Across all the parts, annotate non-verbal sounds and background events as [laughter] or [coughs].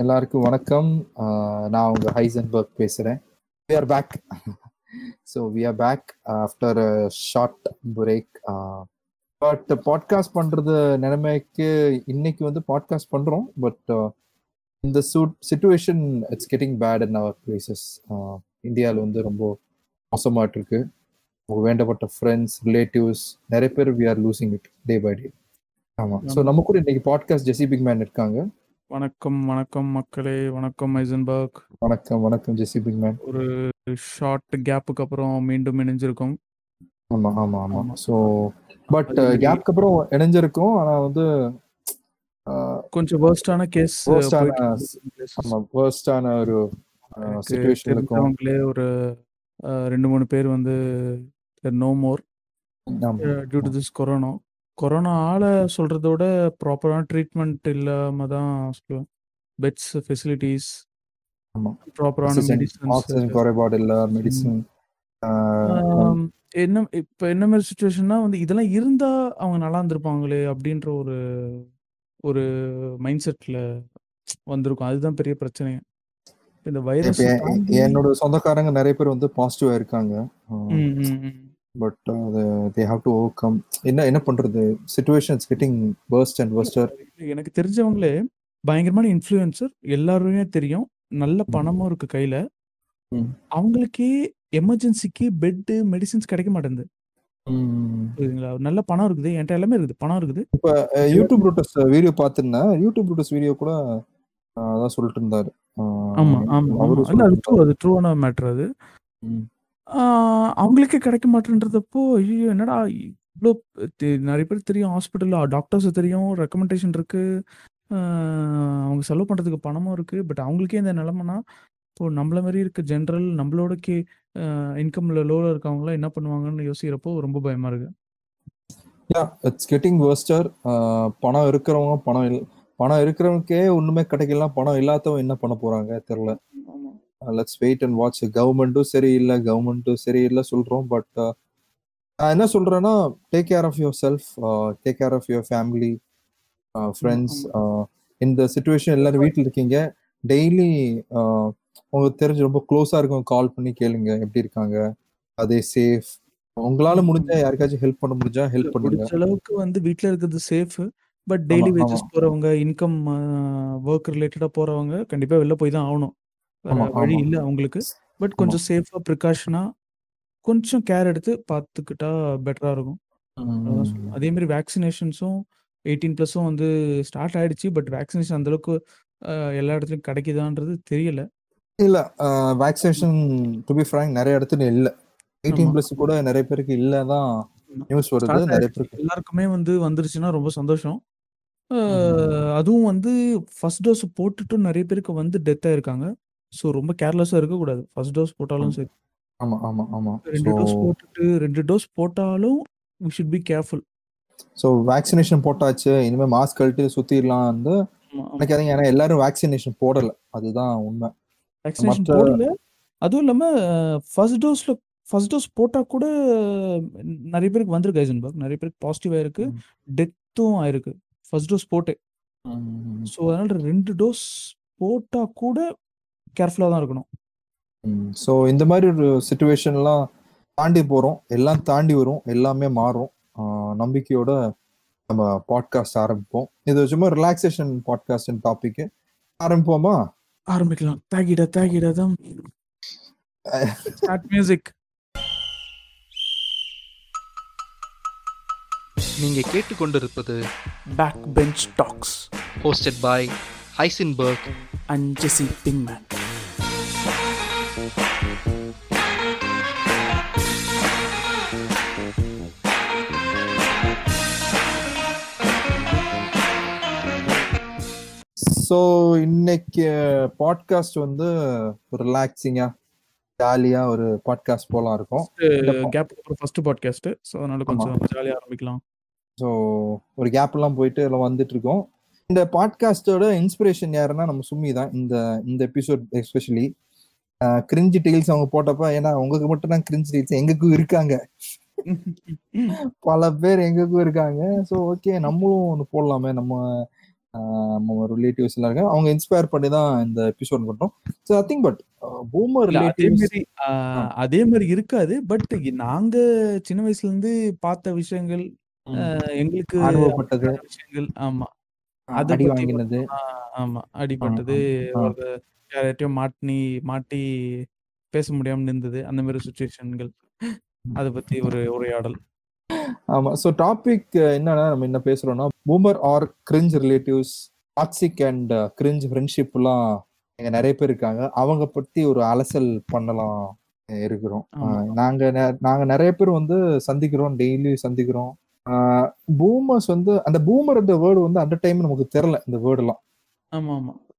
எல்லாருக்கும் வணக்கம். நான் உங்க ஹைசன்பர்க் பேசுறேன். We are back so we are back after short break but podcast பண்றது நிலைமைக்கு இன்னைக்கு வந்து பாட்காஸ்ட் பண்றோம். பட் இந்த suit situation it's getting bad in our places இந்தியாவில் வந்து ரொம்ப மோசமாட்டு இருக்கு வேண்டப்பட்ட ஃப்ரெண்ட்ஸ் ரிலேட்டிவ்ஸ் நிறைய பேர் we are losing it day by day ஆமாம் ஸோ நம்ம கூட இன்னைக்கு பாட்காஸ்ட் ஜெசி பிக் மேன் இருக்காங்க. வணக்கம் வணக்கம் மக்களே. வணக்கம் ஐசன்பர்க். வணக்கம் வணக்கம் ஜெசி பிக் மேன் ஒரு ஷார்ட் கேப்புக்கு அப்புறம் மீண்டும் இணைஞ்சிருக்கோம். ஆமா ஆமா ஆமா. ஸோ பட் கேப்க்கு அப்புறம் இணைஞ்சிருக்கும். ஆனா வந்து ஆஹ், கொஞ்சம் வேர்ஸ்டான கேஸ் ஆமா வேர்ஸ்டான ஒரு சுச்சுவேஷன் இருக்கும். தெரிஞ்சவங்களே ஒரு அஹ், ரெண்டு மூணு பேர் வந்து no more due to this corona corona ஆளை சொல்றத விட ப்ராப்பரான ட்ரீட்மெண்ட் இல்லாம தான் சொல்லுவேன். பெட்ஸ் ஃபெசிலிட்டிஸ் ஆமா. ப்ராப்பரான ஆக்சிஜன் குறைபாடு இல்ல மெடிசன் என்ன இப்ப என்ன மாதிரி சுச்சுவேஷன்னா வந்து இதெல்லாம் இருந்தா அவங்க நல்லா இருந்திருப்பாங்களே அப்படின்ற ஒரு ஒரு மைண்ட் செட்ல வந்திருக்கும். அதுதான் பெரிய பிரச்சனை இந்த வைரஸ் என்னோட சொந்தக்காரங்க நிறைய பேர் வந்து பாசிட்டிவா இருக்காங்க. But they have to overcome என்ன என்ன பண்றது? Situation getting worst and worster எனக்கு தெரிஞ்சவங்களே பயங்கரமான இன்ஃப்ளூயன்சர் எல்லாருமே தெரியும். நல்ல. பணமும் இருக்கு கையில. அவங்களுக்கே எமர்ஜென்சிக்கு பெட் மெடிசின்ஸ் கிடைக்க மாட்டேங்குது. புரியுதுங்களா? நல்ல பணம் இருக்குது. என்கிட்ட எல்லாமே இருக்குது. பணம் இருக்குது. இப்ப யூடியூப் ரூட்டஸ் வீடியோ பார்த்திருந்தேன் யூடியூப் ரூட்டஸ் வீடியோ கூட அதான் சொல்லிட்டு இருந்தாரு. ஆமா ஆமா அது ட்ரூ அது ட்ரூவான மேட்ரு அது. அவங்களுக்கே கிடைக்க மாட்டேன்றதப்போ ஐயோ என்னடா இவ்வளோ நிறைய பேர் தெரியும் ஹாஸ்பிட்டலில் டாக்டர்ஸ் தெரியும் ரெக்கமெண்டேஷன் இருக்கு. அவங்க செலவு பண்ணுறதுக்கு பணமும் இருக்கு. பட் அவங்களுக்கே இந்த நிலமைனா இப்போ நம்மள மாதிரி இருக்க ஜென்ரல் நம்மளோட கே இன்கம்ல லோவில் இருக்கவங்களாம் என்ன பண்ணுவாங்கன்னு யோசிக்கிறப்போ ரொம்ப பயமா இருக்கு. யா இட்ஸ் கெட்டிங் வேர்ஸ்டர் பணம் இருக்கிறவங்க பணம் இல் பணம் இருக்கிறவனுக்கே ஒண்ணுமே கிடைக்கலாம் பணம் இல்லாதவன் என்ன பண்ண போறாங்க? தெரியல. ஆமா. லெட்ஸ் வெயிட் அண்ட் வாட்ச் கவர்மெண்ட்டும் சரியில்லை கவர்மெண்ட்டும் சரியில்லை சொல்றோம் பட் நான் என்ன சொல்றேன்னா take care of yourself take care of your family friends இந்த சுச்சுவேஷன் எல்லாரும் வீட்டில் இருக்கீங்க டெய்லி உங்களுக்கு தெரிஞ்சு ரொம்ப க்ளோஸா இருக்கும் கால் பண்ணி கேளுங்க எப்படி இருக்காங்க அதே சேஃப் உங்களால முடிஞ்சா யாருக்காச்சும் ஹெல்ப் பண்ண முடிஞ்சா ஹெல்ப் பண்ணுங்க. அளவுக்கு வந்து வீட்டில் இருக்கிறது சேஃப் பட் டெய்லி வேஜஸ். போறவங்க இன்கம் ஒர்க் ரிலேட்டடாக போறவங்க கண்டிப்பா வெளில போய் தான் ஆகணும். வேற வழி ஆமா. இல்லை அவங்களுக்கு. பட் ஆமா. கொஞ்சம் சேஃபாக ப்ரிகாஷனா கொஞ்சம் கேர் எடுத்து பார்த்துக்கிட்டா பெட்டரா இருக்கும். அதான் சொல்லுவேன். அதே மாதிரி வேக்சினேஷன்ஸும் எயிட்டீன் ப்ளஸும் வந்து ஸ்டார்ட் ஆயிடுச்சு. பட் வேக்சினேஷன் அந்த அளவுக்கு எல்லா இடத்துலையும் கிடைக்குதான்றது தெரியல. இல்ல வேக்சினேஷன் டு பி ஃப்ராங்க் நிறைய இடத்துல இல்ல. எயிட்டீன். பிளஸ் கூட நிறைய பேருக்கு இல்லதான் ஆமா. நியூஸ் வருது. ஸ்டார்ட் நிறைய ஆயிடுச்சு. பேருக்கு. எல்லாருக்குமே வந்து வந்துருச்சுன்னா ரொம்ப சந்தோஷம். அதுவும் வந்து ஃபர்ஸ்ட் டோஸ் போட்டுட்டும் நிறைய பேருக்கு வந்து டெத் ஆயிருக்காங்க. ஸோ ரொம்ப கேர்லெஸ்ஸாக இருக்கக்கூடாது. ஃபர்ஸ்ட் டோஸ் போட்டாலும் சரி. ஆமா ஆமா ஆமா. ரெண்டு டோஸ் போட்டுட்டு ரெண்டு டோஸ் போட்டாலும் we should be careful so vaccination போட்டாச்சு. இனிமே மாஸ்க் கழட்டி சுத்திடலாம் வந்து நினைக்காதீங்க. ஏன்னா எல்லாரும் வேக்சினேஷன் போடல. அதுதான் உண்மை. வேக்சினேஷன் போடல. அதுவும் இல்லாமல் ஃபர்ஸ்ட் டோஸில் ஃபர்ஸ்ட் டோஸ் போட்டால் கூட நிறைய பேருக்கு வந்திருக்கு ஐசன்பர்க். நிறைய பேருக்கு பாசிட்டிவ் ஆயிருக்கு. ம். டெத்தும் ஆயிருக்கு. ஃபர்ஸ்ட் டோஸ் போட்டு ஸோ அதனால ரெண்டு டோஸ் போட்டால் கூட கேர்ஃபுல்லாக தான் இருக்கணும். ஸோ இந்த மாதிரி ஒரு சுச்சுவேஷன்லாம் தாண்டி போறோம். எல்லாம் தாண்டி வரும். எல்லாமே மாறும். நம்பிக்கையோட நம்ம பாட்காஸ்ட் ஆரம்பிப்போம். இது சும்மா ரிலாக்ஸேஷன் பாட்காஸ்ட் டாபிக் ஆரம்பிப்போமா? ஆரம்பிக்கலாம். தாகிட தாகிட தான் ஸ்டார்ட் மியூசிக் நீங்க கேட்டுக்கொண்டிருப்பது back bench talks hosted by Heisenberg and Jesse Pinkman so இன்னைக்கு பாட்காஸ்ட் வந்து ரிலாக்ஸிங்கா ஜாலியா ஒரு பாட்காஸ்ட் போலாம் இருக்கும். கேப் ஃபர்ஸ்ட் பாட்காஸ்ட் ஸோ அதனால கொஞ்சம் ஜாலியாக ஆரம்பிக்கலாம். ஸோ ஒரு கேப் எல்லாம் போயிட்டு எல்லாம் வந்துட்டு இருக்கோம். இந்த பாட்காஸ்டோட இன்ஸ்பிரேஷன் யாருன்னா நம்ம சும்மி தான். இந்த இந்த எபிசோட் எஸ்பெஷலி கிரிஞ்சி டீல்ஸ் அவங்க போட்டப்ப ஏன்னா உங்களுக்கு மட்டும் தான் கிரிஞ்சி டீல்ஸ் எங்களுக்கும் இருக்காங்க. [laughs] பல பேர் எங்களுக்கும் இருக்காங்க. ஸோ ஓகே நம்மளும் ஒன்று போடலாமே. நம்ம ரிலேட்டிவ்ஸ் எல்லாம் இருக்காங்க அவங்க இன்ஸ்பயர் பண்ணி தான் இந்த எபிசோட் பண்றோம். So I think but boomer அதே மாதிரி அதே மாதிரி இருக்காது. பட் நாங்க சின்ன வயசுல இருந்து பார்த்த விஷயங்கள் எங்களுக்கு அமைதியான விஷயங்கள் ஆமா. அத அடி வாங்கினது. ஆமா. அடிபட்டது யார்கிட்டயும் மாட்டி மாட்டி பேச முடியாம இருந்தது அந்த மாதிரி சுச்சுவேஷன்கள் அத பத்தி ஒரு உரையாடல். ஆமா. ஸோ டாபிக் என்னன்னா நம்ம என்ன பேசுறோம்னா boomer or cringe relatives toxic and cringe ஃப்ரெண்ட்ஷிப்லாம் எங்க நிறைய பேர் இருக்காங்க. அவங்க பத்தி ஒரு அலசல் பண்ணலாம் இருக்கிறோம். ஆமா. நாங்க நாங்க நிறைய பேர் வந்து சந்திக்கிறோம் டெய்லி சந்திக்கிறோம். பூமர்ஸ் வந்து அந்த பூமர் இந்த வேர்டு வந்து அந்த டைம் நமக்கு தெரியல இந்த வேர்டு எல்லாம் ஆமா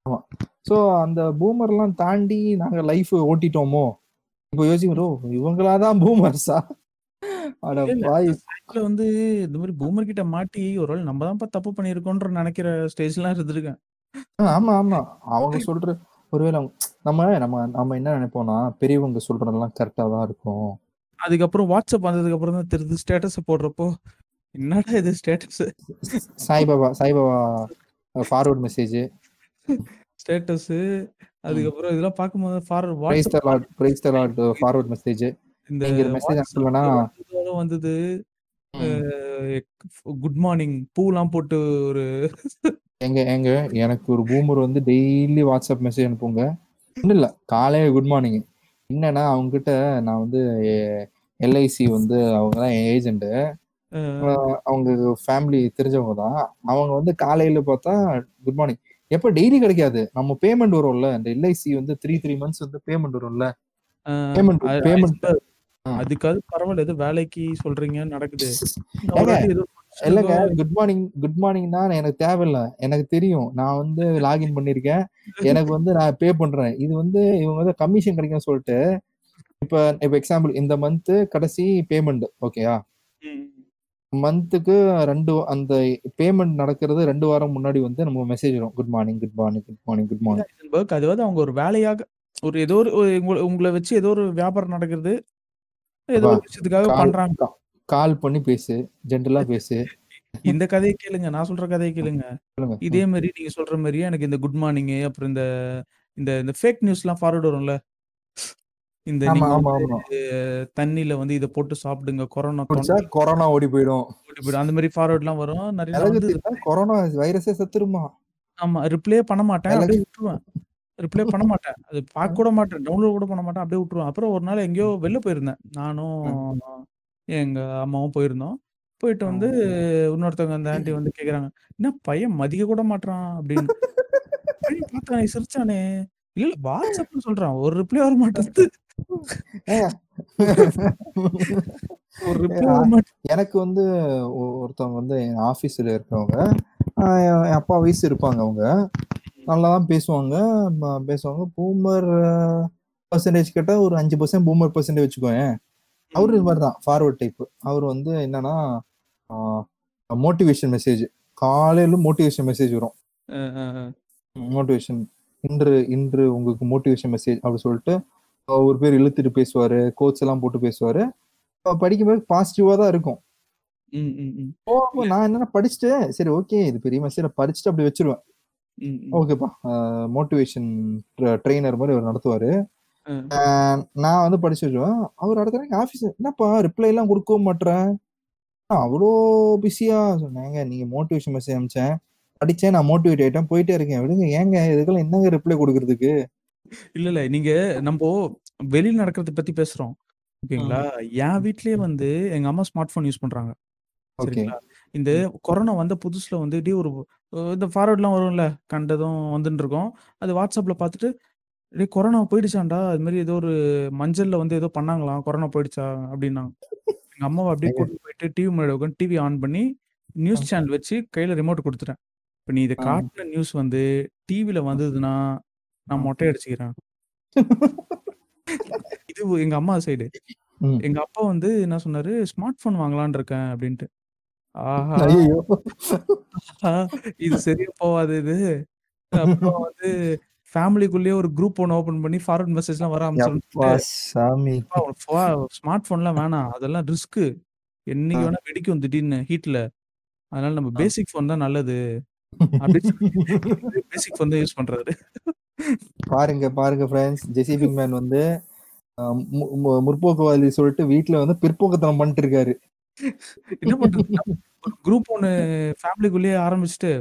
ஆமா. ஸோ அந்த பூமர்லாம் தாண்டி நாங்க லைஃப் ஓட்டிட்டோமோ? இப்போ யோசிக்கிறோம் இவங்களாதான் பூமர்ஸா வந்து இந்த மாதிரி பூமர் கிட்ட மாட்டி ஒரு வேளை நம்ம தான்ப்பா தப்பு பண்ணியிருக்கோன்ற நினைக்கிற ஸ்டேஜ்லாம் இருந்திருக்கேன். ஆ, ஆமா ஆமா. அவங்க [laughs] சொல்ற ஒருவேளை நம்ம நம்ம நம்ம என்ன நினைப்போம்னா பெரியவங்க சொல்றதெல்லாம் கரெக்டா தான் இருக்கும். அதுக்கப்புறம் வாட்ஸ்அப் வந்ததுக்கு அப்புறம் தான் தெரியுது ஸ்டேட்டஸ் போடுறப்போ என்னடா இது status Saibaba Saibaba forward message status அதுக்கப்புறம் இதெல்லாம் பார்க்கும்போது forward praise the WhatsApp Lord praise the Lord forward message இந்த மெசேஜ் வாட்ஸ்அப்ல வந்தது குட் மார்னிங் பூலாம் போட்டு ஒரு எங்க எங்க எனக்கு ஒரு பூமர் வந்து டெய்லி வாட்ஸ்அப் மெசேஜ் அனுப்புங்க. ஒன்றும் இல்லை காலையில குட் மார்னிங் என்னன்னா அவங்க கிட்ட நான் வந்து எல்ஐசி வந்து அவங்க தான் ஏஜென்ட் அஹ், அவங்க ஃபேமிலி தெரிஞ்சவங்க தான். அவங்க வந்து காலையில பார்த்தா குட் மார்னிங் எப்ப டெய்லி கிடைக்காது. நம்ம பேமெண்ட் வரும்ல இந்த எல்ஐசி வந்து த்ரீ த்ரீ மந்த்ஸ் வந்து பேமெண்ட் வரும்ல. Payment payment. அதுக்காவது பரவாயில்ல ஏதோ வேலைக்கு சொல்றீங்க நடக்குது. இல்லைங்க குட் மார்னிங் குட் மார்னிங் தான் எனக்கு தேவையில்ல. எனக்கு தெரியும். நான் வந்து லாகின் பண்ணிருக்கேன் எனக்கு வந்து நான் பே பண்றேன். இது வந்து இவங்க வந்து கமிஷன் கிடைக்கும்னு சொல்லிட்டு இப்ப இப்ப எக்ஸாம்பிள் இந்த மந்த் கடைசி பேமெண்ட் ஓகேயா மந்த்துக்கு ரெண்டு அந்த பேமெண்ட் நடக்கிறது ரெண்டு வாரம் முன்னாடி வந்து நம்ம மெசேஜ் வரும். Good morning good morning good morning good morning அது வந்து அவங்க ஒரு வேலையாக ஒரு ஏதோ ஒரு ஒரு உங்கள- உங்களை வச்சு ஏதோ ஒரு வியாபாரம் நடக்கிறது ஏதோ ஒரு விஷயத்துக்காக பண்றாங்க. கால் பண்ணி பேசு ஜென்ரலா [laughs] பேசு. இந்த கதையை கேளுங்க நான் சொல்ற கதையை கேளுங்க. இதே மாதிரி நீங்க சொல்ற மாதிரியே எனக்கு இந்த குட் மார்னிங் அப்புறம் இந்த இந்த இந்த ஃபேக் நியூஸ்லாம் ஃபார்வர்ட் வரும்ல. இந்த ஆமா வந்து இதை போட்டு சாப்பிடுங்க கொரோனா கொரோனா ஓடி போயிடும். தொண்டி போயிடும். அந்த மாதிரி ஃபார்வர்ட்லாம் வரும். நிறைய கொரோனா வைரஸே செத்துருமா? ஆமா ரிப்ளே பண்ண மாட்டேன் விட்டுருவேன். ரிப்ளை பண்ண [laughs] மாட்டேன். அது பார்க்க கூட மாட்டேன். டவுன்லோட் கூட பண்ண மாட்டேன். அப்படியே விட்டுருவேன். அப்புறம் ஒரு நாள் எங்கேயோ வெளில போயிருந்தேன். நானும் எங்க அம்மாவும் போயிருந்தோம். போயிட்டு வந்து இன்னொருத்தவங்க அந்த ஆண்டி வந்து கேக்குறாங்க என்ன பையன் மதிக்க கூட மாட்றான்? அப்படின்னு. பார்த்தான் சிரிச்சானே. இல்ல வாட்ஸ்அப்னு சொல்றான். ஒரு ரிப்ளை வர மாட்டேங்குது. [laughs] எனக்கு வந்து ஒருத்தவங்க வந்து என் இருக்கிறவங்க ஆஹ் என் என் அப்பா வயசு இருப்பாங்க அவங்க. நல்லா தான் பேசுவாங்க. பேசுவாங்க பூமர் பர்சன்டேஜ் கேட்டால் ஒரு அஞ்சு பர்சன்ட் பூமர் பர்சன்டேஜ் வச்சுக்கோங்க அவரு இது மாதிரி தான் ஃபார்வர்ட் டைப் அவர் வந்து என்னன்னா மோட்டிவேஷன் மெசேஜ் காலையில மோட்டிவேஷன் மெசேஜ் வரும். மோட்டிவேஷன் இன்று இன்று உங்களுக்கு மோட்டிவேஷன் மெசேஜ் அப்படி சொல்லிட்டு ஒரு பேர் இழுத்துட்டு பேசுவாரு கோச் எல்லாம் போட்டு பேசுவாரு. படிக்கும்போது பாசிட்டிவா தான் இருக்கும். நான் என்னன்னா படிச்சுட்டு சரி ஓகே இது பெரிய மெசேஜ் படிச்சுட்டு அப்படி வச்சிருவேன். ஓகேப்பா மோட்டிவேஷன் ட்ரெயினர் மாதிரி அவர் நடத்துவாரு. நான் வந்து படிச்சு வச்சுருவேன். அவர் அடுத்த நாளைக்கு ஆஃபீஸ் என்னப்பா ரிப்ளை எல்லாம் கொடுக்கவும் மாட்டேறேன் அவ்வளோ பிஸியா சொன்னாங்க நீங்க மோட்டிவேஷன் மெசேஜ் அனுப்பிச்சேன். படிச்சேன் நான் மோட்டிவேட் ஆயிட்டேன். போயிட்டே இருக்கேன். விடுங்க ஏங்க இதுக்கெல்லாம் என்னங்க ரிப்ளை கொடுக்கறதுக்கு? இல்ல இல்ல. நீங்க நம்ம வெளியில நடக்கிறத பத்தி பேசுறோம். ஓகேங்களா? என் வீட்லயே வந்து எங்க அம்மா ஸ்மார்ட் போன் யூஸ் பண்றாங்க சரிங்களா? இந்த கொரோனா வந்த புதுசுல வந்து இப்படி ஒரு இந்த ஃபார்வர்ட்லாம் வரும்ல கண்டதும் வந்துட்டு இருக்கோம். அது வாட்ஸ்அப்ல பார்த்துட்டு டேய் கொரோனா போயிடுச்சாண்டா? அது மாதிரி ஏதோ ஒரு மஞ்சள்ல வந்து ஏதோ பண்ணாங்களாம் கொரோனா போயிடுச்சா? அப்படின்னாங்க. எங்க அம்மாவை அப்படியே கூட்டிட்டு போயிட்டு டிவி முன்னாடி உட்காந்து டிவி ஆன் பண்ணி நியூஸ் சேனல் வச்சு கையில ரிமோட் கொடுத்துட்டேன். இப்போ நீ இதை. காட்டின நியூஸ் வந்து டிவில வந்ததுன்னா நான் மொட்டை அடிச்சுக்கிறேன். இது எங்க அம்மா சைடு. எங்க அப்பா வந்து என்ன சொன்னாரு? ஸ்மார்ட் போன் வாங்கலாம்னு இருக்கேன் அப்படின்ட்டு. இது சரியா போகாது இது. அப்புறம் வந்து ஃபேமிலிக்குள்ளேயே ஒரு குரூப் ஒன்று ஓபன் பண்ணி ஃபார்வர்ட் மெசேஜ்லாம் வர அப்பா ஆரம்பிச்சு சாமி. ஸ்மார்ட் போன்லாம் வேணாம். அதெல்லாம் ரிஸ்க். என்னைக்கு. வேணா வெடிக்கும் திடீர்னு ஹீட்ல. அதனால நம்ம. பேசிக் ஃபோன் தான் நல்லது. பேசிக் வந்து யூஸ் பண்றாரு. பாருங்க பாருங்க ஃப்ரெண்ட்ஸ். ஜெசி பிங்மேன் வந்து முற்போக்குவாதி சொல்லிட்டு வீட்ல வந்து பிற்போக்குத்தனம் பண்ணிட்டு இருக்காரு. என்ன பண்றது? ஒரு குரூப் ஒன்னு ஃபேமிலிக்குள்ளேயே ஆரம்பிச்சுட்டு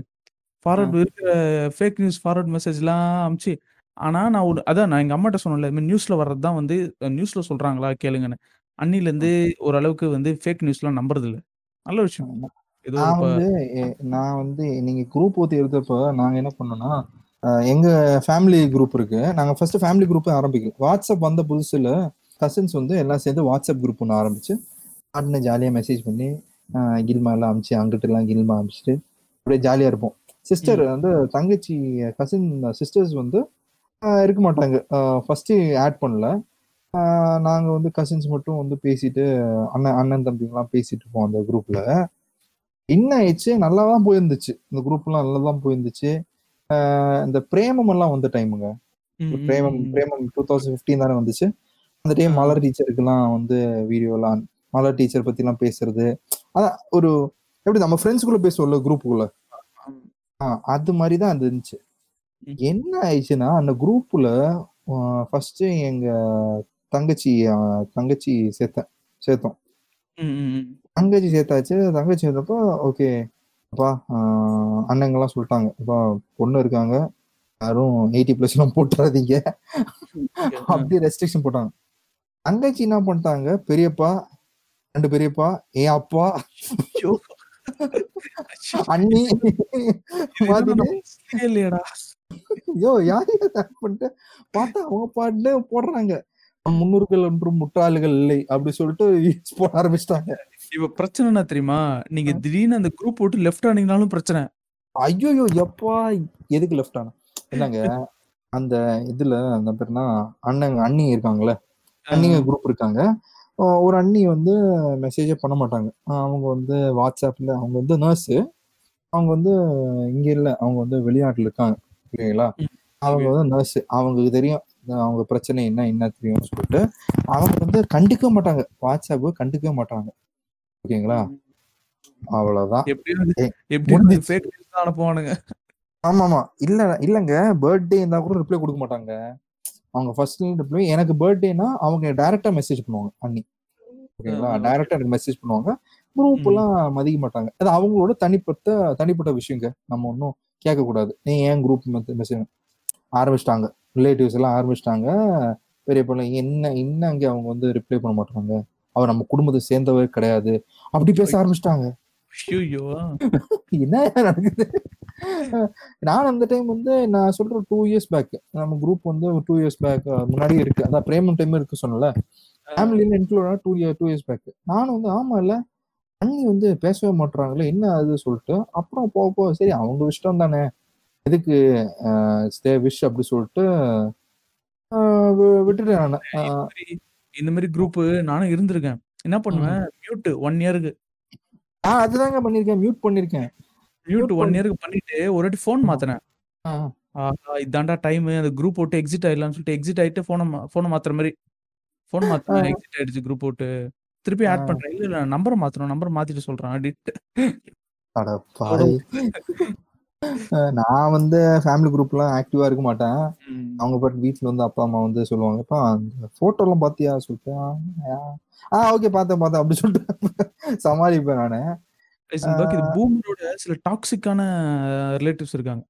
ஃபார்வர்ட் இருக்கிற ஃபேக் நியூஸ் ஃபார்வர்ட் மெசேஜ்லாம் அனுப்பிச்சு ஆனா நான் ஒரு அதான் நான் எங்க அம்மாட்ட சொன்னேன்ல நியூஸ்ல வர்றது தான் வந்து நியூஸ்ல சொல்றாங்களா கேளுங்கன்னு. அன்னில இருந்து ஓரளவுக்கு வந்து ஃபேக் நியூஸ்லாம் நம்புறது இல்ல நல்ல விஷயம். நான் வந்து நான் வந்து நீங்க குரூப் ஊத்தி எடுத்தப்ப நாங்க என்ன பண்ணோம்னா எங்க ஃபேமிலி குரூப் இருக்கு. நாங்க ஃபர்ஸ்ட் ஃபேமிலி குரூப் ஆரம்பிக்கல. வாட்ஸ்அப் வந்த புதுசுல கசின்ஸ் வந்து எல்லாம் சேர்ந்து வாட்ஸ்அப் குரூப் ஒன்று ஆரம்பிச்சு அண்ணன் ஜாலியா மெசேஜ் பண்ணி கில்மா எல்லாம் அமிச்சு அங்கிட்ட எல்லாம் கில்மா அமிச்சிட்டு அப்படியே ஜாலியா இருப்போம். சிஸ்டர் வந்து தங்கச்சி கசின் சிஸ்டர்ஸ் வந்து இருக்க மாட்டாங்க. ஃபர்ஸ்ட் ஆட் பண்ணல. அஹ், நாங்க வந்து கசின்ஸ் மட்டும் வந்து பேசிட்டு அண்ணன் அண்ணன் தம்பிங்கெல்லாம் பேசிட்டு இருப்போம் அந்த குரூப்ல என்ன ஆயிடுச்சு? நல்லா தான் போயிருந்துச்சு. இந்த குரூப்லாம் நல்லா தான் போயிருந்துச்சு. இந்த பிரேமம் எல்லாம் வந்த டைமுங்க Premam. Premam two thousand fifteen தானே வந்துச்சு. அந்த டைம். மலர் டீச்சருக்குலாம் வந்து வீடியோலாம் மலர் டீச்சர் பத்திலாம் பேசுறது. அதான் ஒரு எப்படி நம்ம ஃப்ரெண்ட்ஸ்குள்ள பேசுவோம்ல குரூப்புக்குள்ள. அது மாதிரி தான் அது இருந்துச்சு. என்ன ஆயிடுச்சுன்னா அந்த குரூப்ல ஃபர்ஸ்ட் எங்க தங்கச்சி தங்கச்சி சேர்த்தேன் சேர்த்தோம். தங்கச்சி சேர்த்தாச்சு. தங்கச்சி சேர்த்தப்போ ஓகே அப்பா அண்ணங்கெல்லாம் சொல்லிட்டாங்க. அப்பா பொண்ணு இருக்காங்க. யாரும் எயிட்டி பிளஸ் எல்லாம் போட்டுறாதீங்க. அப்படி ரெஸ்ட்ரிக்ஷன் போட்டாங்க. தங்கச்சி என்ன பண்ணிட்டாங்க பெரியப்பா ரெண்டு பெரியப்பா என் அப்பா. அண்ணி. ஐயோ யார் பண்ணிட்டு? பார்த்தா அவங்க பாட்டு போடுறாங்க. முன்னூறுகள் ஒன்றும் முட்டாள்கள் இல்லை அப்படி சொல்லிட்டு போட ஆரம்பிச்சிட்டாங்க. இப்ப பிரச்சனை என்ன தெரியுமா? நீங்க திடீர்னு அந்த குரூப் போட்டு லெஃப்ட் ஆனீங்கனாலும் பிரச்சனை. ஐயோ எப்பா. எதுக்கு லெஃப்ட் ஆனா? என்னங்க அந்த இதுல அந்த பேர்னா அண்ணங்க அண்ணி இருக்காங்கல்ல? அண்ணிங்க குரூப் இருக்காங்க. ஒரு அண்ணி வந்து மெசேஜே பண்ண மாட்டாங்க. அவங்க வந்து வாட்ஸ்அப்ல அவங்க வந்து நர்ஸு அவங்க வந்து இங்க இல்ல அவங்க வந்து வெளிநாட்டுல இருக்காங்க. ஓகேங்களா ம். அவங்க வந்து நர்ஸ் அவங்களுக்கு தெரியும். அவங்க பிரச்சனை என்ன என்ன தெரியும்னு சொல்லிட்டு அவங்க வந்து கண்டுக்க மாட்டாங்க. வாட்ஸ்அப் கண்டுக்க மாட்டாங்க. ஓகேங்களா அவ்வளவுதான். அனுப்புவானுங்க. ஆமா ஆமா இல்ல இல்லங்க. பர்த்டே இருந்தா கூட ரிப்ளை கொடுக்க மாட்டாங்க. அவங்க ஃபர்ஸ்ட் ரிப்ளை எனக்கு பர்த்டேனா அவங்க டைரக்டா மெசேஜ் பண்ணுவாங்க அண்ணி. ஓகேங்களா. டைரக்டா எனக்கு மெசேஜ் பண்ணுவாங்க. குரூப் எல்லாம் மதிக்க மாட்டாங்க. அது அவங்களோட தனிப்பட்ட தனிப்பட்ட விஷயங்க. நம்ம ஒன்றும் கேட்க கூடாது நீ ஏன் குரூப் மெசேஜ் ஆரம்பிச்சிட்டாங்க. ரிலேட்டிவ்ஸ் எல்லாம் ஆரம்பிச்சிட்டாங்க. பெரிய பிள்ளை என்ன என்னங்க அவங்க வந்து ரிப்ளை பண்ண மாட்டாங்க அவர் நம்ம குடும்பத்தை சேர்ந்தவர் கிடையாது. அப்படி பேச ஆரம்பிச்சிட்டாங்க. என்ன நடக்குது? நான் அந்த டைம் வந்து நான் சொல்ற டூ இயர்ஸ் பேக் நம்ம குரூப் வந்து டூ இயர்ஸ் பேக் முன்னாடி இருக்கு. அதான் பிரேமம் டைம் இருக்கு சொன்னல ஃபேமிலியில include two year two years back நானும் வந்து ஆமா இல்ல அண்ணி வந்து பேசவே மாட்றாங்களே என்ன அது சொல்லிட்டு அப்புறம் போக போக சரி அவங்க இஷ்டம் தானே. எதுக்கு ஸ்டே விஷ் அப்படி சொல்லிட்டு விட்டுட்டேன் நான். இந்த மாதிரி குரூப் நானும் இருந்திருக்கேன். என்ன பண்ணுவேன்? மியூட் ஒன் இயருக்கு ஆஹ் அதுதாங்க பண்ணிருக்கேன். மியூட் பண்ணிருக்கேன். Mute one. இயருக்கு பண்ணிட்டு ஒரு வாட்டி ஃபோன் மாத்தினேன். இதாண்டா டைம் அந்த குரூப் போட்டு எக்ஸிட் ஆயிடலாம்னு சொல்லிட்டு எக்ஸிட் ஆயிட்டு போனை போனை மாத்துற மாதிரி. போன் மாத்தினா எக்ஸிட் ஆயிடுச்சு குரூப் போட்டு. திருப்பி ஆட். பண்றேன். இல்ல இல்ல நம்பரை மாத்தணும். நம்பர் மாத்திட்டு சொல்றேன். அப்படின்ட்டு அட பாவி. அஹ் நான் வந்து ஃபேமிலி குரூப்லாம் ஆக்டிவா இருக்க மாட்டேன். அவங்க பாட்டு வீட்ல வந்து அப்பா அம்மா வந்து சொல்லுவாங்கப்பா அந்த போட்டோ எல்லாம் பாத்தியா? சொல்லிட்டு ஆ ஓகே பார்த்தேன் பார்த்தேன். அப்படி சொல்லிட்டு சமாளிப்பேன் நானு. இது பூமரோட சில டாக்ஸிக்கான ரிலேட்டிவ்ஸ் இருக்காங்க.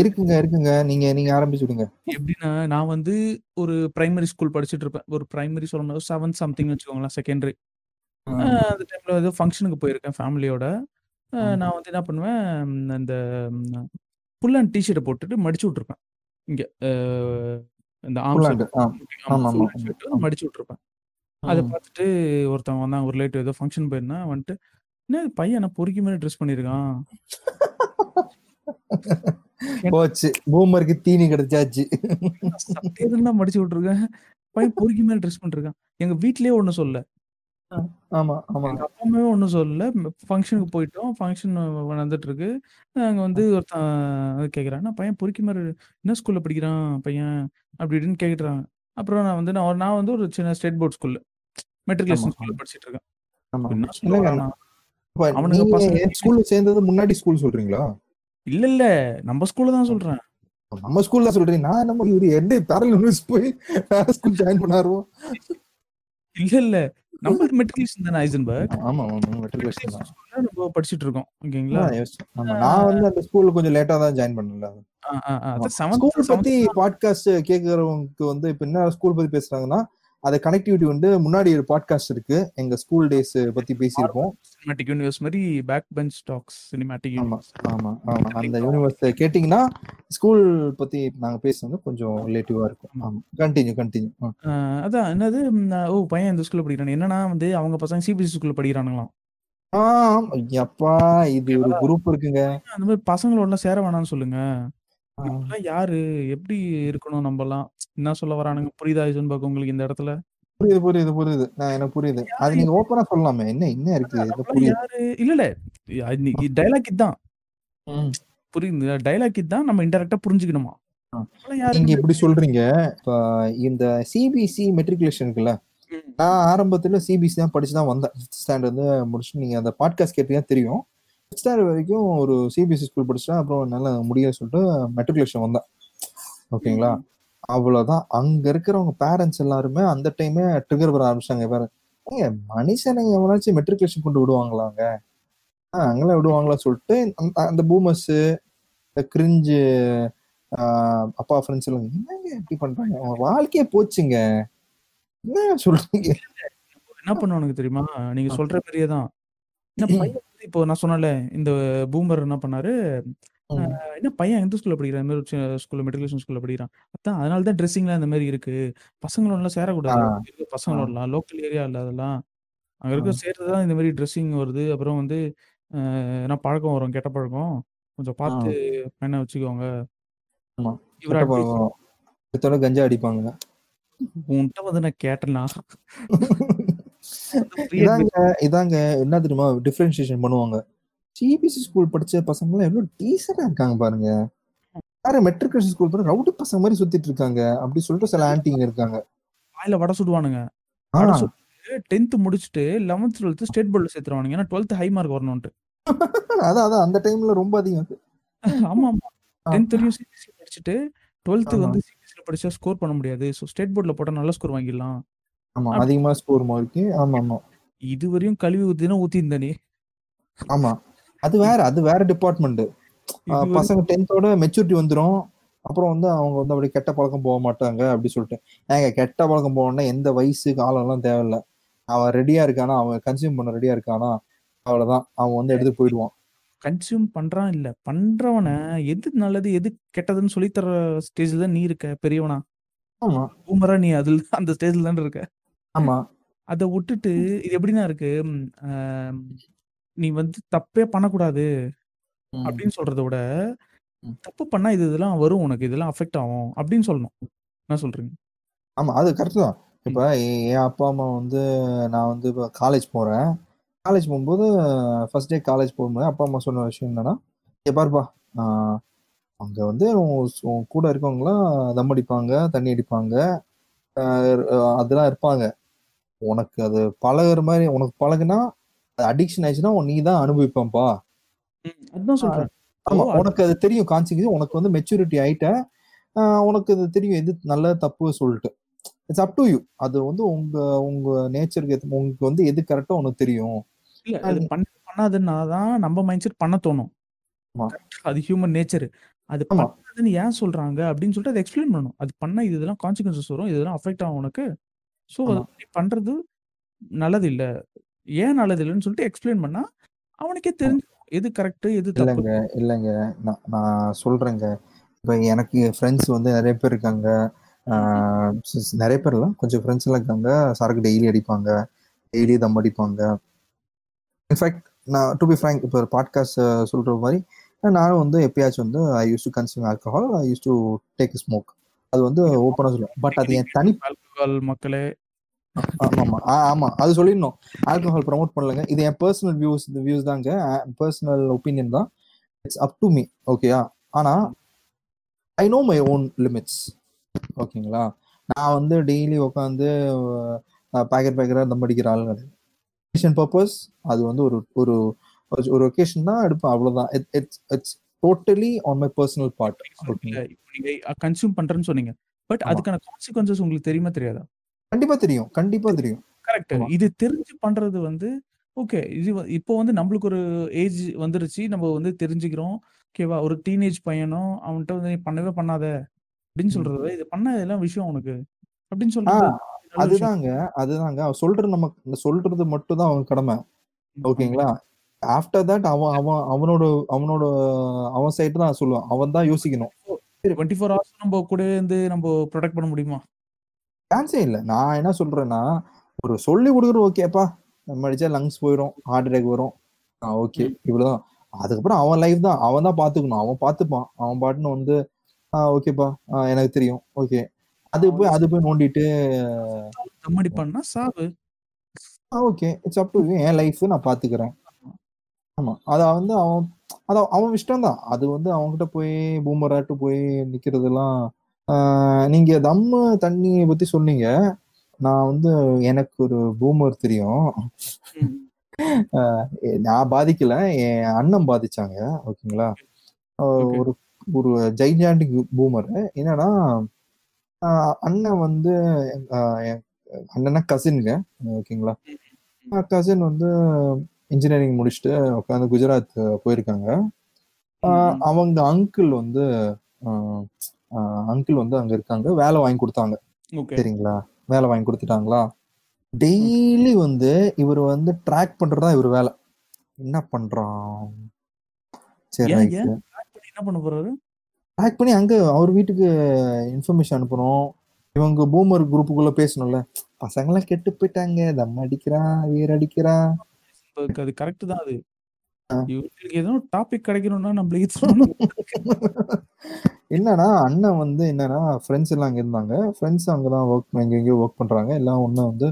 இருக்குங்க இருக்குங்க. நீங்க நீங்க ஆரம்பிச்சு விடுங்க. எப்படின்னா நான் வந்து ஒரு பிரைமரி ஸ்கூல் படிச்சுட்டு இருப்பேன். ஒரு பிரைமரி சொல்லும் செவன்த் சம்திங் வச்சுக்கோங்களேன் செகண்டரி அந்த டைம்ல ஏதோ ஃபங்க்ஷனுக்கு போயிருக்கேன் ஃபேமிலியோட. நான் வந்து என்ன பண்ணுவேன் அந்த புல் அண்ட் டிஷர்ட்டை போட்டுட்டு மடிச்சு விட்டுருப்பேன். இங்க இந்த ஆர்ம்ஸ் புல்லாண்டு ஆ ஆமா, ஆமா, ஆமா. மடிச்சு விட்டுருப்பேன். அதை பார்த்துட்டு ஒருத்தவங்க வந்தாங்க ஒரு ரிலேட்டிவ் ஏதோ ஃபங்க்ஷன் போயிருந்தா வந்துட்டு என்ன பையன் என்ன பொறுக்கி மாதிரி ட்ரெஸ் பண்ணியிருக்கான்? போச்சு. பூமருக்கு தீனி கிடைச்சாச்சு. சட்டையெல்லாம் மடிச்சு விட்டுருக்கேன். பையன் பொறுக்கி மாதிரி ட்ரெஸ் பண்ணிருக்கான். எங்க வீட்லயே ஒண்ணு சொல்ல. ஆமா ஆமா. எங்க அப்பா அம்மாவே ஒண்ணும் சொல்லல. ஃபங்க்ஷனுக்கு போயிட்டோம். ஃபங்க்ஷன் நடந்துட்டு இருக்கு அங்க வந்து ஒருத்தன் "என்ன பையன் பொறுக்கி மாதிரி என்ன ஸ்கூல்ல படிக்கிறான் பையன்? அப்படி இப்படின்னு கேக்குறாங்க அப்புறம் நான் வந்து நான் நான் வந்து ஒரு சின்ன ஸ்டேட் போர்ட் ஸ்கூல்ல மெட்ரிகுலேஷன் ஆமா, ஸ்கூல்ல படிச்சிட்டு இருக்கேன். ஆமா. என்ன சொல்ல இல்லைங்க வரானா? இப்ப அவனுங்க நீங்க பசங்க- ஸ்கூல்ல சேர்ந்தது முன்னாடி ஸ்கூல் சொல்றீங்களா? இல்ல இல்ல. நம்ம ஸ்கூல்ல தான் சொல்றேன். நம்ம ஸ்கூல்ல சொல்றீங்க. நான் நம்ம இவரு எந்த பேரல் போய் வேற ஸ்கூல் ஜாயின் பண்ணாரோ இல்ல இல்ல. நம்ம மெட்ரிகுலேஷன் தானே ஐசன்பர்க்? ஆமா ஆமா மெட்ரிகுலேஷன் தான். நம்ம படிச்சிட்டு இருக்கோம் ஓகேங்களா. ஆமா நான் வந்து அந்த ஸ்கூல்ல கொஞ்சம் லேட்டா தான் ஜாயின் பண்ணல ஸ்கூல் பத்தி பாட்காஸ்ட் கேக்குறவங்களுக்கு வந்து இப்ப என்ன ஸ்கூல் பத்தி பேசுறாங்கன்னா அது கனெக்டிவிட்டி வந்து முன்னாடி ஒரு பாட்காஸ்ட் இருக்கு. எங்க ஸ்கூல் டேஸ் பத்தி பேசியிருப்போம். சினிமேட்டிக் யூனிவர்ஸ் மாதிரி பேக் பெஞ்ச் டாக்ஸ் சினிமேட்டிக் ஆமா ஆமா ஆமா. அந்த யூனிவர்ஸ் கேட்டிங்கன்னா ஸ்கூல் பத்தி நாங்க பேசுறது கொஞ்சம் ரிலேட்டிவா இருக்கும். ஆமா. கண்டினியூ கண்டினியூ அதான் என்னது ஓ பையன் இந்த ஸ்கூல்ல படிக்கிறான். என்னன்னா வந்து அவங்க பசங்க சிபிஎஸ்சி ஸ்கூல்ல படிக்கிறானுங்களாம். அப்பா இது ஒரு குரூப் இருக்குங்க. அந்த மாதிரி பசங்களோட சேர வேணாம்னு சொல்லுங்க. ஆ. யாரு? எப்படி இருக்கணும் நம்ம எல்லாம் என்ன சொல்ல வரானுங்க? புரியுதா ஐசன்பர்க் உங்களுக்கு இந்த இடத்துல? புரியுது புரியுது புரியுது. நான் எனக்கு புரியுது. அது நீங்க ஓப்பனா சொல்லலாமே. என்ன என்ன இருக்கு? புரியுது. யாரு? இல்ல இல்ல. டைலாக் இதுதான் ம். புரியுது. டைலாக் இதுதான் நம்ம இன்டெரக்டா புரிஞ்சுக்கணுமா? ஆ. நீங்க இப்படி சொல்றீங்க. இப்ப இந்த சிபிசி மெட்ரிகுலேஷன் இருக்குல்ல? ம். நான் ஆரம்பத்துல சிபிசி தான் படிச்சு தான் வந்தேன். ஃபிஃப்த் ஸ்டாண்டர்ட் வந்து முடிச்சு நீங்க அந்த பாட்காஸ்ட் கேட்டீங்கன்னா தெரியும். ஃபிஃப்த் ஸ்டாண்டர்ட் வரைக்கும் ஒரு சிபிஎஸ்சி ஸ்கூல் படிச்சேன் அப்புறம் நல்லா முடியும்னு சொல்லிட்டு மெட்ரிகுலேஷன் வந்தேன். ஓகேங்களா? அவ்வளவுதான். அங்க இருக்கிறவங்க பேரண்ட்ஸ் எல்லாருமே அந்த டைமே ட்ரிகர் பண்ண ஆரம்பிச்சாங்க வேற ஏங்க மனுஷனுங்க எவனாச்சும் மெட்ரிகுலேஷன் கொண்டு விடுவாங்களாங்க ஆஹ் அங்கெல்லாம் விடுவாங்களா சொல்லிட்டு அந்த- பூமர்ஸ் இந்த கிரிஞ்சு அப்பா ஃப்ரெண்ட்ஸ் எல்லாம் என்னங்க இப்படி பண்றாங்க? அவங்க வாழ்க்கையே போச்சுங்க. என்ன சொல்றீங்க? என்ன பண்ணுவானுங்க தெரியுமா? நீங்க சொல்ற மாதிரியே தான். [clears throat] இப்போ நான் சொன்னல இந்த பூமர் என்ன பண்ணாரு? ம். அஹ் என்ன பையன் எந்த ஸ்கூல்ல படிக்கிறான்? இந்த மாதிரி ஸ்கூல்ல மெட்ரிகுலேஷன் ஸ்கூல்ல படிக்கிறான். அதான் அதனால தான் ட்ரெஸ்ஸிங்லாம் இந்த மாதிரி இருக்கு. பசங்களோடலாம் சேரக்கூடாது. ஆ. அங்க இருக்க பசங்களோடலாம் லோக்கல் ஏரியா இல்ல அதெல்லாம். அங்க இருக்க சேர்றதுதான் இந்த மாதிரி ட்ரெஸ்ஸிங் வருது. அப்புறம் வந்து அஹ் என்ன பழக்கம் வரும்? கெட்ட பழக்கம்? கொஞ்சம் பார்த்து பையனை வச்சுக்கோங்க. ஆமா. இவர் கெட்ட பழக்கம். இதோட கஞ்சா அடிப்பாங்க. உன்கிட்ட வந்து நான் கேட்டேன்னா இதாங்க இதாங்க என்ன தெரியுமா டிஃபரன்சியேஷன் பண்ணுவாங்க. சிபிஎஸ்சி ஸ்கூல் படிச்ச பசங்க எல்லாம் எவ்வளவு டீசெண்டா இருக்காங்க பாருங்க. வேற மெட்ரிகுலேஷன் ஸ்கூல் போற ரவுடி பசங்க மாதிரி சுத்திட்டு இருக்காங்க. அப்படி சொல்லிட்டு சில ஆன்டிங்க இருக்காங்க. வாயில வடை சுடுவானுங்க. டென்த் முடிச்சுட்டு லெவன்த் டுவெல்த் ஸ்டேட் போர்டில் சேர்த்துருவானுங்க. ஏன்னா டுவெல்த் ஹை மார்க் வரணும்ட்டு அதான் அதான் அந்த டைம்ல ரொம்ப அதிகம் அது. [laughs] ஆமா ஆமா. டென்த் வரையும் சிபிஎஸ்சி படிச்சுட்டு டுவெல்த் ஆமா. வந்து சிபிஎஸ்சியில் படிச்சா ஸ்கோர் பண்ண முடியாது. ஸோ ஸ்டேட் போர்டில் போட்டால் நல்ல ஸ்கோர் வாங்கிடலாம். ஆமா அதிகமா ஸ்கோர் மார்க்கு ஆமா ஆமா இது வரையும் கழுவி ஊத்தினா ஊத்தி இருந்தனே ஆமா. அது வேற அது வேற டிபார்ட்மெண்ட் பசங்க டென்த்தோட மெச்சூரிட்டி வந்துரும். அப்புறம் வந்து அவங்க வந்து அப்படி கெட்ட பழக்கம் போக மாட்டாங்க அப்படி சொல்லிட்டு. ஏங்க கெட்ட பழக்கம் போகணும்னா எந்த வயசு காலம் எல்லாம் தேவையில்ல. அவன் ரெடியா இருக்கானா? அவன் கன்சியூம் பண்ண ரெடியா இருக்கானா? அவ்வளவுதான். அவன் வந்து எடுத்து போயிடுவான். கன்சியூம் பண்றான் இல்ல. பண்றவனை எது நல்லது எது கெட்டதுன்னு சொல்லி தர ஸ்டேஜ்ல தான் நீ இருக்க பெரியவனா? ஆமா. பூமரா நீ அதுல அந்த ஸ்டேஜ்ல தான் இருக்க. ஆமா. அதை விட்டுட்டு இது எப்படின்னா இருக்கு? ம், நீ வந்து தப்பே பண்ணக்கூடாது ம். அப்படின்னு சொல்றத விட ம். தப்பு பண்ணா இது இதெல்லாம் வரும் உனக்கு இதெல்லாம் அஃபெக்ட் ஆகும் அப்படின்னு சொல்லணும். என்ன சொல்றீங்க ஆமா அது கரெக்ட் தான். இப்ப எ- என் அப்பா அம்மா வந்து நான் வந்து இப்போ காலேஜ் போறேன். காலேஜ் போகும்போது ஃபர்ஸ்ட் டே காலேஜ் போகும்போது அப்பா அம்மா சொன்ன விஷயம் என்னன்னா "இங்க பாருப்பா ஆஹ் அங்க வந்து உன் உன் கூட இருக்கவங்களாம் தம் அடிப்பாங்க தண்ணி அடிப்பாங்க அதெல்லாம் இருப்பாங்க. உனக்கு அது பழகுற மாதிரி உனக்கு பழகுனா அது அடிக்ஷன் ஆயிடுச்சுன்னா நீ தான் அனுபவிப்பேன்ப்பா. அதுதான் சொல்றேன். ஆமா உனக்கு அது தெரியும் கான்சிக்வன்ஸ் உனக்கு வந்து மெச்சூரிட்டி ஆயிட்ட உனக்கு அது தெரியும் எது நல்ல தப்பு சொல்லிட்டு. இட்ஸ் அப் டு யூ அது வந்து உங்க உங்க நேச்சருக்கு உங்களுக்கு வந்து எது கரெக்டா உனக்கு தெரியும். இல்ல அது பண்ண பண்ணாதுன்னா தான் நம்ம மைண்ட் செட் பண்ண தோணும். அது ஹியூமன் நேச்சர் அது. பண்ணாதுன்னு ஏன் சொல்றாங்க அப்படின்னு சொல்லிட்டு அதை எக்ஸ்பிளைன் பண்ணணும். அது பண்ணா இது இதெல்லாம் கான்சிக்வன்சஸ் வரும். இதெல்லாம் அஃபெக்ட் ஆகும் உனக்கு. ஸோ அது ஆமா. பண்றது நல்லது இல்ல ஏன் நல்லது இல்லைன்னு சொல்லிட்டு எக்ஸ்பிளைன் பண்ணா அவனுக்கே தெரிஞ்சு எது கரெக்ட் எது தப்பு. இல்லைங்க இல்லைங்க. நான் நான் சொல்றேங்க. இப்ப எனக்கு ஃப்ரெண்ட்ஸ் வந்து நிறைய பேர் இருக்காங்க. ஆஹ் சி- நிறைய பேர் இல்ல கொஞ்சம் ஃப்ரெண்ட்ஸ் எல்லாம் இருக்காங்க. சரக்கு டெய்லி அடிப்பாங்க. டெய்லி தம் அடிப்பாங்க. இன்ஃபேக்ட் நான் டு பி ஃப்ரேங்க் இப்போ ஒரு பாட்காஸ்ட் சொல்ற மாதிரி நானும் வந்து எப்பயாச்சும் வந்து I use to consume alcohol I use to take smoke அது வந்து ஓப்பனாக சொல்லுவேன். பட் அது என் தனி ஆல்கஹால் மக்களே ஆமாம் ஆமா. அது சொல்லிடணும். ஆல்கஹால் ப்ரமோட் பண்ணலங்க. இது என் பர்சனல் வியூஸ் இந்த வியூஸ் தாங்க பர்சனல் ஒப்பீனியன் தான். இட்ஸ் அப் டு மீ ஓகேயா ஆனா I know my own limits ஓகேங்களா நான் வந்து டெய்லி உட்காந்து பேக்கெட் பேக்கெட்டாக தம் அடிக்கிற ஆள் கிடையாது பர்பஸ் அது வந்து ஒரு ஒரு ஒரு ஒகேஷன் தான் எடுப்பேன். அவ்வளோதான் it's it's totally on my personal part consume பண்றேன்னு சொன்னீங்க. பட் ஆமா. அதுக்கான கான்சிக்வன்சஸ் உங்களுக்கு தெரியுமா தெரியாதா? கண்டிப்பா தெரியும் கண்டிப்பா தெரியும். கரெக்ட். இது தெரிஞ்சு பண்றது வந்து ஓகே இது இப்போ வந்து நம்மளுக்கு ஒரு ஏஜ் வந்துருச்சு நம்ம வந்து தெரிஞ்சுக்கிறோம் ஓகேவா ஒரு டீனேஜ் பையனும் அவன்கிட்ட வந்து நீ பண்ணவே பண்ணாத அப்படின்னு. சொல்றது இது பண்ண எல்லாம் விஷயம் உனக்கு அப்படின்னு சொல்றது அதுதாங்க அதுதாங்க அவன் சொல்றது நம்ம சொல்றது மட்டும் தான் அவன் கடமை ஓகேங்களா ஆஃப்டர் தட் அவன் அவன் அவனோட அவனோட அவன் சைடு தான் சொல்லுவான் அவன் தான் யோசிக்கணும். டுவெண்ட்டி ஃபோர் ஹவர்ஸ் நம்ம கூட இருந்து நம்ம ப்ரொடெக்ட் பண்ண முடியுமா? சான்ஸே இல்லை. நான் என்ன சொல்றேன்னா ஒரு சொல்லி கொடுக்குறது ஓகேப்பா நம்ம அடிச்சா லங்ஸ் போயிடும் ஹார்ட் அட்டாக் வரும். ஓகே. இவ்வளவுதான். அதுக்கப்புறம் அவன் லைஃப் தான். அவன் தான் பாத்துக்கணும் அவன் பார்த்துப்பான். அவன் பாட்டுன்னு வந்து ஆ ஓகேப்பா எனக்கு தெரியும். ஓகே அது போய் அது போய் நோண்டிட்டு பண்ணா சாவு. ஓகே இட்ஸ் அப் டு என் லைஃப் நான் பாத்துக்கிறேன் ஆமா. அது வந்து அவன் அது அவன் இஷ்டம் தான் அது வந்து அவன்கிட்ட போய் பூமராட்டு போய் நிக்கிறதெல்லாம் ஆஹ் நீங்க தம்மு தண்ணியை பத்தி சொன்னீங்க. நான் வந்து எனக்கு ஒரு பூமர் தெரியும். நான் பாதிக்கல. என் அண்ணன் பாதிச்சாங்க. ஓகேங்களா. ஒரு ஒரு ஜைஜாண்டிக் பூமர். என்னன்னா அண்ணன் வந்து அண்ணனா கசின்ங்க ஓகேங்களா? கசின் வந்து இன்ஜினியரிங் முடிச்சுட்டு உட்காந்து குஜராத் போயிருக்காங்க. அவங்க அங்கிள் வந்து அங்கிள் வந்து அங்க இருக்காங்க. வேலை வாங்கி கொடுத்தாங்க. சரிங்களா? வேலை வாங்கி கொடுத்துட்டாங்களா? டெய்லி வந்து இவர் வந்து ட்ராக் பண்றதா இவர் வேலை. என்ன பண்றான்? சரி என்ன பண்ண போறாரு? ட்ராக் பண்ணி அங்க அவர் வீட்டுக்கு இன்ஃபர்மேஷன் அனுப்பணும். இவங்க பூமர் குரூப்புக்குள்ள பேசணும்ல. பசங்களாம் கெட்டு போயிட்டாங்க. தம் அடிக்கிறான் வீர் அடிக்கிறான். அது கரெக்ட் தான் அது. இவங்களுக்கு ஏதோ டாபிக் கிடைக்கணும்னா நம்மளுக்கு சொல்லணும். என்னன்னா அண்ணன் வந்து என்னன்னா ஃப்ரெண்ட்ஸ் எல்லாம் அங்க இருந்தாங்க. ஃப்ரெண்ட்ஸ் அங்கதான் ஒர்க் எங்க எங்கேயோ ஒர்க் பண்றாங்க. எல்லாம் ஒண்ணு வந்து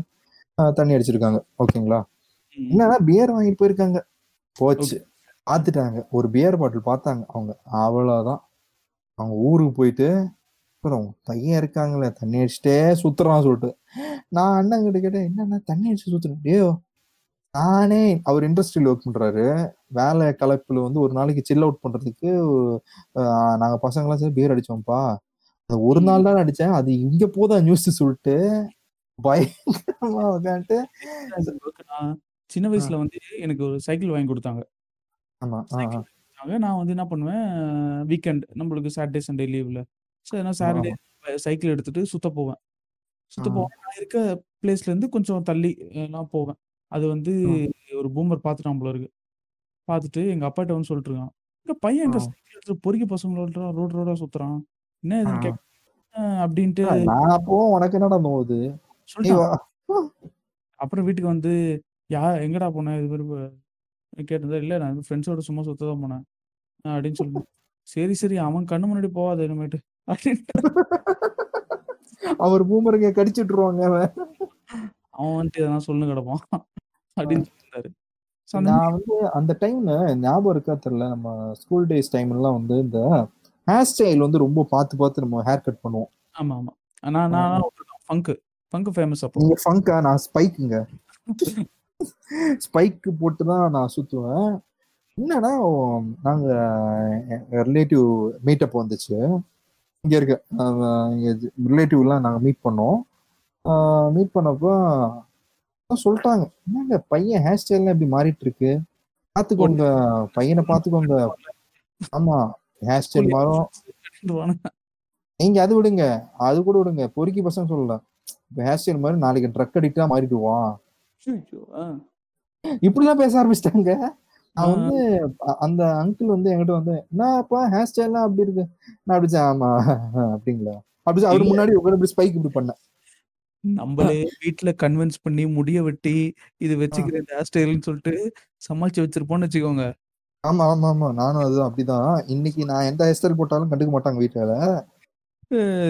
தண்ணி அடிச்சிருக்காங்க. ஓகேங்களா. என்னன்னா பியர் வாங்கிட்டு போயிருக்காங்க. போச்சு. பார்த்துட்டாங்க ஒரு பியர் பாட்டில் பார்த்தாங்க. அவங்க அவ்வளவுதான். அவங்க ஊருக்கு போயிட்டு அப்புறம் பையன் இருக்காங்களே தண்ணி அடிச்சுட்டே சுத்துறான் சொல்லிட்டு. நான் அண்ணன் கிட்ட கேட்டேன் என்னண்ணா தண்ணி அடிச்சு சுத்துறேன் டேயோ நானே அவர் இண்டஸ்ட்ரியில் ஒர்க் பண்றாரு. வேலை கலப்புல வந்து ஒரு நாளைக்கு சில் அவுட் பண்றதுக்கு ஆஹ், நாங்க பசங்களாம் சேர்ந்து பியர் அடிச்சோம்ப்பா. அது ஒரு நாள் தான் அடிச்சேன். அது இங்க போதா நியூஸ் சொல்லிட்டு பயங்கரமா உட்காந்துட்டு சின்ன வயசுல வந்து எனக்கு ஒரு சைக்கிள் வாங்கி கொடுத்தாங்க. ஆமா நான் வந்து என்ன பண்ணுவேன் வீக்கெண்ட் நம்மளுக்கு சாட்டர்டே சண்டே லீவ்ல சரி நான் சாட்டர்டே சைக்கிள் எடுத்துட்டு சுத்த போவேன். சுத்த. போவேன். நான் இருக்க பிளேஸ்ல இருந்து கொஞ்சம் தள்ளி நான் போவேன். அது வந்து ஒரு பூமர் பார்த்துட்டான் போல இருக்கு. பார்த்துட்டு எங்க அப்பாட்ட வந்து சொல்லிட்டு இருக்கான். எங்க பையன் எங்க. சைக்கிள் பொறிக்க பசங்களோட ரோடு ரோடா சுத்துறான். என்ன ஆ. இதுன்னு கேட்க அப்படின்ட்டு நான் அப்போ உனக்கு என்னடா நோவுது நீ வா. அப்புறம் வீட்டுக்கு வந்து யா எங்கடா போன? இது மாதிரி கேட்டிருந்தா இல்லை நான் ஃப்ரெண்ட்ஸோட சும்மா சுத்த தான் போனேன் அப்படின்னு சொல்லி சரி சரி அவன் கண்ணு முன்னாடி போகாத இனிமேட்டு. அப்படின்ட்டு. அவர் பூமருங்க கடிச்சு விட்டுருவாங்க அவன். அவன் வந்துட்டு எதனா சொல்லு கிடப்பான். அப்படின்னு சொல்லியிருந்தாரு நான் வந்து அந்த டைம்ல ஞாபகம் இருக்கா தெரியல நம்ம ஸ்கூல் டேஸ் டைம்லாம் வந்து இந்த ஹேர் ஸ்டைல் வந்து ரொம்ப பார்த்து பார்த்து நம்ம ஹேர் கட் பண்ணுவோம். ஆமா ஆமா. நான் நான் ஃபங்கு ஃபங்கு ஃபேமஸ் அப்போ. நீங்க ஃபங்கா நான் ஸ்பைக்குங்க ஸ்பைக் [laughs] போட்டு தான் நான் சுத்துவேன். என்னன்னா நாங்க ரிலேட்டிவ் மீட்டப் வந்துச்சு. இங்க இருக்க ரிலேட்டிவ்லாம் நாங்க மீட் பண்ணோம். மீட் பண்ணப்போ சொல்லிட்டாங்க. என்னங்க பையன் ஹேர் ஸ்டைல்லாம் இப்படி மாறிட்டு இருக்கு பாத்துக்கோங்க பையனை பாத்துக்கோங்க ஆமா ஹேர் ஸ்டைல் மாறும். நீங்க அது விடுங்க அது கூட விடுங்க. பொறுக்கி பசங்க சொல்லலாம் இப்ப ஹேர் ஸ்டைல் மாதிரி நாளைக்கு ட்ரக் அடிக்டா மாறிடுவான். இப்படிலாம் பேச ஆரம்பிச்சிட்டாங்க. நான் வந்து அந்த அங்கிள் வந்து என்கிட்ட வந்து என்னப்பா ஹேர் ஸ்டைல்லாம் அப்படி இருக்கு? நான் அப்படி ஆமா அப்படிங்களா. அப்படி அவர். முன்னாடி உட்காந்து இப்படி ஸ்பைக் இப்படி பண்ணேன். நம்மளே வீட்ல கன்வின்ஸ் பண்ணி முடிய வெட்டி இது வச்சுக்கிறேன் ஹேர் ஸ்டைல்னு சொல்லிட்டு சமாளிச்சு வச்சிருப்போம்னு வச்சுக்கோங்க. ஆமா ஆமா ஆமா. நானும் அதுதான் அப்படிதான். இன்னைக்கு நான் எந்த ஹேர் ஸ்டைல் போட்டாலும் கண்டுக்க மாட்டாங்க வீட்டுல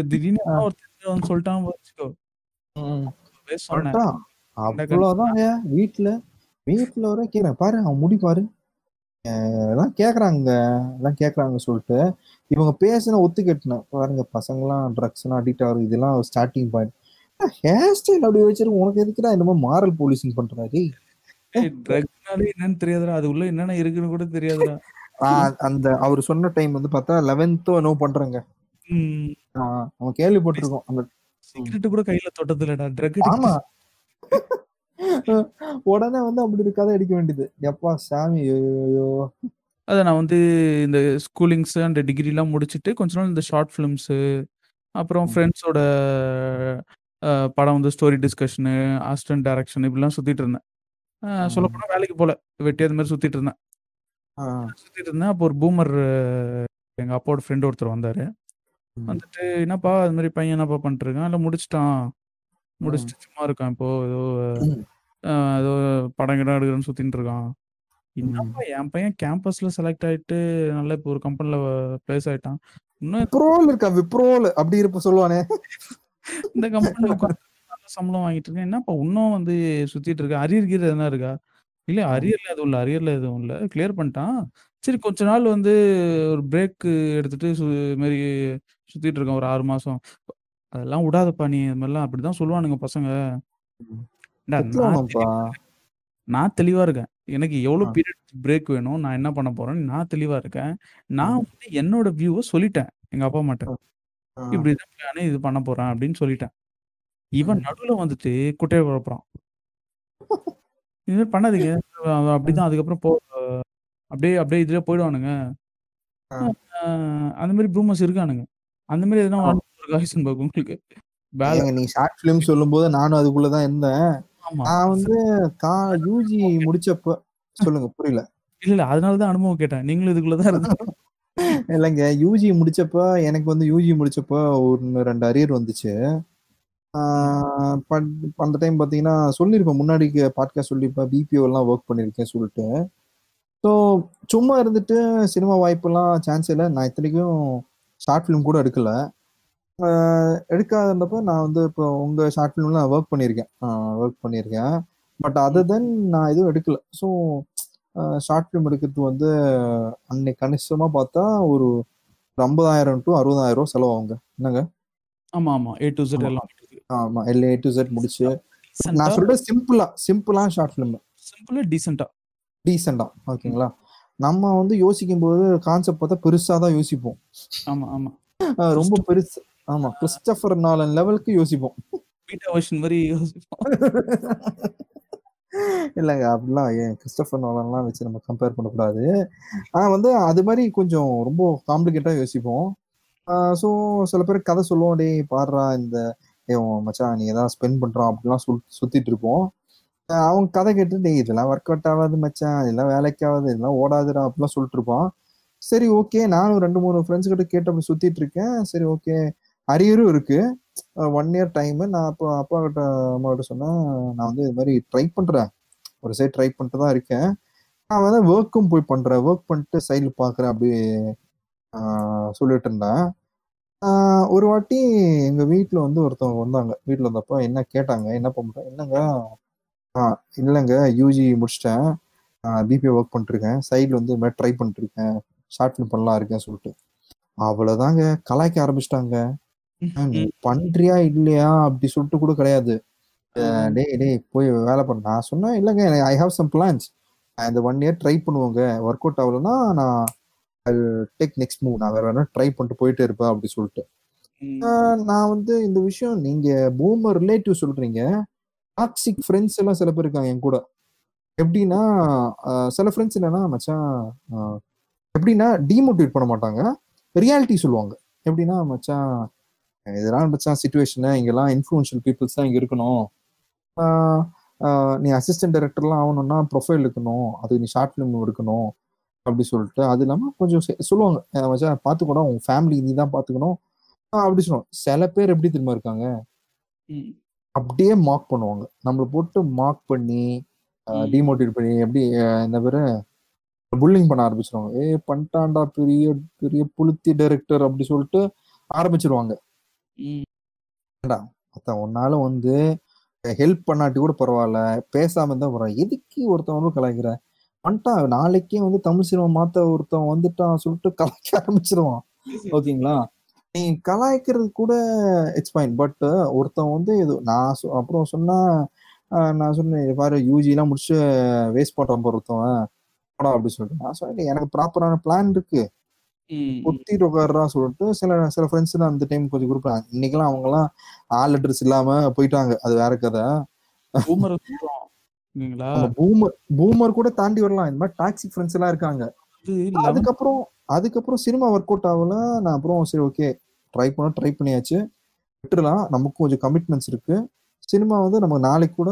திடீர்னு ஆ. ஒருத்தர் வந்து சொல்லிட்டான் வச்சுக்கோ. அப்பவே சொன்னேன். வீட்டுல வீட்டுல வர கேக்குறேன் பாரு அவன் முடி பாரு. அஹ் எல்லாம் கேக்குறாங்க. எல்லாம் கேக்குறாங்க சொல்லிட்டு. இவங்க பேசின ஒத்து கேட்டுனேன் பாருங்க பசங்கலாம் ட்ரக்ஸ் எல்லாம் அடிக்ட் ஆகுது. இதெல்லாம் ஸ்டார்டிங் பாயிண்ட் ஹேர் ஸ்டைல் அப்படி வச்சிருக்கு உனக்கு எதுக்குடா மாதிரி மாரல் போலீசிங் பண்றாரு ட்ரக்னாலே என்னன்னு தெரியாதுடா அது உள்ள என்னென்ன இருக்குன்னு கூட தெரியாதுடா. அந்த அவர் சொன்ன டைம் வந்து பார்த்தா லெவன்த்தோ என்னோ பண்றாங்க. நம்ம கேள்விப்பட்டிருக்கோம். அந்த சிகரெட் கூட கையில தொட்டது இல்லடா ட்ரக் ஆமா. உடனே வந்து அப்படி ஒரு கதை அடிக்க வேண்டியது. எப்பா சாமி ஐயோ. அத நான் வந்து இந்த ஸ்கூலிங்ஸ் அண்ட் டிகிரிலாம் முடிச்சுட்டு கொஞ்ச நாள் இந்த ஷார்ட் ஃபிலிம்ஸு அப்புறம். ஃப்ரெண்ட்ஸோட படம் வந்து ஸ்டோரி டிஸ்கஷனு அசிஸ்டன்ட் டைரக்ஷன் இப்படிலாம் சுத்திட்டு இருந்தேன். ம். சொல்ல போனா வேலைக்கு போல. வெட்டி அது மாதிரி சுத்திட்டு இருந்தேன். சுத்திட்டு இருந்தேன். அப்போ ஒரு பூமர் எங்க அப்பாவோட ஃப்ரெண்ட் ஒருத்தர் வந்தாரு. வந்துட்டு என்னப்பா அது மாதிரி பையன் என்னப்பா பண்ணிட்டு இருக்கான் இல்லை முடிச்சிட்டான். முடிச்சுட்டு சும்மா இருக்கான். இப்போ ஏதோ ஏதோ படம் கிடம் எடுக்கிறேன்னு சுத்திட்டு இருக்கான். என்னப்பா என் பையன் கேம்பஸ்ல செலக்ட் ஆயிட்டு நல்ல இப்போ ஒரு கம்பெனில பிளேஸ் ஆயிட்டான். இன்னும் விப்ரோல் இருக்கா? விப்ரோல். அப்படி இருப்ப சொல்லுவானே. இந்த கம்பெனில உட்காந்து சம்பளம் வாங்கிட்டு இருக்கேன். என்னப்பா இன்னும் வந்து சுத்திட்டு இருக்க? அரியர் கீர் எதுனா இருக்கா? இல்ல. அரியர்ல எதுவும் இல்லை அரியர்ல எதுவும் இல்லை. கிளியர் பண்ணிட்டான். சரி கொஞ்ச நாள் வந்து ஒரு பிரேக் எடுத்துட்டு சு- மாதிரி சுத்திட்டு இருக்கான் ஒரு ஆறு மாசம். அதெல்லாம் விடாதப்பா நீ. இது மாதிரிலாம் அப்படிதான் சொல்லுவானுங்க பசங்க. டா, நான் தெளிவா இருக்கேன். எனக்கு எவ்வளவு ஆ. பீரியட் பிரேக் வேணும்? நான் என்ன பண்ண போறேன்னு நான் தெளிவா இருக்கேன். நான். வந்து என்னோட வியூவை சொல்லிட்டேன். எங்க அப்பா அம்மாட்ட. ஆஹ் இப்படி தான் பிளானு இது பண்ண போறேன் அப்படின்னு சொல்லிட்டேன். இவன் ம். நடுவுல வந்துட்டு குட்டையை குழப்புறான். இது மாதிரி பண்ணாதீங்க. அப்படிதான் அதுக்கப்புறம் போ அப்படியே அப்படியே இதுல போயிடுவானுங்க. அந்த மாதிரி ப்ரூமர்ஸ் இருக்கானுங்க. அந்த மாதிரி எதனா ஆஹ் ஒரு ஹைசன்பர்க் உங்களுக்கு? பேல ஏங்க நீ ஷார்ட் பிலிம் சொல்லும் போது நானும் அதுக்குள்ளதான் இருந்தேன். ஆமா. நான் வந்து கா யூஜி [laughs] முடிச்சப்ப சொல்லுங்க புரியல. இல்ல இல்ல அதனாலதான் அனுபவம் கேட்டேன். நீங்களும் இதுக்குள்ளதான் இருந்தீங்க. [laughs] இல்லைங்க யூஜி முடிச்சப்ப எனக்கு வந்து யூஜி முடிச்சப்ப ஒரு ரெண்டு அரியர் வந்துச்சு. பட்- அந்த டைம் பார்த்தீங்கன்னா சொல்லியிருப்பேன் முன்னாடி பாட்காஸ்ட் சொல்லியிருப்பேன் பிபிஓ எல்லாம் ஒர்க் பண்ணியிருக்கேன் சொல்லிட்டு. ஸோ சும்மா இருந்துட்டு சினிமா வாய்ப்பெல்லாம் சான்ஸ் இல்லை. நான் இத்தனைக்கும் ஷார்ட் ஃபிலிம் கூட எடுக்கல. எடுக்காதப்போ நான் வந்து இப்போ உங்கள் ஷார்ட் ஃபிலிம்லாம் ஒர்க் பண்ணியிருக்கேன் ஒர்க் பண்ணியிருக்கேன் பட் அதர் தென் நான் எதுவும் எடுக்கல. ஸோ ஷார்ட் ஃபிலிம் எடுக்கிறது வந்து அன்னைக்கு கணிசமாக பார்த்தா ஒரு ஐம்பதாயிரம் டு அறுபதாயிரம் செலவாகுங்க. என்னங்க? ஆமா ஆமா. ஏ டு Z ஆமா. எல்லாம் ஆமா. எல் ஏ டு செட் முடிச்சு. நான் சொல்றது சிம்பிளா சிம்பிளா ஷார்ட் ஃபிலிம் சிம்பிளா டீசெண்டா டீசெண்டா ஓகேங்களா? நம்ம வந்து யோசிக்கும் போது கான்செப்ட் பார்த்தா பெருசா தான் யோசிப்போம். ஆமா ஆமா. ரொம்ப பெருசு. ஆமா. கிறிஸ்டபர் நாலன் லெவலுக்கு யோசிப்போம். பீட்டா வெர்ஷன் மாதிரி யோசிப்போம். [laughs] இல்லைங்க அப்படிலாம் ஏன் கிறிஸ்டபர் நோலன்லாம் வச்சு நம்ம கம்பேர் பண்ணக்கூடாது. ஆனால் வந்து அது மாதிரி கொஞ்சம் ரொம்ப காம்ப்ளிகேட்டாக யோசிப்போம். ஸோ சில பேர் கதை சொல்லுவோம் டே பாடுறா இந்த ஏய் மச்சான் நீ எதாவது ஸ்பெண்ட் பண்ணுறான் அப்படிலாம் சொல் சுற்றிட்டு இருப்போம். அவங்க கதை கேட்டு டே இதெல்லாம் ஒர்க் அவுட் ஆகாது மச்சான் இதெல்லாம் வேலைக்கு ஆகாது இதெல்லாம் ஓடாதுடா அப்படிலாம் சொல்லிட்டு இருப்பான் சரி ஓகே நானும் ரெண்டு மூணு ஃப்ரெண்ட்ஸ் கிட்ட கேட்டு அப்படி சுற்றிட்டு இருக்கேன். சரி ஓகே அரியரும் இருக்குது ஒன் இயர் டைமு நான் அப்போ அப்பா கிட்ட அம்மா சொன்னேன் நான் வந்து இது மாதிரி ட்ரை பண்ணுறேன் ஒரு சைட் ட்ரை பண்ணிட்டு தான் இருக்கேன். நான் வந்து ஒர்க்கும் போய் பண்ணுறேன் ஒர்க் பண்ணிட்டு சைடில் பார்க்குறேன் அப்படி சொல்லிட்டு இருந்தேன். ஒரு வாட்டி எங்கள் வீட்டில் வந்து ஒருத்தவங்க வந்தாங்க. வீட்டில் வந்தப்போ என்ன கேட்டாங்க என்ன பண்றேன் என்னங்க? ஆ இல்லைங்க யூஜி முடிச்சிட்டேன். பிபி ஒர்க் பண்ணிட்டுருக்கேன் சைடில் வந்து இது மாதிரி ட்ரை பண்ணிட்டுருக்கேன் ஷார்ட் ஃபிலிம் பண்ணலாம் இருக்கேன் சொல்லிட்டு. அவ்வளோதாங்க கலாய்க்க ஆரம்பிச்சிட்டாங்க. நீ பண்றியா இல்லையா அப்படி சொல்லிட்டு கூட கிடையாது. டேய் டேய் போய் வேலை பண்ண. நான் சொன்னேன் இல்லைங்க ஐ ஹாவ் சம் பிளான்ஸ் இந்த ஒன் இயர் ட்ரை பண்ணுவோங்க. ஒர்க் அவுட் ஆகலைன்னா நான் டேக் நெக்ஸ்ட் மூவ் நான் வேற வேணா ட்ரை பண்ணிட்டு போயிட்டே இருப்பேன் அப்படி சொல்லிட்டு. நான் வந்து இந்த விஷயம் நீங்க பூமர் ரிலேட்டிவ் சொல்றீங்க. டாக்ஸிக் ஃப்ரெண்ட்ஸ் எல்லாம் சில பேர் இருக்காங்க என் கூட. எப்படின்னா சில ஃப்ரெண்ட்ஸ் என்னன்னா மச்சான் எப்படின்னா டிமோட்டிவேட் பண்ண மாட்டாங்க. ரியாலிட்டி சொல்லுவாங்க. எப்படின்னா மச்சான் இதெல்லாம் மச்சான் சுச்சுவேஷனு இங்கெல்லாம் இன்ஃப்ளூன்ஷியல் பீப்புள்ஸ் தான் இங்க இருக்கணும். நீ அசிஸ்டன்ட் டைரக்டர்லாம் ஆகணும்னா ப்ரொஃபைல் இருக்கணும் அதுக்கு நீ ஷார்ட் ஃபிலிம் எடுக்கணும். அப்படி சொல்லிட்டு அது இல்லாமல் கொஞ்சம் சொல்லுவாங்க அஹ் மச்சான் பார்த்துக்கூட உங்க ஃபேமிலி நீ தான் பார்த்துக்கணும். அப்படி சொல்லுவாங்க. சில பேர் எப்படி தெரியுமா இருக்காங்க? அப்படியே மார்க் பண்ணுவாங்க. நம்மளை போட்டு மார்க் பண்ணி டிமோட்டிவேட் பண்ணி எப்படி இந்த பேரு? புல்லிங் பண்ண ஆரம்பிச்சிருவாங்க. ஏ பண்ணிட்டான்டா பெரிய பெரிய புளுத்தி டைரக்டர் அப்படி சொல்லிட்டு ஆரம்பிச்சிருவாங்க. மத்த உன்னால வந்து ஹெல்ப் பண்ணாட்டி கூட பரவாயில்ல பேசாம இருந்தா பரவாயில்ல எதுக்கு ஒருத்தன் வந்து கலாய்க்கிற? வந்துட்டான் நாளைக்கே வந்து தமிழ் சினிமா மாத்த ஒருத்தன் வந்துட்டான் சொல்லிட்டு கலாய்க்க ஆரம்பிச்சிருவான். ஓகேங்களா? நீ கலாய்க்கிறது கூட இட்ஸ் ஃபைன் பட் ஒருத்தன் வந்து இது நான் சொ- அப்புறம் சொன்னா நான் சொன்னேன் "இங்க பாரு யூஜி எல்லாம் முடிச்சு வேஸ்ட் பண்றான் பாரு ஒருத்தவன் போடா அப்படி சொல்லிட்டு. நான் சொன்னேன் எனக்கு ப்ராப்பரான பிளான் இருக்கு. குத்திட்டு உட்காடுறா சொல்லிட்டு சில சில ஃப்ரெண்ட்ஸ் தான் அந்த டைம் கொஞ்சம் குரூப் இன்னைக்கெல்லாம் அவங்க எல்லாம் ஆள் அட்ரஸ் இல்லாம போயிட்டாங்க. அது வேற கதை. பூமர் பூமர் கூட தாண்டி வரலாம். இந்த மாதிரி டாக்ஸிக் ஃப்ரெண்ட்ஸ் எல்லாம் இருக்காங்க. அது 11th அதுக்கப்புறம் அதுக்கப்புறம் சினிமா ஒர்க் அவுட் ஆகல. நான் அப்புறம் சரி ஓகே ட்ரை பண்ண ட்ரை பண்ணியாச்சு. விட்டுறலாம் நமக்கும் கொஞ்சம் கமிட்மெண்ட்ஸ் இருக்கு. சினிமா வந்து நம்ம நாளைக்கு கூட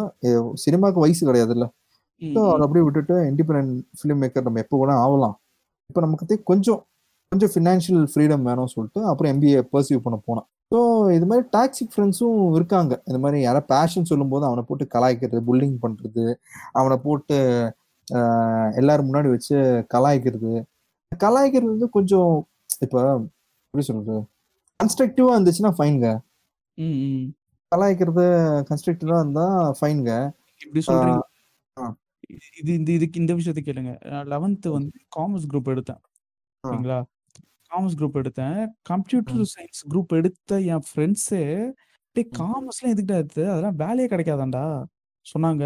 சினிமாக்கு வயசு கிடையாதுல்ல. ஸோ. அதை அப்படியே விட்டுட்டு இண்டிபெண்ட் ஃபிலிம் மேக்கர் நம்ம எப்போ கூட ஆகலாம். இப்போ நமக்கு கொஞ்சம் கொஞ்சம் ஃபினான்ஷியல் ஃப்ரீடம் வேணும்னு சொல்லிட்டு அப்புறம் எம்பிஏ பர்சீவ் பண்ண போனேன். ஸோ இது மாதிரி டாக்ஸிக் ஃப்ரெண்ட்ஸும் இருக்காங்க. இந்த மாதிரி யாராவது பேஷன் சொல்லும்போது அவனை போட்டு கலாய்க்கிறது புல்லிங் பண்ணுறது அவனை போட்டு எல்லாரும் முன்னாடி வச்சு கலாய்க்கிறது. கலாய்க்கிறது வந்து கொஞ்சம் இப்போ எப்படி சொல்றது? கன்ஸ்ட்ரக்டிவா இருந்துச்சுன்னா ஃபைன்ங்க. கலாய்க்கிறது கன்ஸ்ட்ரக்டிவா இருந்தா ஃபைன்ங்க இப்படி சொல்றீங்க. இது இந்த இதுக்கு இந்த விஷயத்தை கேளுங்க. லெவன்த் வந்து காமர்ஸ் குரூப் எடுத்தேன். ஆ. ஓகேங்களா காமர்ஸ் குரூப் எடுத்தேன். கம்ப்யூட்டர் சயின்ஸ் குரூப் எடுத்த என் ஃப்ரெண்ட்ஸே டே. காமர்ஸ்லாம் எதுக்குடா எடுத்து? அதெல்லாம் வேலையே கிடைக்காதாண்டா சொன்னாங்க.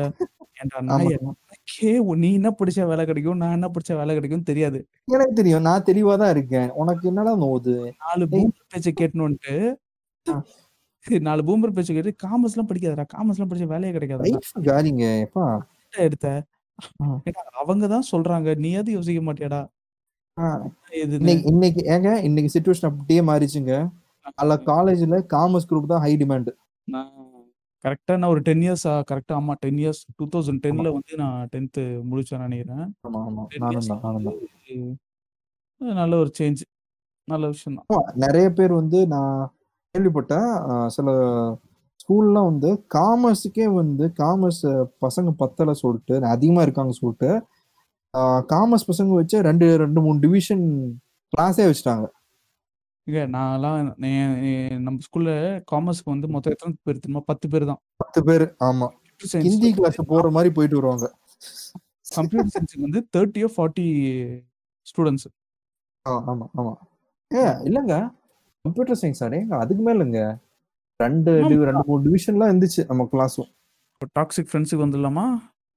ஏன்டா நான் எனக்கே நீ என்ன படிச்ச வேலை கிடைக்கும் நான் என்ன படிச்ச வேலை கிடைக்கும் தெரியாது. எனக்கு தெரியும். நான் தெளிவா தான் இருக்கேன். உனக்கு என்னடா நோவுது? நாலு. பூமர் பேச்சை கேட்டணுன்ட்டு ஆ. நாலு பூமர் பேச்சை கேட்டு காமர்ஸ்லாம் படிக்காதடா. காமர்ஸ்லாம் படிச்ச வேலையே எப்பா? என்னடா எடுத்த அவங்க தான் சொல்றாங்க நீ எது யோசிக்க மாட்டியாடா. இன்னைக்கு இன்னைக்கு ஏங்க இன்னைக்கு சுச்சுவேஷன் அப்படியே மாறிச்சுங்க. அல்ல காலேஜ்ல காமர்ஸ் குரூப் தான் ஹை டிமாண்ட் நான் கரெக்டா நான் ஒரு டென் இயர்ஸ் கரெக்டா ஆமா டென் இயர்ஸ் டூ தௌசண்ட் டென்ல வந்து நான் டென்த்து முடிச்சேன் நினைக்கிறேன். நல்ல ஒரு சேஞ்ச் நல்ல விஷயம் தான். நிறைய பேர் வந்து நான் கேள்விப்பட்டேன். சில ஸ்கூல்லாம் வந்து காமர்ஸுக்கே வந்து காமர்ஸ் பசங்க பத்தலை சொல்லிட்டு அதிகமா இருக்காங்க சொல்லிட்டு காமர்ஸ் பசங்க வச்சு ரெண்டு ரெண்டு மூணு டிவிஷன் கிளாஸே வச்சுட்டாங்க. இங்க நான்லாம் நம்ம ஸ்கூல்ல காமர்ஸ்க்கு வந்து மொத்தம் எத்தனை பேர் தெரியுமா? பத்து பேர் தான். பத்து பேர் ஆமா. ஹிந்தி கிளாஸ் போற மாதிரி போயிட்டு வருவாங்க. கம்ப்யூட்டர் சயின்ஸுக்கு வந்து தேர்ட்டியோ ஃபார்ட்டி ஸ்டூடெண்ட்ஸ் ஆமா ஆமா. ஏ இல்லங்க. கம்ப்யூட்டர் சயின்ஸ் அடேங்க அதுக்கு மேலங்க ரெண்டு ரெண்டு மூணு டிவிஷன்லாம் இருந்துச்சு நம்ம கிளாஸும் டாக்ஸிக் ஃப்ரெண்ட்ஸுக்கு வந்துடலாமா?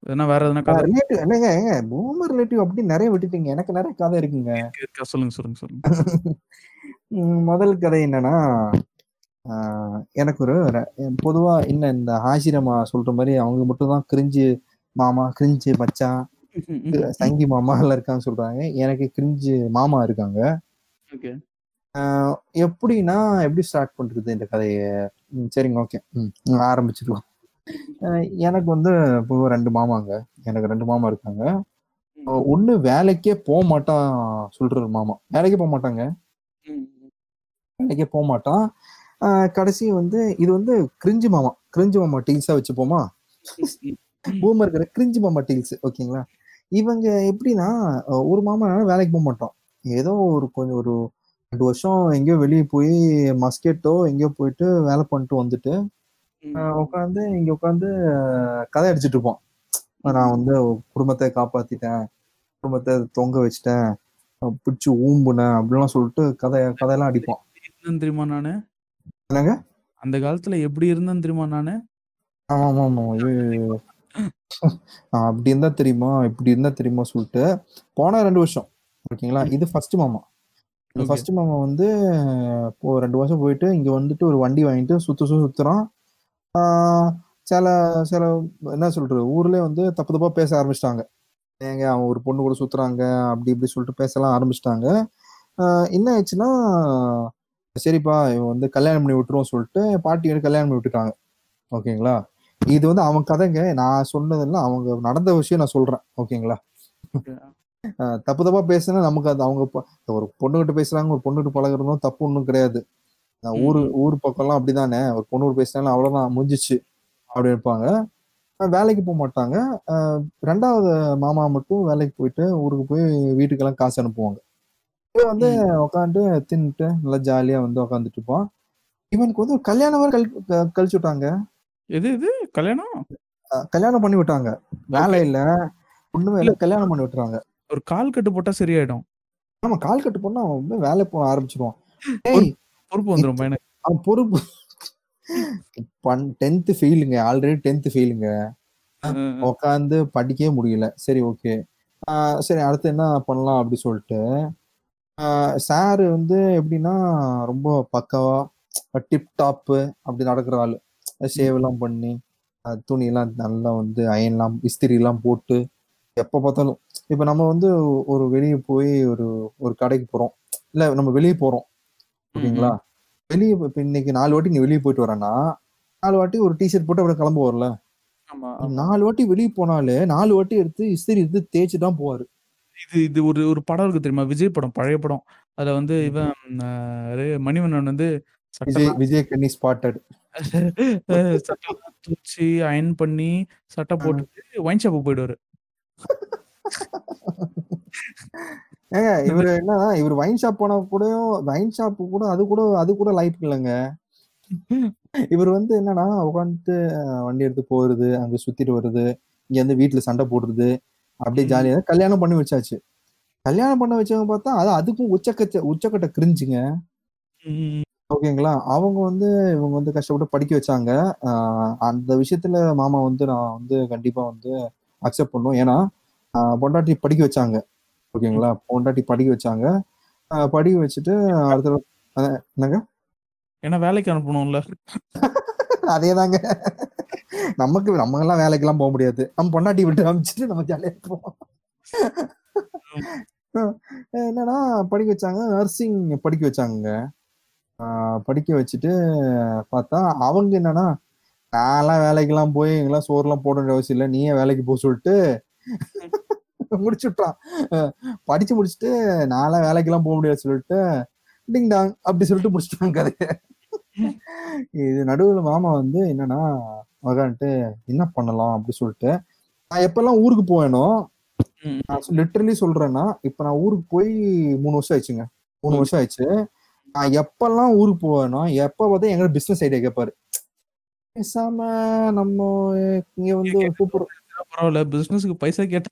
எதனா வேற எதனா கதை? ரிலேட்டிவ் என்னங்க ஏங்க பூமர் ரிலேட்டிவ் அப்படி நிறைய விட்டுட்டீங்க. எனக்கு நிறைய கதை இருக்குங்க. இருக்கா சொல்லுங்க சொல்லுங்க சொல்லுங்க. [laughs] முதல் கதை என்னன்னா எனக்கு ஒரு பொதுவா என்ன இந்த ஆசிரமா சொல்ற மாதிரி அவங்க மட்டும் தான் கிரிஞ்சு மாமா கிரிஞ்சு மச்சான் சங்கி மாமா எல்லாம் இருக்காங்க சொல்றாங்க. எனக்கு கிரிஞ்சு மாமா இருக்காங்க. எப்படின்னா எப்படி ஸ்டார்ட் பண்றது இந்த கதையை? சரிங்க ஓகே. ம் ஆரம்பிச்சிடலாம். ஆஹ், எனக்கு வந்து இப்போ ரெண்டு மாமாங்க. எனக்கு ரெண்டு மாமா இருக்காங்க. ஒண்ணு வேலைக்கே போக மாட்டான் சொல்ற ஒரு மாமா. வேலைக்கே போக மாட்டாங்க. வேலைக்கே போக மாட்டான். கடைசி வந்து இது வந்து கிரிஞ்சு மாமா. கிரிஞ்சு மாமா டீல்ஸா வச்சுப்போமா? பூமர் இருக்கிற கிரிஞ்சு மாமா டீல்ஸ் ஓகேங்களா? இவங்க எப்படின்னா ஒரு மாமா வேலைக்கு போக மாட்டோம் ஏதோ ஒரு கொஞ்சம் ஒரு ரெண்டு வருஷம் எங்கேயோ வெளியே போய் மஸ்கெட்டோ எங்கேயோ போயிட்டு வேலை பண்ணிட்டு வந்துட்டு உட்காந்து இங்க உட்காந்து கதை அடிச்சிட்டு இருப்போம். நான் வந்து குடும்பத்தை காப்பாத்திட்டேன். குடும்பத்தை தொங்க வச்சிட்டேன். பிடிச்சி ஊம்புனேன் அப்படிலாம் சொல்லிட்டு கதை கதையெல்லாம் அடிப்போம். தெரியுமா நானு? என்னங்க? அந்த காலத்துல எப்படி இருந்தேன் தெரியுமா நானு? ஆமா ஆமா ஆமா அப்படி இருந்தா தெரியுமா? இப்படி இருந்தா தெரியுமா சொல்லிட்டு போன ரெண்டு வருஷம் ஓகேங்களா? இது ஃபர்ஸ்ட் மாமா. ஃபர்ஸ்ட் மாமா வந்து இப்போ ரெண்டு வருஷம் போயிட்டு இங்க வந்துட்டு ஒரு வண்டி வாங்கிட்டு சுத்து சுத்து சுத்துறான். சில சில என்ன சொல்றது ஊர்லயே வந்து தப்பு தப்பா பேச ஆரம்பிச்சிட்டாங்க. ஏங்க அவன் ஒரு பொண்ணு கூட சுத்துறாங்க அப்படி இப்படி சொல்லிட்டு பேசலாம் ஆரம்பிச்சிட்டாங்க. என்ன ஆயிடுச்சுன்னா சரிப்பா இவன் வந்து கல்யாணம் பண்ணி விட்டுருவோம் சொல்லிட்டு பாட்டி கல்யாணம் பண்ணி விட்டுட்டாங்க. ஓகேங்களா? இது வந்து அவன் கதைங்க. நான் சொன்னதெல்லாம் அவங்க நடந்த விஷயம் நான் சொல்றேன். ஓகேங்களா? தப்பு தப்பா பேசுனா நமக்கு அது அவங்க ஒரு பொண்ணுகிட்ட பேசுறாங்க ஒரு பொண்ணுகிட்ட பழகுறதும் தப்பு ஒன்றும் கிடையாது. ஊரு ஊர் பக்கம்லாம் அப்படிதானே? ஒரு பொண்ணு பேசினாலும் அவ்வளவுதான் முடிஞ்சிச்சு. அப்படி இருப்பாங்க. வேலைக்கு போக மாட்டாங்க. ரெண்டாவது மாமா மட்டும் வேலைக்கு போயிட்டு ஊருக்கு போய் வீட்டுக்கெல்லாம் காசு அனுப்புவாங்க. இவன் வந்து உட்காந்து தின்னுட்டு நல்லா ஜாலியா வந்து உட்காந்துட்டு இருப்பான் இவனுக்கு வந்து ஒரு கல்யாணம் வரை கழி கழிச்சு விட்டாங்க. எது இது கல்யாணம்? கல்யாணம் பண்ணி விட்டாங்க. வேலை இல்ல. ஒண்ணுமே இல்ல. கல்யாணம் பண்ணி விட்டுறாங்க. ஒரு கால் கட்டு போட்டா சரியாயிடும். ஆமா கால் கட்டு வந்து வேலை போக ஆரம்பிச்சிருவான். பொறுப்பு வந்துடும் அவன் பொறுப்பு. பன் டென்த்து ஃபெயிலுங்க ஆல்ரெடி டென்த்து ஃபெயிலுங்க உட்காந்து படிக்கவே முடியல. சரி ஓகே சரி அடுத்து என்ன பண்ணலாம் அப்படி சொல்லிட்டு சார் வந்து எப்படின்னா ரொம்ப பக்காவா டிப் டாப்பு அப்படி நடக்கிற ஆளு. ஷேவ் எல்லாம் பண்ணி துணியெல்லாம் நல்லா வந்து அயன்லாம் இஸ்திரி எல்லாம் போட்டு எப்போ பார்த்தாலும். இப்போ நம்ம வந்து ஒரு வெளியே போய் ஒரு ஒரு கடைக்கு போறோம். இல்ல நம்ம வெளியே போறோம். ஓகேங்களா? வெளியே இப்போ இன்னைக்கு நாலு வாட்டி நீ வெளியே போயிட்டு வரேன்னா நாலு வாட்டி ஒரு டிஷர்ட் போட்டு அப்படியே கிளம்ப வரல நாலு வாட்டி வெளியே போனாலே நாலு வாட்டி எடுத்து இஸ்திரி எடுத்து தேய்ச்சி தான் போவாரு. இது இது ஒரு ஒரு படம் இருக்கு தெரியுமா? விஜய் படம் பழைய படம். அதுல வந்து இவன் மணிவண்ணன் வந்து விஜய் கண்ணி ஸ்பாட்டட் [laughs] சட்டை தூச்சி அயன் பண்ணி சட்டை போட்டுட்டு ஒயின் ஷாப்புக்கு போயிடுவாரு. [laughs] ஏங்க இவரு என்ன இவர் வைன் ஷாப் போனா கூட வைன் ஷாப் கூட அது கூட அது கூட லைட் இல்லைங்க. இவர் வந்து என்னன்னா உட்காந்துட்டு வண்டி எடுத்து போறது அங்க சுத்திட்டு வருது இங்க வந்து வீட்டுல சண்டை போடுறது அப்படியே. ஜாலியா கல்யாணம் பண்ணி வச்சாச்சு. கல்யாணம் பண்ண வச்சவங்க பார்த்தா அது அதுக்கும் உச்சக்கச்ச உச்சக்கட்ட கிரிஞ்சுங்க ஓகேங்களா? அவங்க வந்து இவங்க வந்து கஷ்டப்பட்டு படிக்க வச்சாங்க. அந்த விஷயத்துல மாமா வந்து நான் வந்து கண்டிப்பா வந்து அக்செப்ட் பண்ணும் ஏன்னா பொண்டாட்டி படிக்க வச்சாங்க. ஓகேங்களா? பொண்டாட்டி படிக்க வச்சாங்க. படிக்க வச்சுட்டு அடுத்த என்னங்க? ஏன்னா வேலைக்கு அனுப்பணும்ல? அதேதாங்க. நமக்கு நம்ம எல்லாம் வேலைக்கெல்லாம் போக முடியாது. நம்ம பொண்டாட்டி விட்டு அனுப்பிச்சிட்டு நம்ம ஜாலியா இருப்போம். அஹ் என்னன்னா படிக்க வச்சாங்க. நர்சிங் படிக்க வச்சாங்க படிக்க வச்சுட்டு பார்த்தா அவங்க என்னன்னா நான்லாம் வேலைக்கெல்லாம் போய் எங்கெல்லாம் சோறுலாம் போட வேண்டிய அவசியம் இல்லை. நீயே வேலைக்கு போக சொல்லிட்டு முடிச்சு விட்டான் படிச்சு முடிச்சுட்டு நான்லாம் வேலைக்கெல்லாம் போக முடியாது சொல்லிட்டு டிங் டாங் அப்படி சொல்லிட்டு முடிச்சிட்டாங்க கதையை. இது நடுவுல மாமா வந்து என்னன்னா மகான்ட்டு என்ன பண்ணலாம்? அப்படி சொல்லிட்டு நான் எப்பெல்லாம் ஊருக்கு போவேனோ நான் லிட்டரலி சொல்றேன்னா இப்ப நான் ஊருக்கு போய் மூணு வருஷம் ஆயிடுச்சுங்க. மூணு வருஷம் ஆயிடுச்சு. நான் எப்பெல்லாம் ஊருக்கு போவேனோ எப்ப பார்த்தா எங்க பிசினஸ் ஐடியா கேட்பாரு பேசாம நம்ம இங்க வந்து சூப்பர் பரவாயில்ல பிசினஸ்க்கு பைசா கேட்ட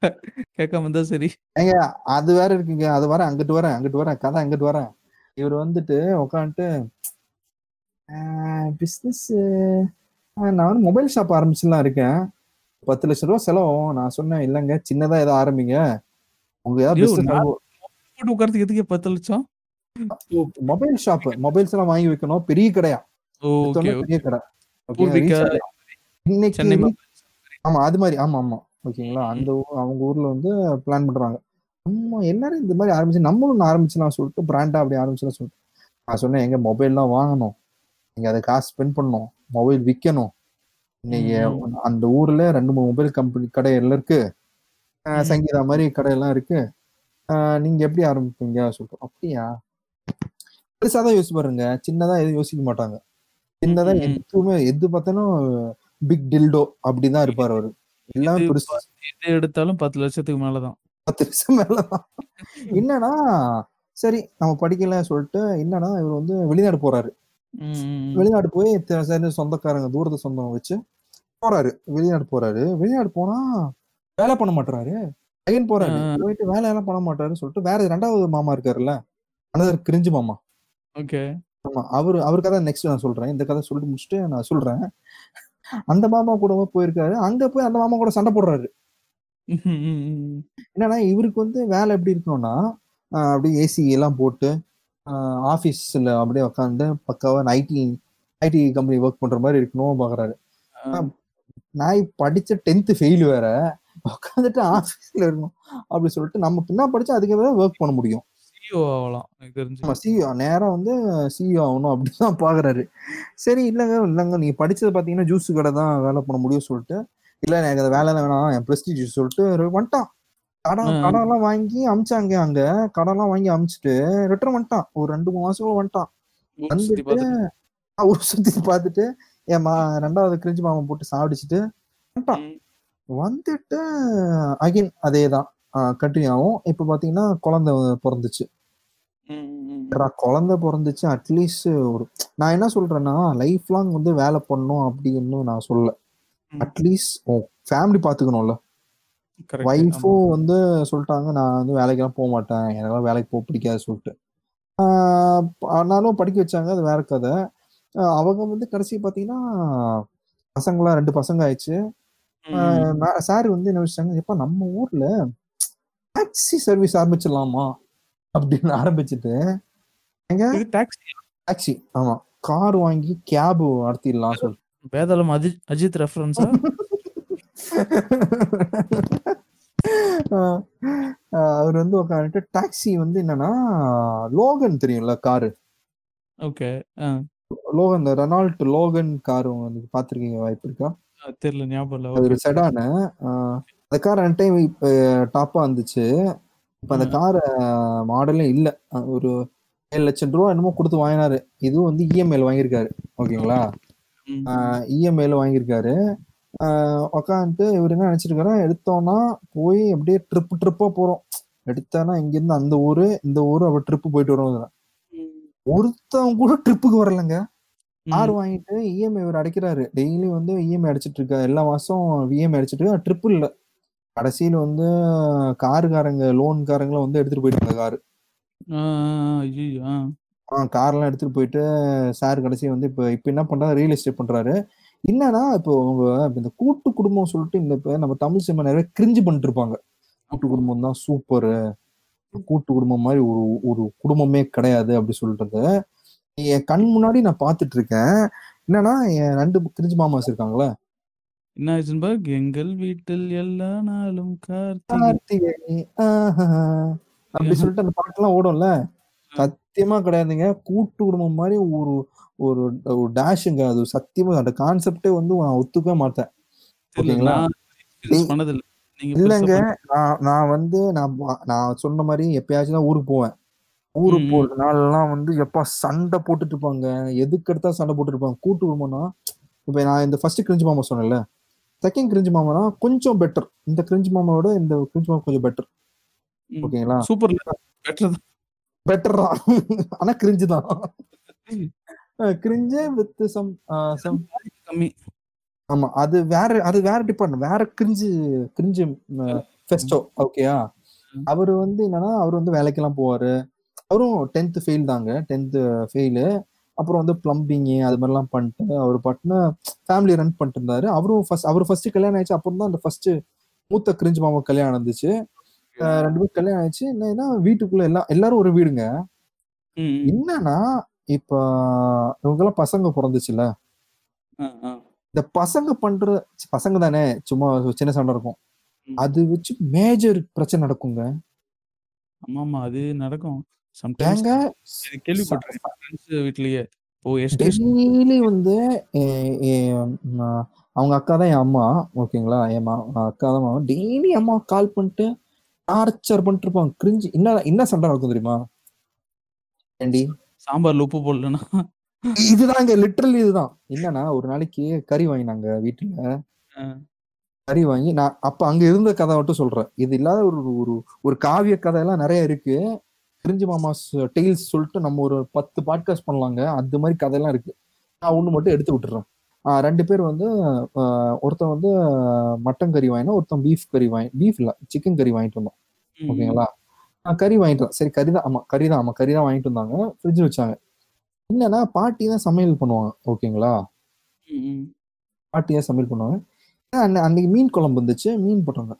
கேட்காம இருந்தா சரி. ஏங்க அது வேற இருக்குங்க. அது வரேன் அங்கிட்டு வரேன் அங்கிட்டு வரேன். கதை அங்கிட்டு வரேன். இவர் வந்துட்டு உட்காந்துட்டு பிஸ்னஸ் நான் வந்து மொபைல் ஷாப் ஆரம்பிச்சுலாம் இருக்கேன். பத்து லட்ச ரூபா செலவும் நான் சொன்னேன் இல்லைங்க சின்னதா ஏதோ ஆரம்பிங்க. உங்க ஏதாவது உட்காரத்துக்கு எதுக்கு பத்து லட்சம்? மொபைல் ஷாப் மொபைல்ஸ் எல்லாம் வாங்கி வைக்கணும். பெரிய கடையா. பெரிய கடை. இன்னைக்கு ஆமா அது மாதிரி ஆமா ஆமா. ஓகேங்களா? அந்த அவங்க ஊர்ல வந்து பிளான் பண்றாங்க. நம்ம எல்லாரும் இந்த மாதிரி ஆரம்பிச்சு நம்மளும் ஆரம்பிச்சலாம் சொல்லிட்டு பிராண்டா அப்படி ஆரம்பிச்சலாம் சொல்லிட்டு. நான் சொன்னேன் எங்க மொபைல்லாம் வாங்கணும். நீங்க அதை காசு ஸ்பெண்ட் பண்ணணும். மொபைல் விற்கணும் இன்னைக்கு. அந்த ஊர்ல ரெண்டு மூணு மொபைல் கம்பெனி கடை எல்லாம் இருக்கு. சங்கீதா மாதிரி கடையெல்லாம் இருக்கு. நீங்க எப்படி ஆரம்பிப்பீங்க சொல்லிட்டு அப்படியா? பெருசா தான் யோசிச்சு பாருங்க சின்னதா எதுவும் யோசிக்க மாட்டாங்க. சின்னதா. எதுவுமே எது பார்த்தாலும் பிக் டில்டோ அப்படிதான் இருப்பாரு அவரு. எல்லாமே எது எடுத்தாலும் பத்து லட்சத்துக்கு மேலதான். பத்து வருஷம் மேலதான். [laughs] என்னன்னா சரி நம்ம படிக்கல சொல்லிட்டு என்னன்னா இவர் வந்து வெளிநாடு போறாரு. வெளிநாடு போய் சரி சொந்தக்காரங்க தூரத்து சொந்தம் வச்சு போறாரு. வெளிநாடு போறாரு. வெளிநாடு போனா வேலை பண்ண மாட்டாரு அகைன் போறாரு. போயிட்டு வேலை எல்லாம் பண்ண மாட்டாருன்னு சொல்லிட்டு வேற ரெண்டாவது மாமா இருக்காருல்ல அனதர் கிரிஞ்சு மாமா. ஓகே. ஆமா அவரு அவர் கதை நெக்ஸ்ட் நான் சொல்றேன். இந்த கதை சொல்லிட்டு முடிச்சுட்டு நான் சொல்றேன். அந்த மாமா கூட போயிருக்காரு. அங்க போய் அந்த மாமா கூட சண்டை போடுறாரு. என்னன்னா இவருக்கு வந்து வேலை எப்படி இருக்கணும்னா அப்படியே ஏசி எல்லாம் போட்டு ஆஃபீஸில் அப்படியே உட்காந்து பக்காவா ஐடி ஐடி கம்பெனி ஒர்க் பண்ற மாதிரி இருக்கணும் பாக்குறாரு. நான் படிச்ச டென்த்து ஃபெயில் வேற. உட்காந்துட்டு ஆஃபீஸ்ல இருக்கணும். அப்படி சொல்லிட்டு நம்ம பின்னா படிச்சா அதுக்கு வேற ஒர்க் பண்ண முடியும். CEO ஆகலாம். எனக்கு தெரிஞ்சு. சிஇஓ நேரா வந்து சிஇஓ ஆகணும் அப்படின்னு தான் பாக்குறாரு. சரி இல்லைங்க இல்லைங்க. நீங்க படிச்சது பாத்தீங்கன்னா ஜூஸ் கடை தான் வேலை பண்ண முடியும் சொல்லிட்டு. இல்ல எனக்கு அந்த வேலை வேணாம். என் பிரஸ்டீஜ் சொல்லிட்டு வந்துட்டான். கடன் எல்லாம் வாங்கி அமிச்சாங்க அங்க. கடன் எல்லாம் வாங்கி அமிச்சிட்டு ரிட்டர்ன் வந்துட்டான். ஒரு ரெண்டு மூணு மாசம் வந்துட்டான். வந்துட்டு ஒரு சுத்தி பார்த்துட்டு என் மா ரெண்டாவது கிரிஞ்சு மாமா போட்டு சாப்பிடிச்சிட்டு வந்துட்டான். வந்துட்டு அகைன் அதே தான் கண்டினியூ ஆகும். இப்போ பாத்தீங்கன்னா குழந்தை பிறந்துச்சு. குழந்தை பிறந்துச்சு அட்லீஸ்ட் ஒரு நான் என்ன சொல்றேன்னா லைஃப் லாங் வந்து வேலை பண்ணணும் அப்படின்னு நான் சொல்ல. அட்லீஸ்ட் ஃபேமிலி பாத்துக்கணும்ல. ஒய்ஃபும் வந்து சொல்லிட்டாங்க நான் வந்து வேலைக்கெல்லாம் போக மாட்டேன் எனக்கெல்லாம் வேலைக்கு போக பிடிக்காது சொல்லிட்டு. ஆஹ் ஆனாலும் படிக்க வச்சாங்க அது வேற கதை. அவங்க வந்து கடைசி பாத்தீங்கன்னா பசங்களாம் ரெண்டு பசங்க ஆயிடுச்சு. சார் வந்து என்ன வச்சாங்க எப்ப நம்ம ஊர்ல டாக்ஸி சர்வீஸ் ஆரம்பிச்சிடலாமா? அப்படின்னு ஆரம்பிச்சுட்டு எங்க? டாக்ஸி டாக்ஸி ஆமா. கார் வாங்கி கேப் நடத்திடலாம் சொல்லி வேதாளம் அஜித் அஜித் ரெஃபரன்ஸா அவர் வந்து உட்காந்துட்டு டாக்ஸி வந்து என்னன்னா லோகன் தெரியும்ல காரு. ஓகே லோகன் இந்த ரெனால்ட் லோகன் கார் உங்களுக்கு பார்த்துருக்கீங்க வாய்ப்பு இருக்கா? தெரியல ஞாபகம் இல்ல ஒரு செடானு அந்த கார் ரெண்டு டைம் இப்போ டாப்பா வந்துச்சு இப்போ அந்த. கார் மாடலே இல்லை. ஒரு ஏழு லட்சம் ரூபா என்னமோ கொடுத்து வாங்கினாரு. இதுவும் வந்து இஎம்ஐல வாங்கியிருக்காரு. ஓகேங்களா. இஎம்ஐல வாங்கியிருக்காரு. உக்காந்துட்டு இவர் என்ன நினைச்சிருக்காரு எடுத்தோம்னா போய் அப்படியே ட்ரிப் ட்ரிப்பா போறோம். எடுத்தானா இங்கிருந்து அந்த ஊரு இந்த ஊரு அப்படி ட்ரிப் போயிட்டு வரோம். ஒருத்தவங்க கூட ட்ரிப்புக்கு வரலங்க. கார். வாங்கிட்டு இஎம்ஐ இவர் அடைக்கிறாரு. டெய்லி வந்து இஎம்ஐ அடிச்சிட்டு இருக்காரு. எல்லா மாசம் இஎம்ஐ அடிச்சிட்டு இருக்காரு. ட்ரிப் இல்ல. கடைசியில வந்து காருக்காரங்க லோன்காரங்களும் வந்து எடுத்துட்டு போயிட்டாங்க காரு. ஆ, கார்லாம் எடுத்துட்டு போயிட்டு சார் கடைசி வந்து இப்போ இப்போ என்ன பண்றாரு ரியல் எஸ்டேட் பண்றாரு. என்னன்னா இப்போ அவங்க இந்த கூட்டு குடும்பம் சொல்லிட்டு இந்த இப்ப நம்ம தமிழ் சினிமா நிறைய கிரிஞ்சு பண்ணிட்டு இருப்பாங்க கூட்டு குடும்பம் தான் சூப்பரு கூட்டு குடும்பம் மாதிரி ஒரு ஒரு குடும்பமே கிடையாது அப்படி சொல்லிட்டு என் கண் முன்னாடி நான் பார்த்துட்டு இருக்கேன் என்னன்னா என் ரெண்டு கிரிஞ்சு மாமாஸ் இருக்காங்களே என்ன ஐசன்பர்க் எங்கள் வீட்டில் எல்லா நாளும் கார்த்திகை. கார்த்திகை. ஆஹா. அப்படி சொல்லிட்டு அந்த பாட்டெல்லாம் ஓடும்ல? சத்தியமா கிடையாதுங்க. கூட்டு குடும்பம் மாதிரி ஒரு ஒரு ஒரு டேஷுங்க அது சத்தியமா அந்த கான்செப்டே வந்து நான் ஒத்துக்கவே மாட்டேன். தெரியல ஓகேங்களா? நான் experience பண்ணதில்ல. நீங்க இல்லைங்க. நான் நான் வந்து நான் வா- நான் சொன்ன மாதிரி எப்பயாச்சும் தான் ஊருக்கு போவேன். ஊருக்கு ம். போற நாள்லாம் வந்து எப்பா சண்டை போட்டுட்டு இருப்பாங்க. எதுக்கு எடுத்தா சண்டை போட்டுட்டு இருப்பாங்க. கூட்டு குடும்பம்னா இப்ப நான் இந்த ஃபர்ஸ்ட் கிரிஞ்சு மாமா சொன்னேன்ல. செகண்ட் கிரிஞ்சு மாமானா கொஞ்சம் பெட்டர் இந்த கிரிஞ்சு மாமாவோட இந்த கிரிஞ்சு மாமா கொஞ்சம் பெட்டர். ஓகேங்களா? சூப்பர்ல பெட்டர் பெட்டர் தான். ஆனா கிரிஞ்சு தான். கிரிஞ்சு வித் சம் சம் கம்மி. ஆமா அது வேற அது வேற டிபார்ட்மெண்ட் வேற கிரிஞ்சு கிரிஞ்சு ஃபெஸ்டோ ஓகேயா. அவர் வந்து என்னன்னா அவர் வந்து வேலைக்கெல்லாம் போவாரு. அவரும் டென்த் ஃபெயில் தாங்க. டென்த் ஃபெயிலு அப்புறம் வந்து பிளம்பிங் அது மாதிரிலாம் பண்ணிட்டு அவர் பாட்டுன்னு ஃபேமிலி ரன் பண்ணிட்டு இருந்தாரு அவரும் ஃபர்ஸ்ட் அவர் ஃபர்ஸ்ட் கல்யாணம் ஆயிடுச்சு அப்புறம் தான் அந்த ஃபர்ஸ்ட் மூத்த கிரிஞ்சு மாமா கல்யாணம் நடந்துச்சு. ரெண்டு பேரும் கல்யாணம் ஆயிடுச்சு. என்னன்னா வீட்டுக்குள்ள எல்லாம் எல்லாரும் ஒரு வீடுங்க. என்னன்னா இப்ப இவங்கெல்லாம் பசங்க பிறந்துச்சுல. இந்த பசங்க பண்ற பசங்க தானே சும்மா சின்ன சண்டை இருக்கும். அது வச்சு மேஜர் பிரச்சனை நடக்குங்க. ஆமா ஆமா அது நடக்கும். சம்டைம்ஸ் கேள்விப்பட்டிருக்கேன். வீட்லயே. ஓ டெய்லி வந்து அவங்க அக்கா தான் என் அம்மா ஓகேங்களா? என் அக்கா தான் மாமா. டெய்லி அம்மா கால் பண்ணிட்டு டார்ச்சர் பண்ணிட்டு இருப்பாங்க. கிரிஞ்சு. என்ன என்ன சண்டை நடக்கும் தெரியுமா? ஏண்டி? சாம்பார்ல உப்பு போடலன்னா? இதுதாங்க லிட்டரலி இதுதான். என்னன்னா ஒரு நாளைக்கு கறி வாங்கினாங்க வீட்டுல. கறி வாங்கி நான் அப்ப அங்க இருந்த கதை மட்டும் சொல்றேன். இது இல்லாத ஒரு ஒரு ஒரு காவிய கதை எல்லாம் நிறைய இருக்கு. கிரிஞ்சு மாமாஸ் டெய்ல்ஸ் சொல்லிட்டு நம்ம ஒரு பத்து பாட்காஸ்ட் பண்ணலாங்க. அந்த மாதிரி கதையெல்லாம் இருக்கு. நான் ஒண்ணு மட்டும் எடுத்து விட்டுறேன். ரெண்டு பேர் வந்து ஒருத்தன் வந்து மட்டன் கறி வாங்கினா ஒருத்தன் பீஃப் கறி வாங்கி பீஃப் இல்ல சிக்கன் கறி வாங்கிட்டு வந்தோம் ஓகேங்களா? நான் கறி வாங்கிட்டு. சரி கறி தான் ஆமா கறி தான் ஆமா கறி தான் வாங்கிட்டு வந்தாங்க. ஃப்ரிட்ஜ் வச்சாங்க. என்னன்னா பாட்டி தான் சமையல் பண்ணுவாங்க. ஓகேங்களா. பாட்டி தான் சமையல் பண்ணுவாங்க. அன்னை- அன்னைக்கு மீன் குழம்பு இருந்துச்சு மீன் போட்டாங்க.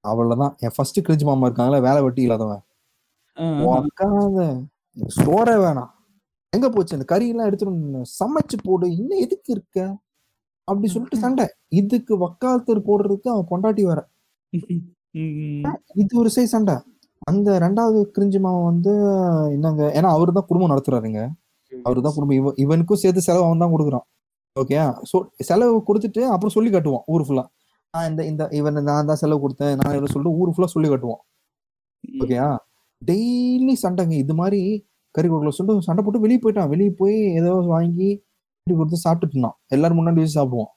அவ்வளவுதான். என் ஃபர்ஸ்ட் கிரிஞ்சு மாமா இருக்காங்களா வேலை வெட்டி இல்லாதவன். உக்காத சோறே வேணாம். எங்க போச்சு? இந்த கறி எல்லாம் எடுத்துட்டு சமைச்சு போடு. இன்னும் எதுக்கு இருக்க? அப்படி சொல்லிட்டு சண்டை. இதுக்கு வக்காலத்தர் போடுறதுக்கு அவன் பொண்டாட்டி ம், ம். இது ஒரு சை சண்டை. அந்த ரெண்டாவது கிரிஞ்சு மாமன் வந்து என்னங்க ஏன்னா அவரு தான் குடும்பம் நடத்துறாருங்க. அவரு தான் குடும்பம். இவ இவனுக்கும் சேர்த்து செலவு அவன் தான் கொடுக்குறான். ஓகே ஸோ செலவு கொடுத்துட்டு அப்புறம் சொல்லி காட்டுவான் ஊர் ஃபுல்லா நான் இந்த இந்த இவன் நான் தான் செலவு கொடுத்தேன் நான் இவன் சொல்லிட்டு ஊர் ஃபுல்லா சொல்லி காட்டுவான். ஓகேயா டெய்லி சண்டைங்க. இது மாதிரி கறி கொடுக்கல சொல்லிட்டு சண்டை போட்டு வெளியே போயிட்டான். வெளியே போய் ஏதோ வாங்கி கறி கொடுத்து சாப்பிட்டுட்டு இருந்தான். எல்லாரும் முன்னாடி வச்சு சாப்பிடுவான்.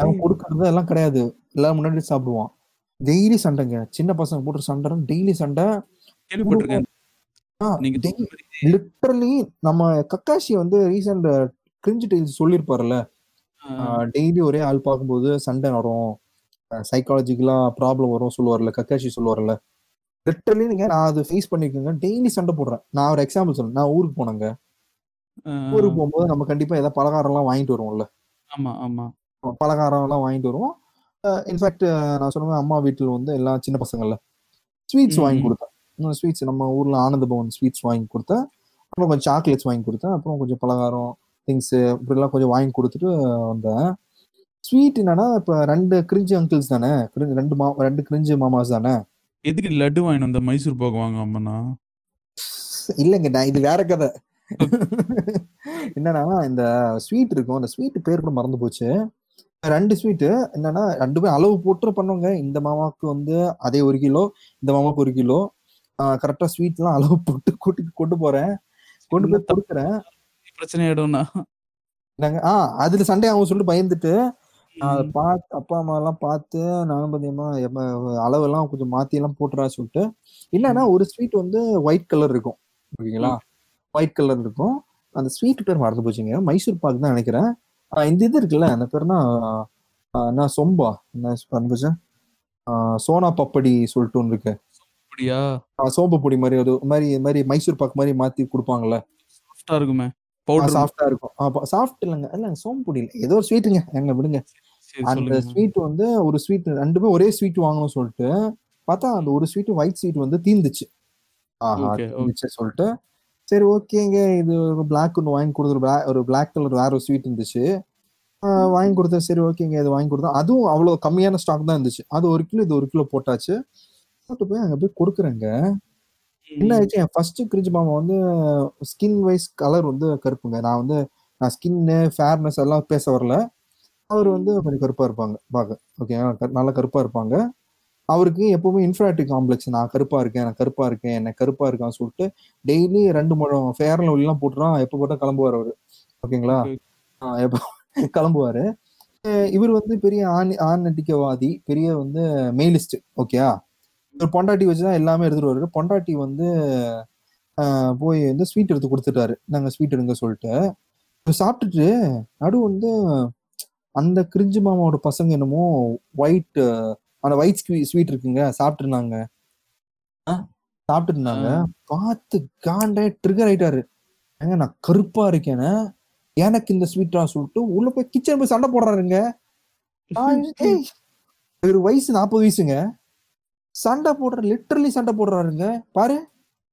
அவன் கொடுக்கறது எல்லாம் கிடையாது. எல்லாரும் முன்னாடி சாப்பிடுவான். டெய்லி சண்டைங்க. சின்ன பசங்க போட்டு சண்டை டெய்லி சண்டை. லிட்டரலி நம்ம கக்காஷி வந்து ரீசெண்ட் கிரிஞ்சு டெய்ல்ஸ் சொல்லியிருப்பாருல்ல. டெய்லி ஒரே ஆள் பார்க்கும்போது சண்டை வரும். சைக்காலஜிக்கலா ப்ராப்ளம் வரும் சொல்லுவார்ல கக்காஷி சொல்லுவார்ல லிட்டரலி நீங்க நான் அது ஃபேஸ் பண்ணிருக்கேங்க டெய்லி சண்டை போடுறேன். நான் ஒரு எக்ஸாம்பிள் சொல்றேன். நான் ஊருக்கு போனேங்க. ஊருக்கு போகும்போது நம்ம கண்டிப்பா ஏதாவது பலகாரம் எல்லாம் வாங்கிட்டு வருவோம்ல. ஆமா ஆமா. பலகாரம் எல்லாம் வாங்கிட்டு வருவோம். இன்ஃபேக்ட் நான் சொன்ன அம்மா வீட்டில் வந்து எல்லாம் சின்ன பசங்கள்ல ஸ்வீட்ஸ். வாங்கி கொடுத்தேன். ஸ்வீட்ஸ் நம்ம ஊர்ல ஆனந்த பவன் ஸ்வீட்ஸ் வாங்கி கொடுத்தேன். அப்புறம் கொஞ்சம் சாக்லேட்ஸ் வாங்கி கொடுத்தேன். அப்புறம் கொஞ்சம் பலகாரம் திங்ஸ் இப்படிலாம் கொஞ்சம் வாங்கி கொடுத்துட்டு வந்தேன். ஸ்வீட் என்னன்னா இப்ப ரெண்டு கிரிஞ்சு அங்கிள்ஸ் தானே? ரெண்டு மா ரெண்டு கிரிஞ்சு மாமாஸ் தானே? எதுக்கு லட்டு வாங்கிட்டு வந்த? மைசூர் பாக்கு வாங்க அம்மனா இல்லைங்க நான் இது வேற கதை. என்னன்னா இந்த ஸ்வீட் இருக்கும். அந்த ஸ்வீட் பேர் கூட மறந்து போச்சு. ரெண்டு ஸ்வீட்டு என்னன்னா ரெண்டுமே அளவு போட்டு பண்ணுவாங்க இந்த மாமாவுக்கு வந்து அதே ஒரு கிலோ இந்த மாமாவுக்கு ஒரு கிலோ. கரெக்டா ஸ்வீட்லாம் அளவு போட்டு கூட்டிட்டு கொண்டு போறேன். கொண்டு போய் கொடுக்குறேன். பிரச்சனை ஆயிடும்னா? நாங்க ஆ அதுல சண்டே ஆகும் சொல்லிட்டு பயந்துட்டு அதை பார்த்து அப்பா அம்மா எல்லாம் பார்த்து நானும் பாத்தீங்கன்னா அளவெல்லாம் கொஞ்சம் மாத்தி எல்லாம் போட்டுறா சொல்லிட்டு என்னன்னா ஒரு ஸ்வீட் வந்து ஒயிட் கலர் இருக்கும் ஓகேங்களா? ஒயிட் கலர் இருக்கும். அந்த ஸ்வீட் பேர் மறந்து போச்சுங்க. மைசூர் பாக் தான் நினைக்கிறேன். இந்த இது இருக்குல்ல அந்த பேர்னா என்ன? சொம்பா? என்ன மறந்து போச்சு? ஆஹ் சோனா பப்படி சொல்லிட்டு ஒன்று இருக்கு. அப்படியா? சோம்பு பொடி மாதிரி அது மாதிரி மாதிரி மைசூர் பாக் மாதிரி மாத்தி கொடுப்பாங்கல்ல. சாஃப்டா இருக்குமே. பவுடர் சாஃப்டா இருக்கும். சாஃப்ட் இல்லைங்க. இல்ல சோம்பு பொடி இல்லை. ஏதோ ஒரு ஸ்வீட்டுங்க எங்க விடுங்க. அந்த ஸ்வீட் வந்து ஒரு ஸ்வீட் ரெண்டுமே ஒரே ஸ்வீட் வாங்கணும்னு சொல்லிட்டு பார்த்தா அந்த ஒரு ஸ்வீட் ஒயிட் ஸ்வீட் வந்து தீந்துச்சு. ஆஹா தீந்துச்சு சொல்லிட்டு சரி ஓகேங்க. இது ஒரு பிளாக் ஒன்று வாங்கி கொடுத்து black- ஒரு பிளாக் கலர் வேற ஒரு ஸ்வீட் இருந்துச்சு. வாங்கி கொடுத்தேன் சரி ஓகேங்க இது வாங்கி கொடுத்தேன் அதுவும் அவ்வளோ கம்மியான ஸ்டாக் தான் இருந்துச்சு. அது ஒரு கிலோ இது ஒரு கிலோ போட்டாச்சு. போட்டு போய் அங்கே போய் கொடுக்குறேங்க. என்ன ஆயிடுச்சு? என் ஃபர்ஸ்ட் கிரிஜ் மாமா வந்து ஸ்கின் வைஸ் கலர் வந்து கருப்புங்க. நான் வந்து நான் ஸ்கின்னு ஃபேர்னஸ் எல்லாம் பேச வரல. அவர் வந்து கொஞ்சம் கருப்பா இருப்பாங்க. பார்க்க ஓகே நல்லா கருப்பா இருப்பாங்க. அவருக்கு எப்பவுமே இன்ஃபிராட்டி காம்ப்ளெக்ஸ் நான் கருப்பா இருக்கேன் நான் கருப்பா இருக்கேன் என்ன கருப்பா இருக்கான்னு சொல்லிட்டு டெய்லி ரெண்டு முழம் ஃபேர் எல்லாம் போட்டுறான் எப்போ போட்டா கிளம்புவார் அவரு. ஓகேங்களா? எப்போ [laughs] கிளம்புவாரு. இவர் வந்து பெரிய ஆண் ஆண் நடிக்கவாதி பெரிய வந்து மெயிலிஸ்ட் ஓகேயா இவர் பொண்டாட்டி வச்சுதான் எல்லாமே எடுத்துட்டு வருவாரு. பொண்டாட்டி வந்து போய் வந்து ஸ்வீட் எடுத்து கொடுத்துட்டாரு. நாங்க ஸ்வீட் எடுங்க சொல்லிட்டு. சாப்பிட்டுட்டு நடு வந்து அந்த கிரிஞ்சு மாமாவோட பசங்க என்னமோ ஒயிட் அந்த ஒயிட் ஸ்வீட் இருக்குங்க சாப்பிட்டு இருந்தாங்க சாப்பிட்டு இருந்தாங்க பார்த்து காண்ட ட்ரிகர் ஆயிட்டாரு. ஏங்க நான் கருப்பா இருக்கேன்னு எனக்கு இந்த ஸ்வீட்டா சொல்லிட்டு உள்ள போய் கிச்சன் போய் சண்டை போடுறாருங்க. இவரு வயசு நாற்பது வயசுங்க. சண்டை போடுற லிட்டரலி சண்டை போடுறாருங்க. பாரு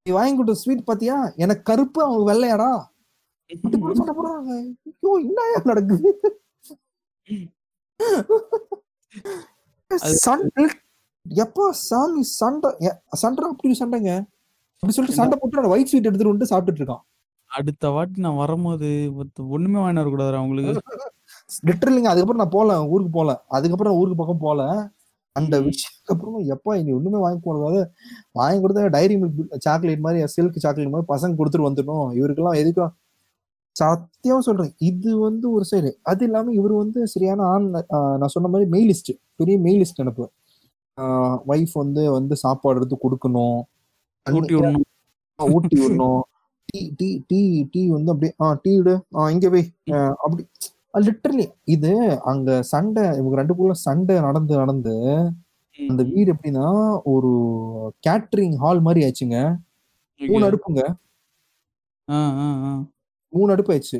நீ வாங்கி கொடுத்த ஸ்வீட் பாத்தியா? எனக்கு கருப்பு அவங்க வெள்ளையாடா. சண்டை போடுறாங்க. ஐயோ என்ன நடக்குது? சண்டை எப்பா சாமி சண்டை சண்டை அப்படி சண்டைங்க? அப்படி சொல்லிட்டு சண்டை போட்டு ஒயிட் ஸ்வீட் எடுத்துட்டு வந்து சாப்பிட்டுட்டு இருக்கான். அடுத்த வாட்டி நான் வரும்போது ஒண்ணுமே வாங்கி வரக்கூடாது அவங்களுக்கு லிட்டரலிங்க [laughs] அதுக்கப்புறம் நான் போல ஊருக்கு போல. அதுக்கப்புறம் ஊருக்கு பக்கம் போல. அந்த. விஷயத்துக்கு அப்புறமா எப்பா இனி ஒண்ணுமே வாங்கி போடாது வாங்கி கொடுத்தா டைரி மில்க் சாக்லேட் மாதிரி சில்க் சாக்லேட் மாதிரி பசங்க கொடுத்துட்டு வந்துடணும். இவருக்கெல்லாம் எதுக்கும் சத்தியம் சொல்றேன். இது வந்து ஒரு சைடு அது இல்லாம இவர் வந்து சரியான ஆண் நான் சொன்ன மாதிரி மெயிலிஸ்ட் பெரிய மெயிலிஸ்ட் நினைப்பு ஒய்ஃப் வந்து வந்து சாப்பாடு எடுத்து கொடுக்கணும். ஊட்டி விடணும். ஊட்டி விடணும். [laughs] டீ டீ டீ டீ வந்து அப்படியே ஆ டீ விடு. ஆ இங்க போய் அப்படி. லிட்டரலி இது அங்க சண்டை இவங்க ரெண்டுக்குள்ள சண்டை நடந்து நடந்து அந்த வீடு எப்படின்னா ஒரு கேட்டரிங் ஹால் மாதிரி ஆச்சுங்க மூணு. அடுப்புங்க. மூணு அடுப்பு ஆயிடுச்சு.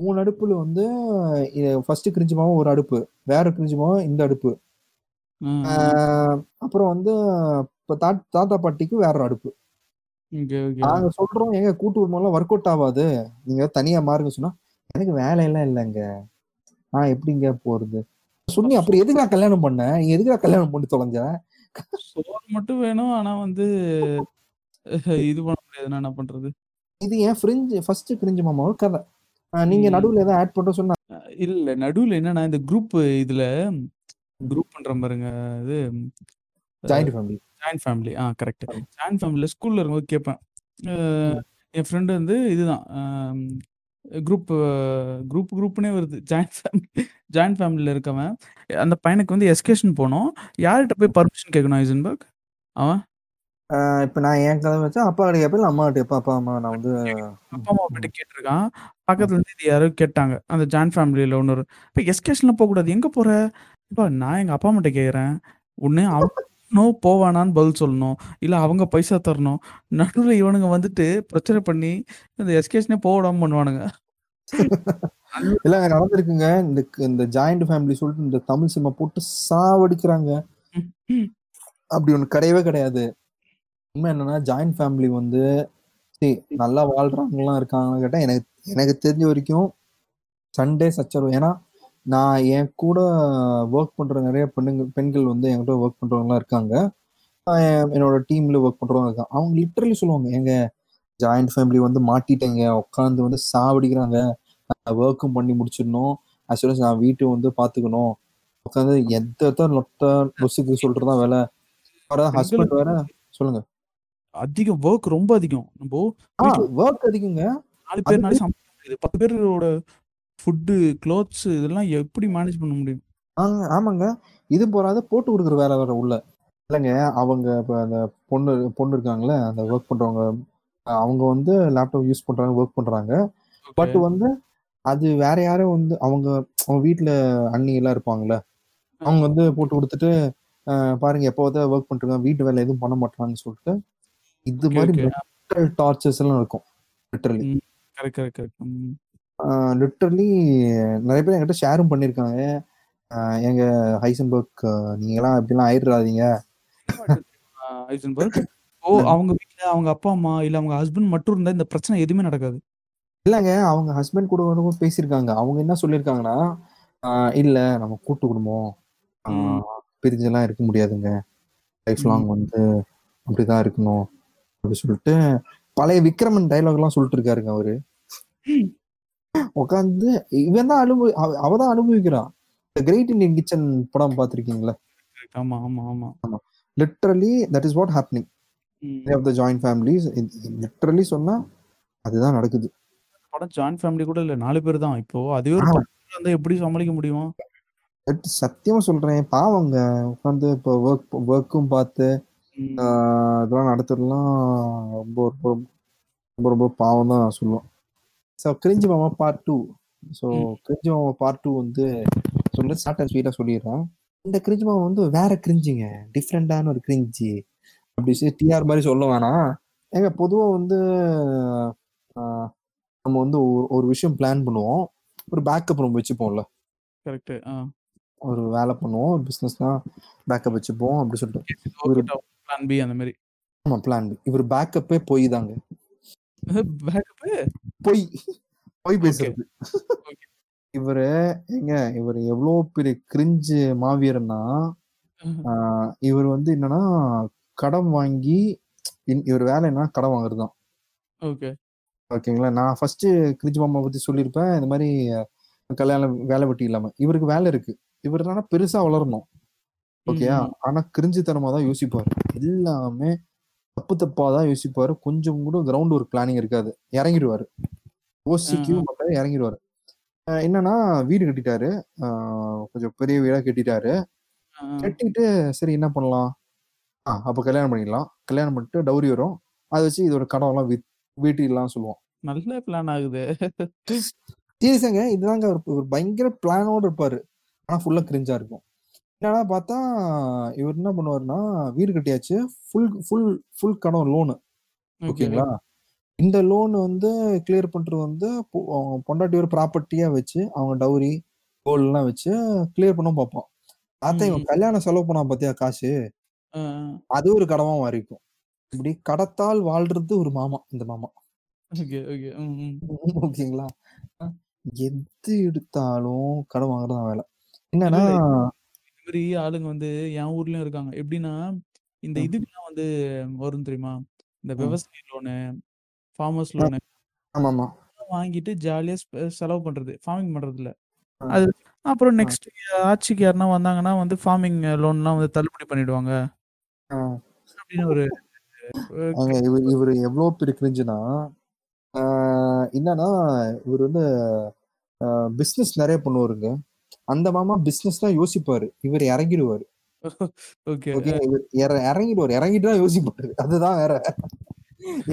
மூணு அடுப்புல வந்து ஃபர்ஸ்ட் கிரிஞ்சுமாவும் ஒரு அடுப்பு வேற கிரிஞ்சுமாவும் இந்த அடுப்பு. அப்புறம் வந்து தாத்தா பாட்டிக்கு வேற ஒரு அடுப்பு. நாங்க சொல்றோம் எங்க கூட்டு குடும்பம்லாம் ஒர்க் அவுட் ஆகாது. நீங்க தனியா மாறுங்க சொன்னா எனக்கு வேலையெல்லாம் இல்லைங்க. நான் எப்படிங்க போறது? சொன்னி அப்புறம் எதுக்கு நான் கல்யாணம் பண்ணேன் நீ எதுக்கு நான் கல்யாணம் பண்ணி தொலைஞ்ச? சோறு மட்டும் வேணும் ஆனா வந்து இது பண்ண முடியாது. என்ன பண்றது? இது ஏன் ஃப்ரிஞ்சு ஃபர்ஸ்ட் கிரிஞ்சு மாமாவோட கதை. நீங்க. நடுவுல ஏதாவது ஆட் பண்ற சொன்னா. இல்ல நடுவுல என்னன்னா இந்த குரூப் இதுல குரூப் பண்ற பாருங்க இது ஜாயிண்ட் ஃபேமிலி ஜாயின்ட் ஃபேமிலி ஆ கரெக்ட் ஆமா. ஜாயின்ட் ஃபேமிலியில் ஸ்கூல்ல இருக்கும்போது கேட்பேன். என் ஃப்ரெண்டு வந்து இதுதான் குரூப் குரூப் குரூப்னே வருது. ஜாயின்ட் ஃபேமிலி ஜாயின்ட் ஃபேமிலியில் இருக்கவன். அந்த பையனுக்கு வந்து எஸ்கேஷன் போனோம். யார்கிட்ட போய் பர்மிஷன் கேட்கணும் ஐசன்பர்க்? அவன்? இப்ப நான் என் கதை வச்சா அப்பா கிட்ட கேட்பேன் அம்மா கிட்ட அப்பா அம்மா நான் வந்து அப்பா அம்மா கிட்ட கேட்டிருக்கான். பக்கத்துல இருந்து இது யாரோ கேட்டாங்க. அந்த ஜாயின்ட் ஃபேமிலியில் ஒன்று இப்போ எஸ்கேஷன்லாம் போகக்கூடாது. எங்கே போற? இப்போ நான் எங்கள் அப்பா அம்மாட்ட கேட்குறேன் ஒன்று அவனும் போவானான்னு பதில் சொல்லணும். இல்லை அவங்க பைசா தரணும். நடுவில் இவனுங்க வந்துட்டு பிரச்சனை பண்ணி இந்த எஸ்கேஷனே போக விடாம பண்ணுவானுங்க. இல்ல நடந்திருக்குங்க. இந்த இந்த ஜாயிண்ட் ஃபேமிலி சொல்லிட்டு இந்த தமிழ் சினிமா போட்டு சாவடிக்கிறாங்க. அப்படி ஒண்ணு கிடையவே கிடையாது. உண்மை என்னன்னா ஜாயிண்ட் ஃபேமிலி வந்து சரி நல்லா வாழ்றவங்கலாம் இருக்காங்கன்னு கேட்டா எனக்கு எனக்கு தெரிஞ்ச வரைக்கும் சண்டே சச்சரவு. ஏன்னா நான் என் கூட ஒர்க் பண்ற நிறைய பெண்ணுங்க பெண்கள் வந்து என்கிட்ட ஒர்க் பண்றவங்கலாம் இருக்காங்க. என்னோட டீம்ல ஒர்க் பண்றவங்க இருக்காங்க. அவங்க லிட்டரலி சொல்லுவாங்க எங்க ஜாயிண்ட் ஃபேமிலி வந்து மாட்டிட்டேங்க. உட்காந்து வந்து சாவடிக்கிறாங்க. ஒர்க்கும் பண்ணி முடிச்சிடணும். As நான் வீட்டை வந்து பாத்துக்கணும் உட்காந்து எந்த லொட்ட லொசுக்கு சொல்றதா வேலை. ஹஸ்பண்ட் வேற சொல்லுங்க. அதிகம் ஒர்க் ரொம்ப அதிகம். நம்ம ஒர்க் அதிகங்க. நாலு பேர்னால சமைக்க முடியுது பத்து பேரோட ஃபுட்டு க்ளோத்ஸ் இதெல்லாம் எப்படி மேனேஜ் பண்ண முடியும்? ஆமாங்க. இது போறாத போட்டு கொடுக்குற வேலை வேற உள்ள. இல்லைங்க அவங்க இப்போ அந்த பொண்ணு பொண்ணு இருக்காங்களே அந்த ஒர்க் பண்றவங்க அவங்க வந்து லேப்டாப் யூஸ் பண்றாங்க ஒர்க் பண்றாங்க. பட் வந்து அது வேற யாரும் வந்து அவங்க அவங்க வீட்ல அண்ணி எல்லாம் இருப்பாங்கல்ல அவங்க வந்து போட்டு கொடுத்துட்டு பாருங்க எப்போவாத ஒர்க் பண்ணிட்டு வீட்டு வேலை எதுவும் பண்ண மாட்டாங்கன்னு சொல்லிட்டு இது மாதிரி டார்ச்சர்ஸ் எல்லாம் இருக்கும் literally correct correct correct literally நிறைய பேர் என்கிட்ட ஷேரும் பண்ணியிருக்காங்க எங்க ஹைசன்பர்க் நீங்களாம் இப்படிலாம் ஆயிடுறாதீங்க. ஐசன்பர்க் ஓ அவங்க வீட்ல அவங்க அப்பா அம்மா இல்ல அவங்க ஹஸ்பண்ட் மட்டும் இருந்தா இந்த பிரச்சனை எதுவுமே நடக்காது. இல்லைங்க அவங்க ஹஸ்பண்ட் கூட வந்து பேசியிருக்காங்க. அவங்க என்ன சொல்லியிருக்காங்கன்னா இல்ல நம்ம கூட்டு குடும்பம். பிரிஞ்செல்லாம் இருக்க முடியாதுங்க. லைஃப் லாங் வந்து அப்படிதான் இருக்கணும். அப்படி சொல்லிட்டு பழைய விக்ரமன் டைலாக் எல்லாம் சொல்லிட்டு இருக்காருங்க அவரு. உட்காந்து இவன் தான் அனுபவி அவ- தான் அனுபவிக்கிறான். கிரேட் இண்டியன் கிச்சன் படம் பார்த்திருக்கீங்களா? Correct. ஆமா ஆமா. ஆமா. Literally that is what happening hmm. Of the joint families literally சொன்னா அதுதான் நடக்குது. படம் ஜாயிண்ட் ஃபேமிலி கூட இல்ல நாலு பேர் தான். இப்போ அதுவே ஒரு ஆமா. இருந்தா எப்படி சமாளிக்க முடியும்? சத்தியமா சொல்றேன் பாவங்க. உட்காந்து இப்போ ஒர்க் ஒர்க்கும் பார்த்து இதெல்லாம் நடத்துறதுலாம் ரொம்ப ரொம்ப ரொம்ப ரொம்ப பாவம் தான் நான் சொல்லுவேன். ஸோ கிரிஞ்சி மாமா பார்ட் டூ ஸோ. கிரிஞ்சி மாமா பார்ட் டூ வந்து சொல்ல ஷார்ட் அண்ட் ஸ்வீட்டாக சொல்லிடுறேன். இந்த கிரிஞ்சி மாமா வந்து வேற கிரிஞ்சிங்க டிஃப்ரெண்டான ஒரு கிரிஞ்சி அப்படி டிஆர் மாதிரி சொல்ல வேணாம். ஏங்க பொதுவாக வந்து நம்ம வந்து ஒரு- ஒரு விஷயம் பிளான் பண்ணுவோம். ஒரு பேக்கப் நம்ம வச்சுப்போம்ல. கரெக்ட் ஒரு வேலை பண்ணுவோம். ஒரு பிஸ்னஸ்னா பேக்கப் வச்சுப்போம். அப்படி சொல்லிட்டு. பிளான் பி அந்த மாதிரி ஆமா பிளான் இவர் பேக்கப்பே போய் தாங்க. பேக்கப் பொய் பொய். பேசுறது. இவரு ஏங்க இவர் எவ்வளவு பெரிய கிரிஞ்சு மாவீரன்னா இவர் வந்து என்னன்னா கடன் வாங்கி இவர் வேலை என்ன கடன் வாங்குறது தான். ஓகே ஓகேங்களா? நான் ஃபர்ஸ்ட் கிரிஞ்சு மாமா பத்தி சொல்லியிருப்பேன். இந்த மாதிரி கல்யாணம் வேலை வெட்டி இல்லாம. இவருக்கு வேலை இருக்கு. இவர் என்னன்னா பெருசா வளரணும். ஓகேயா? ஆனா கிரிஞ்சுத்தனமா தான் யோசிப்பாரு. எல்லாமே தப்பு தப்பா தான் யோசிப்பாரு. கொஞ்சம் கூட கிரவுண்ட் ஒரு பிளானிங் இருக்காது. இறங்கிடுவாரு. யோசிக்கவும் மாட்டாரு இறங்கிடுவாரு. என்னன்னா வீடு கட்டிட்டாரு. கொஞ்சம் பெரிய வீடா கட்டிட்டாரு. கட்டிட்டு சரி என்ன பண்ணலாம்? ஆ அப்ப கல்யாணம் பண்ணிடலாம். கல்யாணம் பண்ணிட்டு டௌரி வரும். அதை வச்சு இதோட கடன் எல்லாம் வீட்டிடலாம் சொல்லுவோம். நல்ல பிளான் ஆகுது. சீரியஸாங்க. இதுதாங்க ஒரு பயங்கர பிளானோட இருப்பாரு. ஆனா ஃபுல்லா கிரிஞ்சா இருக்கும். என்னன்னா பார்த்தா இவர் என்ன பண்ணுவாருன்னா வீடு கட்டியாச்சு. ஃபுல் ஃபுல் ஃபுல் கடன் லோனு ஓகேங்களா? இந்த லோன் வந்து கிளியர் பண்றது வந்து பொண்டாட்டி ஒரு ப்ராப்பர்ட்டியா வச்சு அவங்க டவுரி கோல்ட் எல்லாம் வச்சு கிளியர் பண்ண பார்ப்போம் பார்த்தா இவன். கல்யாணம் செலவு பண்ணா பாத்தியா காசு? அது ஒரு கடமா மாறிக்கும் இப்படி கடத்தால் வாழ்றது ஒரு மாமா இந்த மாமா. Okay okay. [laughs] ஓகேங்களா? எது எடுத்தாலும் கடன் வாங்குறது வேலை. என்னன்னா மாதிரி ஆளுங்க வந்து என் ஊர்லயும் இருக்காங்க. எப்படின்னா இந்த ம். இதுக்கெல்லாம் வந்து வரும் தெரியுமா? இந்த ம். விவசாய லோனு ஃபார்மர்ஸ் லோனு ஆமா ஆமா வாங்கிட்டு ஜாலியா ஸ்பெ- செலவு பண்றது. ஃபார்மிங் பண்றது இல்ல ஆ. அது அப்புறம் நெக்ஸ்ட் ஆட்சிக்கு யாருன்னா வந்தாங்கன்னா வந்து ஃபார்மிங் லோன்லாம் வந்து தள்ளுபடி பண்ணிடுவாங்க. அப்படின்னு ஒரு அஹ், அங்க இவர் இவர் எவ்வளவு பெரிய கிரிஞ்சுனா என்னன்னா இவர் வந்து பிசினஸ் நிறைய பண்ணுவாருங்க. அந்த மாமா பிசினஸ் தான் யோசிப்பாரு. இவர் இறங்கிடுவாரு. [laughs] இறங்கிடுவாரு. இறங்கிட்டு தான் யோசிப்பாரு. அதுதான் வேற.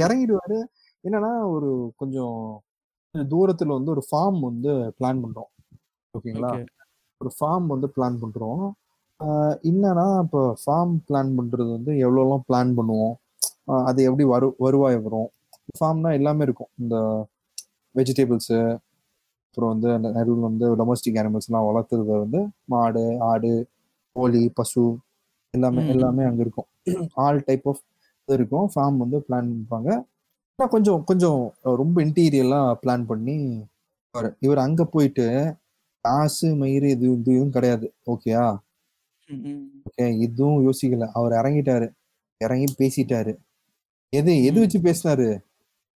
இறங்கிடுவாரு. என்னன்னா ஒரு கொஞ்சம் தூரத்துல வந்து ஒரு ஃபார்ம் வந்து பிளான் பண்றோம். ஓகேங்களா ஓகே ஒரு ஃபார்ம் வந்து பிளான் பண்றோம். என்னன்னா இப்போ ஃபார்ம் பிளான் பண்றது வந்து எவ்வளோலாம் பிளான் பண்ணுவோம்? அது எப்படி வரு வருவாய் வரும்? ஃபார்ம்னா எல்லாமே இருக்கும். இந்த வெஜிடபிள்ஸு அப்புறம் வந்து அந்த நடுவில் வந்து டொமஸ்டிக் அனிமல்ஸ்லாம் வளர்த்துறது வந்து மாடு ஆடு கோழி பசு எல்லாமே. எல்லாமே அங்கே இருக்கும். ஆல் டைப் ஆஃப் இது இருக்கும். ஃபார்ம் வந்து பிளான் பண்ணிப்பாங்க ஆனா கொஞ்சம் கொஞ்சம் ரொம்ப இன்டீரியர்லாம் பிளான் பண்ணி இவர் இவர் அங்க போயிட்டு காசு மயிறு இது இது இதுவும் கிடையாது. ஓகேயா. ஓகே இதுவும் யோசிக்கல. அவர் இறங்கிட்டாரு. இறங்கி பேசிட்டாரு. எது எது. வச்சு பேசினாரு?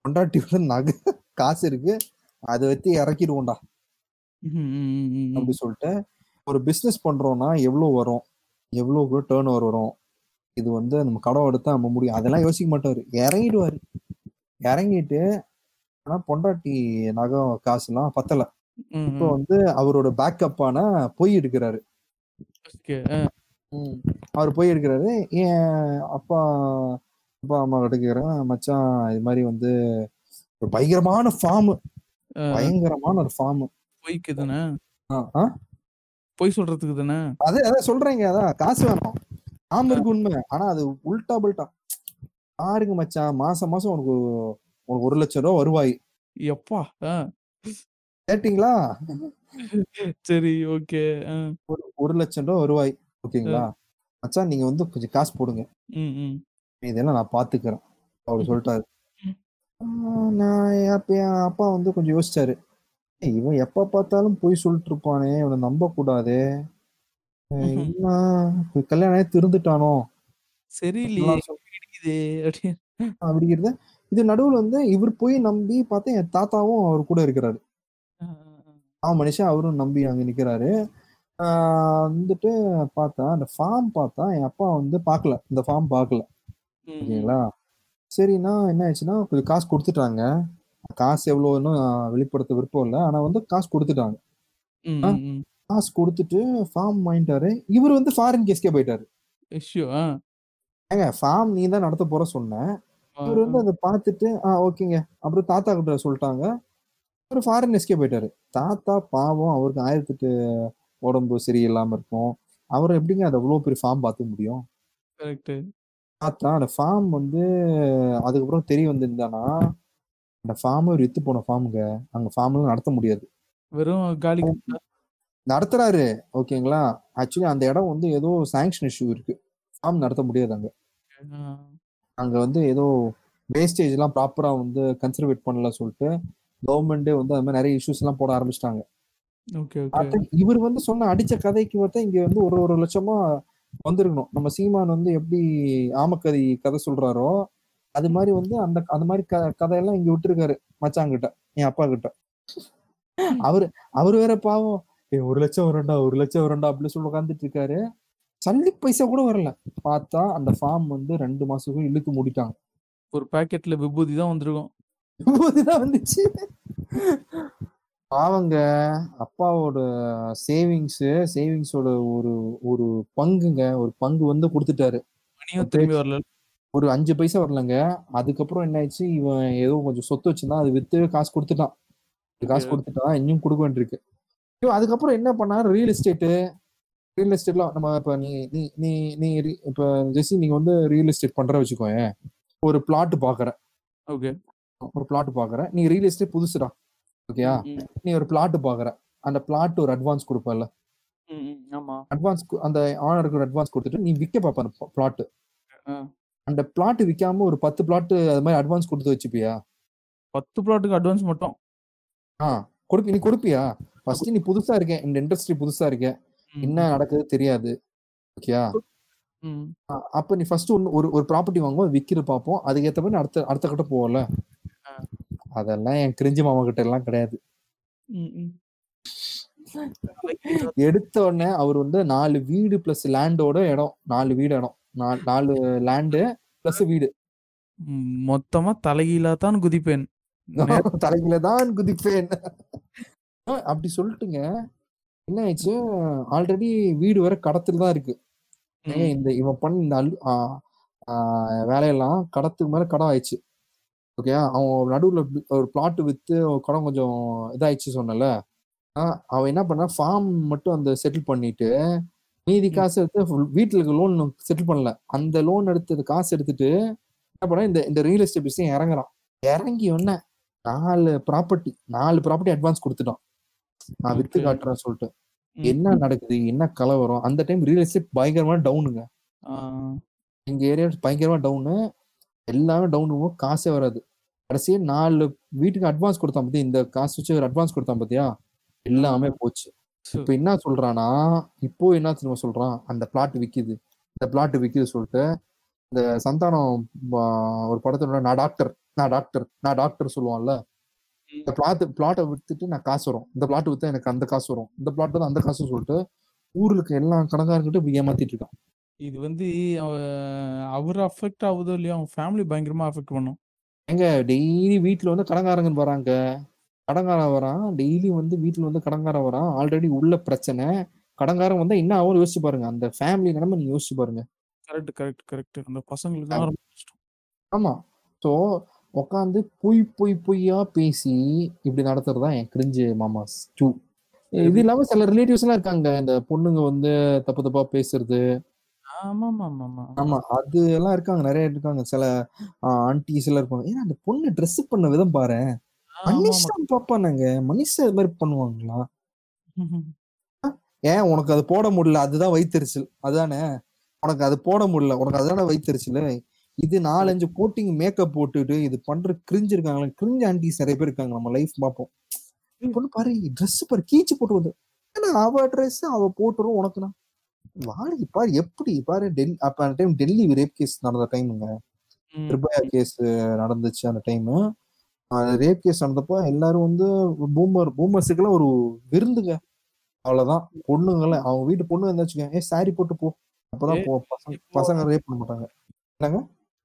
கொண்டாட்டி நகை காசு இருக்கு. அதை வச்சு இறக்கிடுவோம்டா. அப்படி சொல்லிட்டு ஒரு பிசினஸ் பண்றோம்னா எவ்வளவு வரும்? எவ்வளவு டேர்ன் ஓவர் வரும்? இது வந்து நம்ம கடன் எடுத்தா நம்ம முடியும். அதெல்லாம் யோசிக்க மாட்டாரு. இறங்கிடுவாரு. இறங்கிட்டு ஆனா பொண்டாட்டி நகை காசுலாம் பத்தல. ம், இப்போ. வந்து அவரோட பேக்கப்பான பொய் எடுக்கிறாரு. அவர் போய் எடுக்கிறாரு. என் அப்பா அப்பா அம்மா கிட்ட கேக்குறேன் மச்சான் இது மாதிரி வந்து ஒரு பயங்கரமான ஃபார்ம் பயங்கரமான ஒரு ஃபார்ம் பொய்க்கு தானே பொய் சொல்றதுக்கு தானே அதே அதான் சொல்றேங்க அதான். காசு வேணும். ஆமா இருக்கு உண்மை. ஆனா அது உல்டா பல்ட்டா பாருங்க மச்சான். மாசம் மாசம் உனக்கு உனக்கு ஒரு லட்சம் ரூபா வருவாய். எப்பா. கேட்டீங்களா? சரி ஓகே. ஒரு லட்சம் ரூபா வருவாய். ஓகேங்களா? மச்சான் நீங்க வந்து கொஞ்சம் காசு போடுங்க. இதெல்லாம் நான் பாத்துக்கிறேன். அவர் சொல்லிட்டாரு [laughs] நான் அப்ப என் அப்பா வந்து கொஞ்சம் யோசிச்சாரு. "ஏய், இவன் எப்ப பார்த்தாலும் போய் சொல்லிட்டு இருப்பானே இவனை நம்ப கூடாதே அஹ் ம்ஹும். என்ன இப்ப கல்யாணம் ஆகி திருந்துட்டானோ? சரியில்லையே சொல்- அப்படின்னு அப்படிங்கிறது இது நடுவுல வந்து இவர் போய் நம்பி பார்த்தா என் தாத்தாவும் அவர் கூட இருக்கிறாரு. ஆ, ஆ, ஆ. அவன் மனுஷன் அவரும் நம்பி அங்க நிக்கிறாரு. ஆஹ் வந்துட்டு பார்த்தா அந்த ஃபார்ம் பார்த்தா என் அப்பா வந்து பார்க்கல. இந்த ஃபார்ம் பார்க்கல. ம், ம். ஓகேங்களா சரிண்ணா என்ன ஆயிடுச்சுன்னா கொஞ்சம் காசு கொடுத்துட்டாங்க. காசு எவ்வளோன்னு வெளிப்படுத்த விருப்பம் இல்லை. ஆனா வந்து காசு கொடுத்துட்டாங்க. ம், ஆ? ம், ம். காசு கொடுத்துட்டு ஃபார்ம் வாங்கிட்டாரு. இவர் வந்து ஃபாரின் கேஸ்கே போயிட்டாரு. ஆ. ஏங்க ஃபார்ம் நீ தான் நடத்த போற சொன்ன. ஆ, இவர் வந்து அதை பார்த்துட்டு ஆ ஓகேங்க. அப்புறம் தாத்தா கிட்ட சொல்லிட்டாங்க. ஒரு ஃபாரின் எஸ்கே போயிட்டாரு. தாத்தா பாவம் அவருக்கு ஆயிரத்தெட்டு உடம்பு சரியில்லாம இருக்கும். அவர் எப்படிங்க அதை அவ்வளோ பெரிய ஃபார்ம் பார்த்துக்க முடியும்? correct. தாத்தா அந்த ஃபார்ம் வந்து அதுக்கப்புறம் தெரிய வந்திருந்தானா அந்த ஃபார்ம் ஒரு வித்து போன ஃபார்முங்க அங்க ஃபார்ம்லாம் நடத்த முடியாது. வெறும் காலி நடத்துறாரு. ஓகேங்களா? ஆக்சுவலி அந்த இடம் வந்து ஏதோ சாங்ஷன் இஷ்யூ இருக்கு. ஃபார்ம் நடத்த முடியாது அங்க. அங்க வந்து ஏதோ வேஸ்டேஜ் எல்லாம் ப்ராப்பரா வந்து கன்சர்வேட் பண்ணல சொல்லிட்டு கவர்மெண்டே வந்து அது மாதிரி நிறைய இஷ்யூஸ் எல்லாம் போட ஆரம்பிச்சிட்டாங்க. இவர் வந்து சொன்ன அடிச்ச கதைக்கு பார்த்தா இங்க வந்து ஒரு ஒரு லட்சமா வந்திருக்கணும். நம்ம சீமான் வந்து எப்படி ஆமக்கதி கதை சொல்றாரோ அது மாதிரி வந்து அந்த அந்த மாதிரி க கதையெல்லாம் இங்க விட்டுருக்காரு மச்சாங்கிட்ட என் அப்பா கிட்ட. அவரு அவர் வேற பாவம். ஏ ஒரு லட்சம் வரண்டா ஒரு லட்சம் வரண்டா அப்படின்னு சொல்லி உட்காந்துட்டு இருக்காரு. சல்லி பைசா கூட வரல. பார்த்தா அந்த ஃபார்ம் வந்து ரெண்டு மாசத்துக்கும் இழுத்து மூடிட்டாங்க. ஒரு பாக்கெட்ல விபூதி தான் வந்திருக்கும். இதுதான் வந்துச்சு. பாவங்க அப்பாவோட சேவிங்ஸ் சேவிங்ஸோட ஒரு ஒரு பங்குங்க. ஒரு பங்கு வந்து கொடுத்துட்டாரு. திரும்பி வரல. ஒரு அஞ்சு பைசா வரலங்க. அதுக்கப்புறம் என்ன ஆயிடுச்சு? இவன் ஏதோ கொஞ்சம் சொத்து வச்சிருந்தான். அது வித்து காசு கொடுத்துட்டான். காசு. கொடுத்துட்டான். இன்னும் கொடுக்க வேண்டியிருக்கு. இவன் அதுக்கப்புறம் என்ன பண்ணாரு? ரியல் எஸ்டேட்டு ரியல் எஸ்டேட்லாம் நம்ம இப்ப நீ நீ நீ நீ இப்ப ஜெசி நீங்க வந்து ரியல் எஸ்டேட் பண்ற வச்சுக்கோயேன். ஒரு பிளாட் பாக்குற ஓகே. ஒரு பிளாட் பாக்குற நீ ரியல் எஸ்டேட் புதுசுடா. ஓகேயா? நீ ஒரு பிளாட் பாக்குற. அந்த பிளாட் ஒரு அட்வான்ஸ் கொடுப்பல அட்வான்ஸ் அந்த ஆனருக்கு ஒரு அட்வான்ஸ் கொடுத்துட்டு நீ விற்க பார்ப்ப பிளாட். அந்த பிளாட் விற்காம ஒரு பத்து பிளாட் அது மாதிரி அட்வான்ஸ் கொடுத்து வச்சுப்பியா? பத்து பிளாட்டுக்கு அட்வான்ஸ் மட்டும். ஆ. கொடுப்பி நீ கொடுப்பியா? ஃபர்ஸ்ட் நீ புதுசா இருக்க. இந்த இண்டஸ்ட்ரி புதுசா இருக்க. என்ன நடக்குது தெரியாது. ஓகேயா. அப்ப நீ ஃபர்ஸ்ட் ஒன்னு ஒரு ஒரு ப்ராப்பர்ட்டி வாங்குவோம் விக்கிற பார்ப்போம் அதுக்கேற்ற மாதிரி அடுத்த அடுத்த கட்ட போவோம்ல. ஆ. அதெல்லாம் என் கிரிஞ்சி மாமா கிட்ட எல்லாம் கிடையாது. எடுத்த உடனே அவர் வந்து நாலு வீடு பிளஸ் லேண்டோட இடம். நாலு வீடு இடம். நாலு லேண்டு பிளஸ் வீடு. மொத்தமா தலைகீழா தான் குதிப்பேன். [laughs] தலையில தான் குதிப்பேன். [laughs] அப்படி சொல்லிட்டுங்க என்ன ஆயிடுச்சு? ஆல்ரெடி வீடு வேற கடத்துல தான் இருக்கு. இந்த இவன் பண்ண இந்த வேலையெல்லாம் கடத்துக்கு மேல கடன் ஆயிடுச்சு. ஓகே அவன் நடுவுல ஒரு பிளாட் வித்து ஒரு கடன் கொஞ்சம் இதாயிடுச்சு சொன்னல அவன் என்ன பண்ணா ஃபார்ம் மட்டும் அந்த செட்டில் பண்ணிட்டு மீதி. காசு எடுத்து வீட்டுல இருக்க லோன் செட்டில் பண்ணல. அந்த லோன் எடுத்தது காசு எடுத்துட்டு என்ன பண்ணா இந்த இந்த ரியல் எஸ்டேட் பிசினஸ் இறங்குறான். இறங்கி ஒன்ன நாலு ப்ராப்பர்ட்டி நாலு ப்ராப்பர்ட்டி அட்வான்ஸ் கொடுத்துட்டான். நான் வித்து. காட்டுறேன் சொல்லிட்டு. என்ன நடக்குது? என்ன கலவரம் அந்த டைம் ரியல் எஸ்டேட் பயங்கரமா டவுனுங்க. எங்க ஏரியா பயங்கரமா டவுனு எல்லாமே டவுன் ஆகும் காசே வராது. கடைசியே நாலு வீட்டுக்கு அட்வான்ஸ் கொடுத்தான் பத்தி இந்த காசு வச்சு ஒரு அட்வான்ஸ் கொடுத்தான் பாத்தியா? எல்லாமே போச்சு. இப்ப என்ன சொல்றானா இப்போ என்ன திரும்ப சொல்றான்? அந்த பிளாட் விக்குது. இந்த பிளாட் விக்குது சொல்லிட்டு இந்த சந்தானம் ஒரு படத்துல நான் டாக்டர் நான் டாக்டர் நான் டாக்டர் சொல்லுவான்ல. இந்த பிளாட் பிளாட்டை வித்துட்டு நான் காசு வரும். இந்த பிளாட் வித்தா எனக்கு அந்த காசு வரும். இந்த பிளாட் தான் அந்த காசு சொல்லிட்டு ஊருக்கு எல்லா கணக்காரங்கிட்ட இப்படி ஏமாத்திட்டு இருக்கான். இது வந்து அவர் அஃபெக்ட் ஆகுதோ இல்லையோ அவங்க ஃபேமிலி பயங்கரமா அஃபெக்ட் பண்ணும். எங்க டெய்லி வீட்டுல வந்து கடங்காரங்க வராங்க. கடங்காரன் வரான் டெய்லி வந்து வீட்டுல வந்து கடங்காரன் வரான். ஆல்ரெடி உள்ள பிரச்சனை. கடங்காரன் வந்தா என்ன ஆகும் யோசிச்சு பாருங்க. அந்த ஃபேமிலி நிலைமை நீங்க யோசிச்சு பாருங்க. கரெக்ட் கரெக்ட் கரெக்ட் அந்த பசங்களுக்கு தான் ரொம்ப கஷ்டம். ஆமா. ஸோ உட்காந்து பொய் பொய் பொய்யா பேசி இப்படி நடத்துறதா என் கிரிஞ்சு மாமாஸ் டூ இது இல்லாம சில ரிலேட்டிவ்ஸ் எல்லாம் இருக்காங்க. இந்த பொண்ணுங்க வந்து தப்பு தப்பா பேசுறது. ஆமா அது எல்லாம் இருக்காங்க நிறைய இருக்காங்க. சில ஆன்டிஸ் எல்லாம் இருப்பாங்க. ஏன்னா அந்த பொண்ணு ட்ரெஸ் பண்ண விதம் பாரு மனுஷன் பாப்பானாங்க. மனுஷன் இது மாதிரி பண்ணுவாங்களா? [laughs] ஏன் உனக்கு அது போட முடியல? அதுதான் வைத்தறிச்சல் அதானே? உனக்கு அது போட முடியல. உனக்கு அதுதானே வைத்தறிச்சல் இது நாலஞ்சு கோட்டிங் மேக்கப் போட்டுட்டு இது பண்ற கிரிஞ்சு இருக்காங்களா. கிரிஞ்சு ஆன்டிஸ் நிறைய பேர் இருக்காங்க நம்ம லைஃப் பார்ப்போம். பொண்ணு பாரு ட்ரெஸ் பாரு கீச்சு போட்டு வந்து ஏன்னா அவ ட்ரெஸ் அவ போட்டுரும் உனக்குனா வாடி பாரு எப்படி? பாரு டெல்லி அப்ப அந்த டைம் டெல்லி ரேப் கேஸ் நடந்த டைமுங்க நிர்பயா கேஸ் நடந்துச்சு அந்த டைம் ரேப் கேஸ் நடந்தப்போ எல்லாரும் வந்து பூமர் பூமர்ஸுக்கெல்லாம் ஒரு விருந்துங்க. அவ்வளவுதான். பொண்ணுங்கள அவங்க வீட்டு பொண்ணு இருந்தாச்சுங்க ஏ சாரி போட்டு போ. அப்பதான் போ பசங்க பசங்க ரேப் பண்ண மாட்டாங்க. என்னங்க?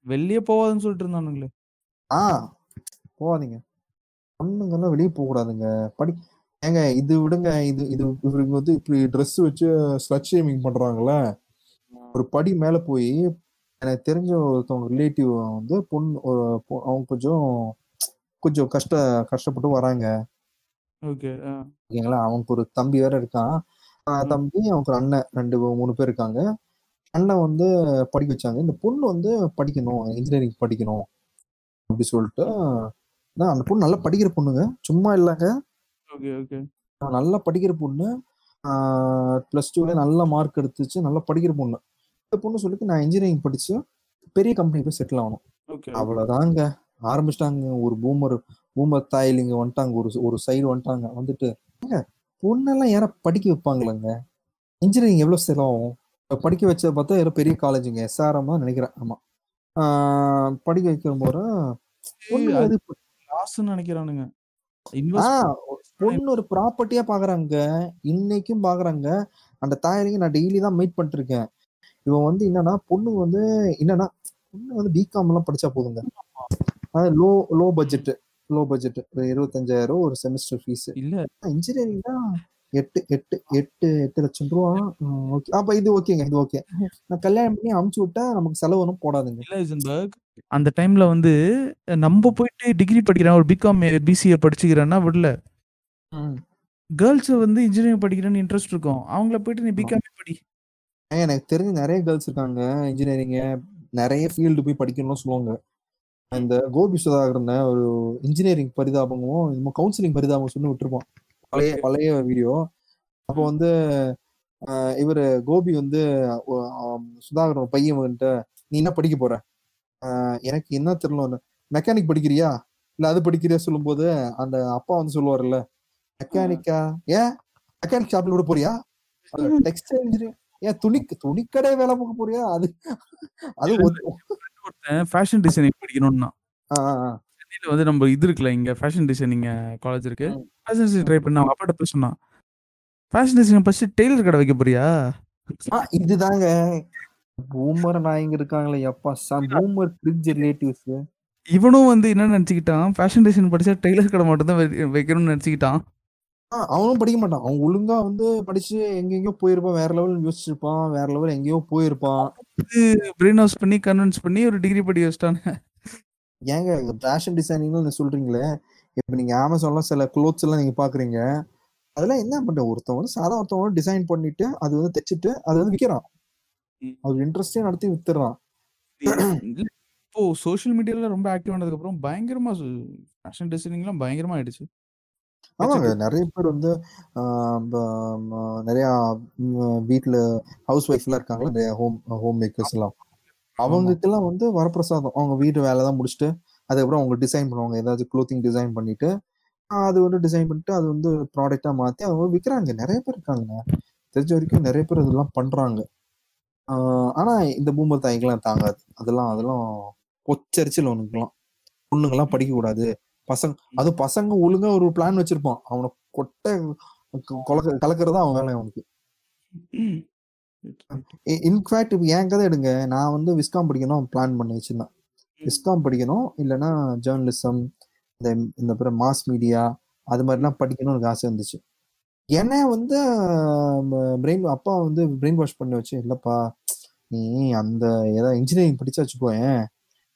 வெளியே போவாதுன்னு சொல்லிட்டு இருந்தானுங்களே. ஆ போகாதீங்க. பொண்ணுங்கெல்லாம் வெளியே போக கூடாதுங்க படி ஏங்க இது விடுங்க இது இது இவருக்கு வந்து இப்படி ட்ரெஸ் வச்சு ஸ்லட் ஷேமிங் பண்றாங்கல்ல. ஒரு படி மேல போய் எனக்கு தெரிஞ்ச ஒருத்தவங்க ரிலேட்டிவ் வந்து பொண்ணு ஒரு அவங்க கொஞ்சம் கொஞ்சம் கஷ்ட கஷ்டப்பட்டு வராங்க. ஓகே ஓகேங்களா? அவனுக்கு ஒரு தம்பி வேற இருக்கான். தம்பி அவனுக்கு ஒரு அண்ணன் ரெண்டு மூணு பேர் இருக்காங்க. அண்ணன் வந்து படிக்க வச்சாங்க. இந்த பொண்ணு வந்து படிக்கணும் இன்ஜினியரிங் படிக்கணும் அப்படி சொல்லிட்டு அந்த பொண்ணு நல்லா படிக்கிற பொண்ணுங்க. சும்மா இல்லைங்க. Okay okay. நல்லா படிக்கிற பொண்ணு ப்ளஸ் டூல நல்ல மார்க் எடுத்துச்சு நல்லா படிக்கிற பொண்ணு. இந்த பொண்ணு சொல்லிட்டு நான் இன்ஜினியரிங் படிச்சு பெரிய கம்பெனி போய் செட்டில் ஆகணும். ஓகே. அவ்வளவுதாங்க. ஆரம்பிச்சிட்டாங்க. ஒரு பூமர் பூமர் தாயிலிங்க வந்துட்டாங்க. ஒரு ஒரு சைடு வந்துட்டாங்க. வந்துட்டு பொண்ணெல்லாம் யார படிக்க வைப்பாங்களேங்க? இன்ஜினியரிங் எவ்வளவு செலவாகும்? படிக்க வச்ச பார்த்தா யாரோ பெரிய காலேஜுங்க எஸ்ஆர்எம் நினைக்கிறேன். ஆமா. படிக்க வைக்கிற போற நினைக்கிறானுங்க. ஆ, பொண்ணு ஒரு ப்ராப்பர்ட்டியா பாக்குறாங்க. இன்னைக்கும் பாக்குறாங்க. அந்த தாயாரிங்க நான் டெய்லி தான் மீட் பண்ணிட்டு இருக்கேன் இவன் வந்து என்னன்னா பொண்ணு வந்து என்னன்னா பொண்ணு வந்து பிகாம் எல்லாம் படிச்சா போதுங்க. Low low budget low budget ஒரு இருபத்தஞ்சாயிரம் ஒரு செமஸ்டர் ஃபீஸ் இல்ல. இன்ஜினியரிங் தான். எட்டு எட்டு எட்டு எட்டு லட்சம் ரூபா. ஓகே. அப்ப இது ஓகேங்க இது ஓகே. நான் கல்யாணம் பண்ணி அமுச்சு விட்டா நமக்கு செலவு ஒன்றும் போடாதுங்க. அந்த டைம்ல வந்து நம்ம போயிட்டு டிகிரி படிக்கிறேன் ஒரு பிகாம் பிசிஏ படிச்சுக்கிறேன்னா விடல. கேர்ள்ஸ் வந்து இன்ஜினியரிங் படிக்கிறேன்னு இன்ட்ரெஸ்ட் இருக்கும். அவங்கள போயிட்டு நீ பிகாம் படி. எனக்கு தெரிஞ்ச நிறைய கேர்ள்ஸ் இருக்காங்க இன்ஜினியரிங் நிறைய ஃபீல்டு போய் படிக்கணும்னு சொல்லுவாங்க. இந்த கோபி சுதாகரன் ஒரு இன்ஜினியரிங் பரிதாபமும் கவுன்சிலிங் பரிதாபம் சொல்லி விட்டுருப்போம் பழைய பழைய வீடியோ அப்போ வந்து இவரு கோபி வந்து சுதாகரன் பையன் வந்துட்டு நீ என்ன படிக்க போற? எனக்கு என்ன தெரியல மெக்கானிக் படிக்கிறியா? இல்ல அது படிக்கிறியா? சொல்லும்போது அந்த அப்பா வந்து சொல்லுவார்ல மெக்கானிக்கா ஏன்? மெக்கானிக் ஷாப்ல விட போறியா? டெக்ஸ்டைல் இன்ஜினியர் ஏன் துணி துணிக்கடை வேலை பார்க்க போறியா? அது அது ஒருத்தன். ஃபேஷன் டிசைனிங் படிக்கணும்னா. சென்னையில வந்து நம்ம இது இருக்குல்ல இங்க ஃபேஷன் டிசைனிங் காலேஜ் இருக்கு. ஃபேஷன் டிசைன் ட்ரை பண்ண அவங்க அப்பாட்ட போய் சொன்னான். ஃபேஷன் டிசைன் ஃபர்ஸ்ட் டெய்லர் கடை வைக்க போறியா? இதுதாங்க. பூமர் நாயங்க இருக்காங்களே எப்பா பூமர் கிரிஞ்ச் ரிலேட்டிவ்ஸ் இவனும் வந்து என்ன நினைச்சுக்கிட்டான்? ஃபேஷன் டிசைன் படிச்சா டெய்லர் கடை மட்டும் தான் வைக்கணும்னு நினைச்சுக்கிட்டான். அவனும் படிக்க மாட்டான். அவன் ஒழுங்கா வந்து படிச்சு எங்கெங்கயோ போயிருப்பான். வேற லெவல் யோசிச்சிருப்பான். வேற லெவல் எங்கேயோ போயிருப்பான். பிரெயின் வாஷ் பண்ணி கன்வின்ஸ் பண்ணி ஒரு டிகிரி படி வச்சிட்டானு ஏங்க ஃபேஷன் டிசைனிங்னு சொல்றீங்களே? இப்ப நீங்க அமேசான்ல சில க்ளோத்ஸ் எல்லாம் நீங்க பாக்குறீங்க. அதெல்லாம் என்ன பண்ற ஒருத்தவங்க சாதா ஒருத்தவங்க டிசைன் பண்ணிட்டு அது வந்து தைச்சிட்டு அது வந்து விக்கிறான். ம். அது இன்ட்ரெஸ்டே நடத்தி வித்துறான். இப்போ சோஷியல் மீடியால ரொம்ப ஆக்டிவ் ஆனதுக்கு அப்புறம் பயங்கரமா ஃபேஷன் டிசைனிங்லாம் பயங்கரமா ஆயிடுச்சு. ஆமாங்க நிறைய பேர் வந்து நிறைய ம், வீட்ல ஹவுஸ் ஒய்ஃப் எல்லாம் இருக்காங்களா நிறைய ஹோம் ஹோம் மேக்கர்ஸ் எல்லாம். அவங்களுக்கெல்லாம் வந்து வரப்பிரசாதம். அவங்க வீட்டு வேலை தான் முடிச்சுட்டு அதுக்கப்புறம் அவங்க டிசைன் பண்ணுவாங்க. ஏதாச்சும் க்ளோத்திங் டிசைன் பண்ணிட்டு அது வந்து டிசைன் பண்ணிட்டு அது வந்து ப்ராடக்டா மாத்தி அவங்க விற்கிறாங்க நிறைய பேர் இருக்காங்க தெரிஞ்ச வரைக்கும் நிறைய பேர் இதெல்லாம் பண்றாங்க. ஆனா இந்த பூமர் தாய்க்கெல்லாம் தாங்காது. அதெல்லாம் அதெல்லாம் பொச்சரிச்சல் உனக்குலாம் பொண்ணுங்கெல்லாம் படிக்க கூடாது பசங்க அது பசங்க ஒழுங்கா ஒரு பிளான் வச்சிருப்பான். அவனை கொட்டை கொலக்க கலக்கிறதா அவன் வேலை அவனுக்கு. இன்ஃபேக்ட் இப்போ என் கதை எடுங்க. நான் வந்து விஸ்காம் படிக்கணும் பிளான் பண்ணி வச்சிருந்தேன். விஸ்காம் படிக்கணும் இல்லைன்னா ஜேர்னலிசம் இந்த இந்த பிற மாஸ் மீடியா அது மாதிரிலாம் படிக்கணும்னு எனக்கு ஆசை இருந்துச்சு. என்ன வந்து பிரெயின் அப்பா வந்து பிரெயின் வாஷ் பண்ணி வச்சு இல்லப்பா நீ அந்த ஏதாவது இன்ஜினியரிங் படிச்சா வச்சுக்கோயேன்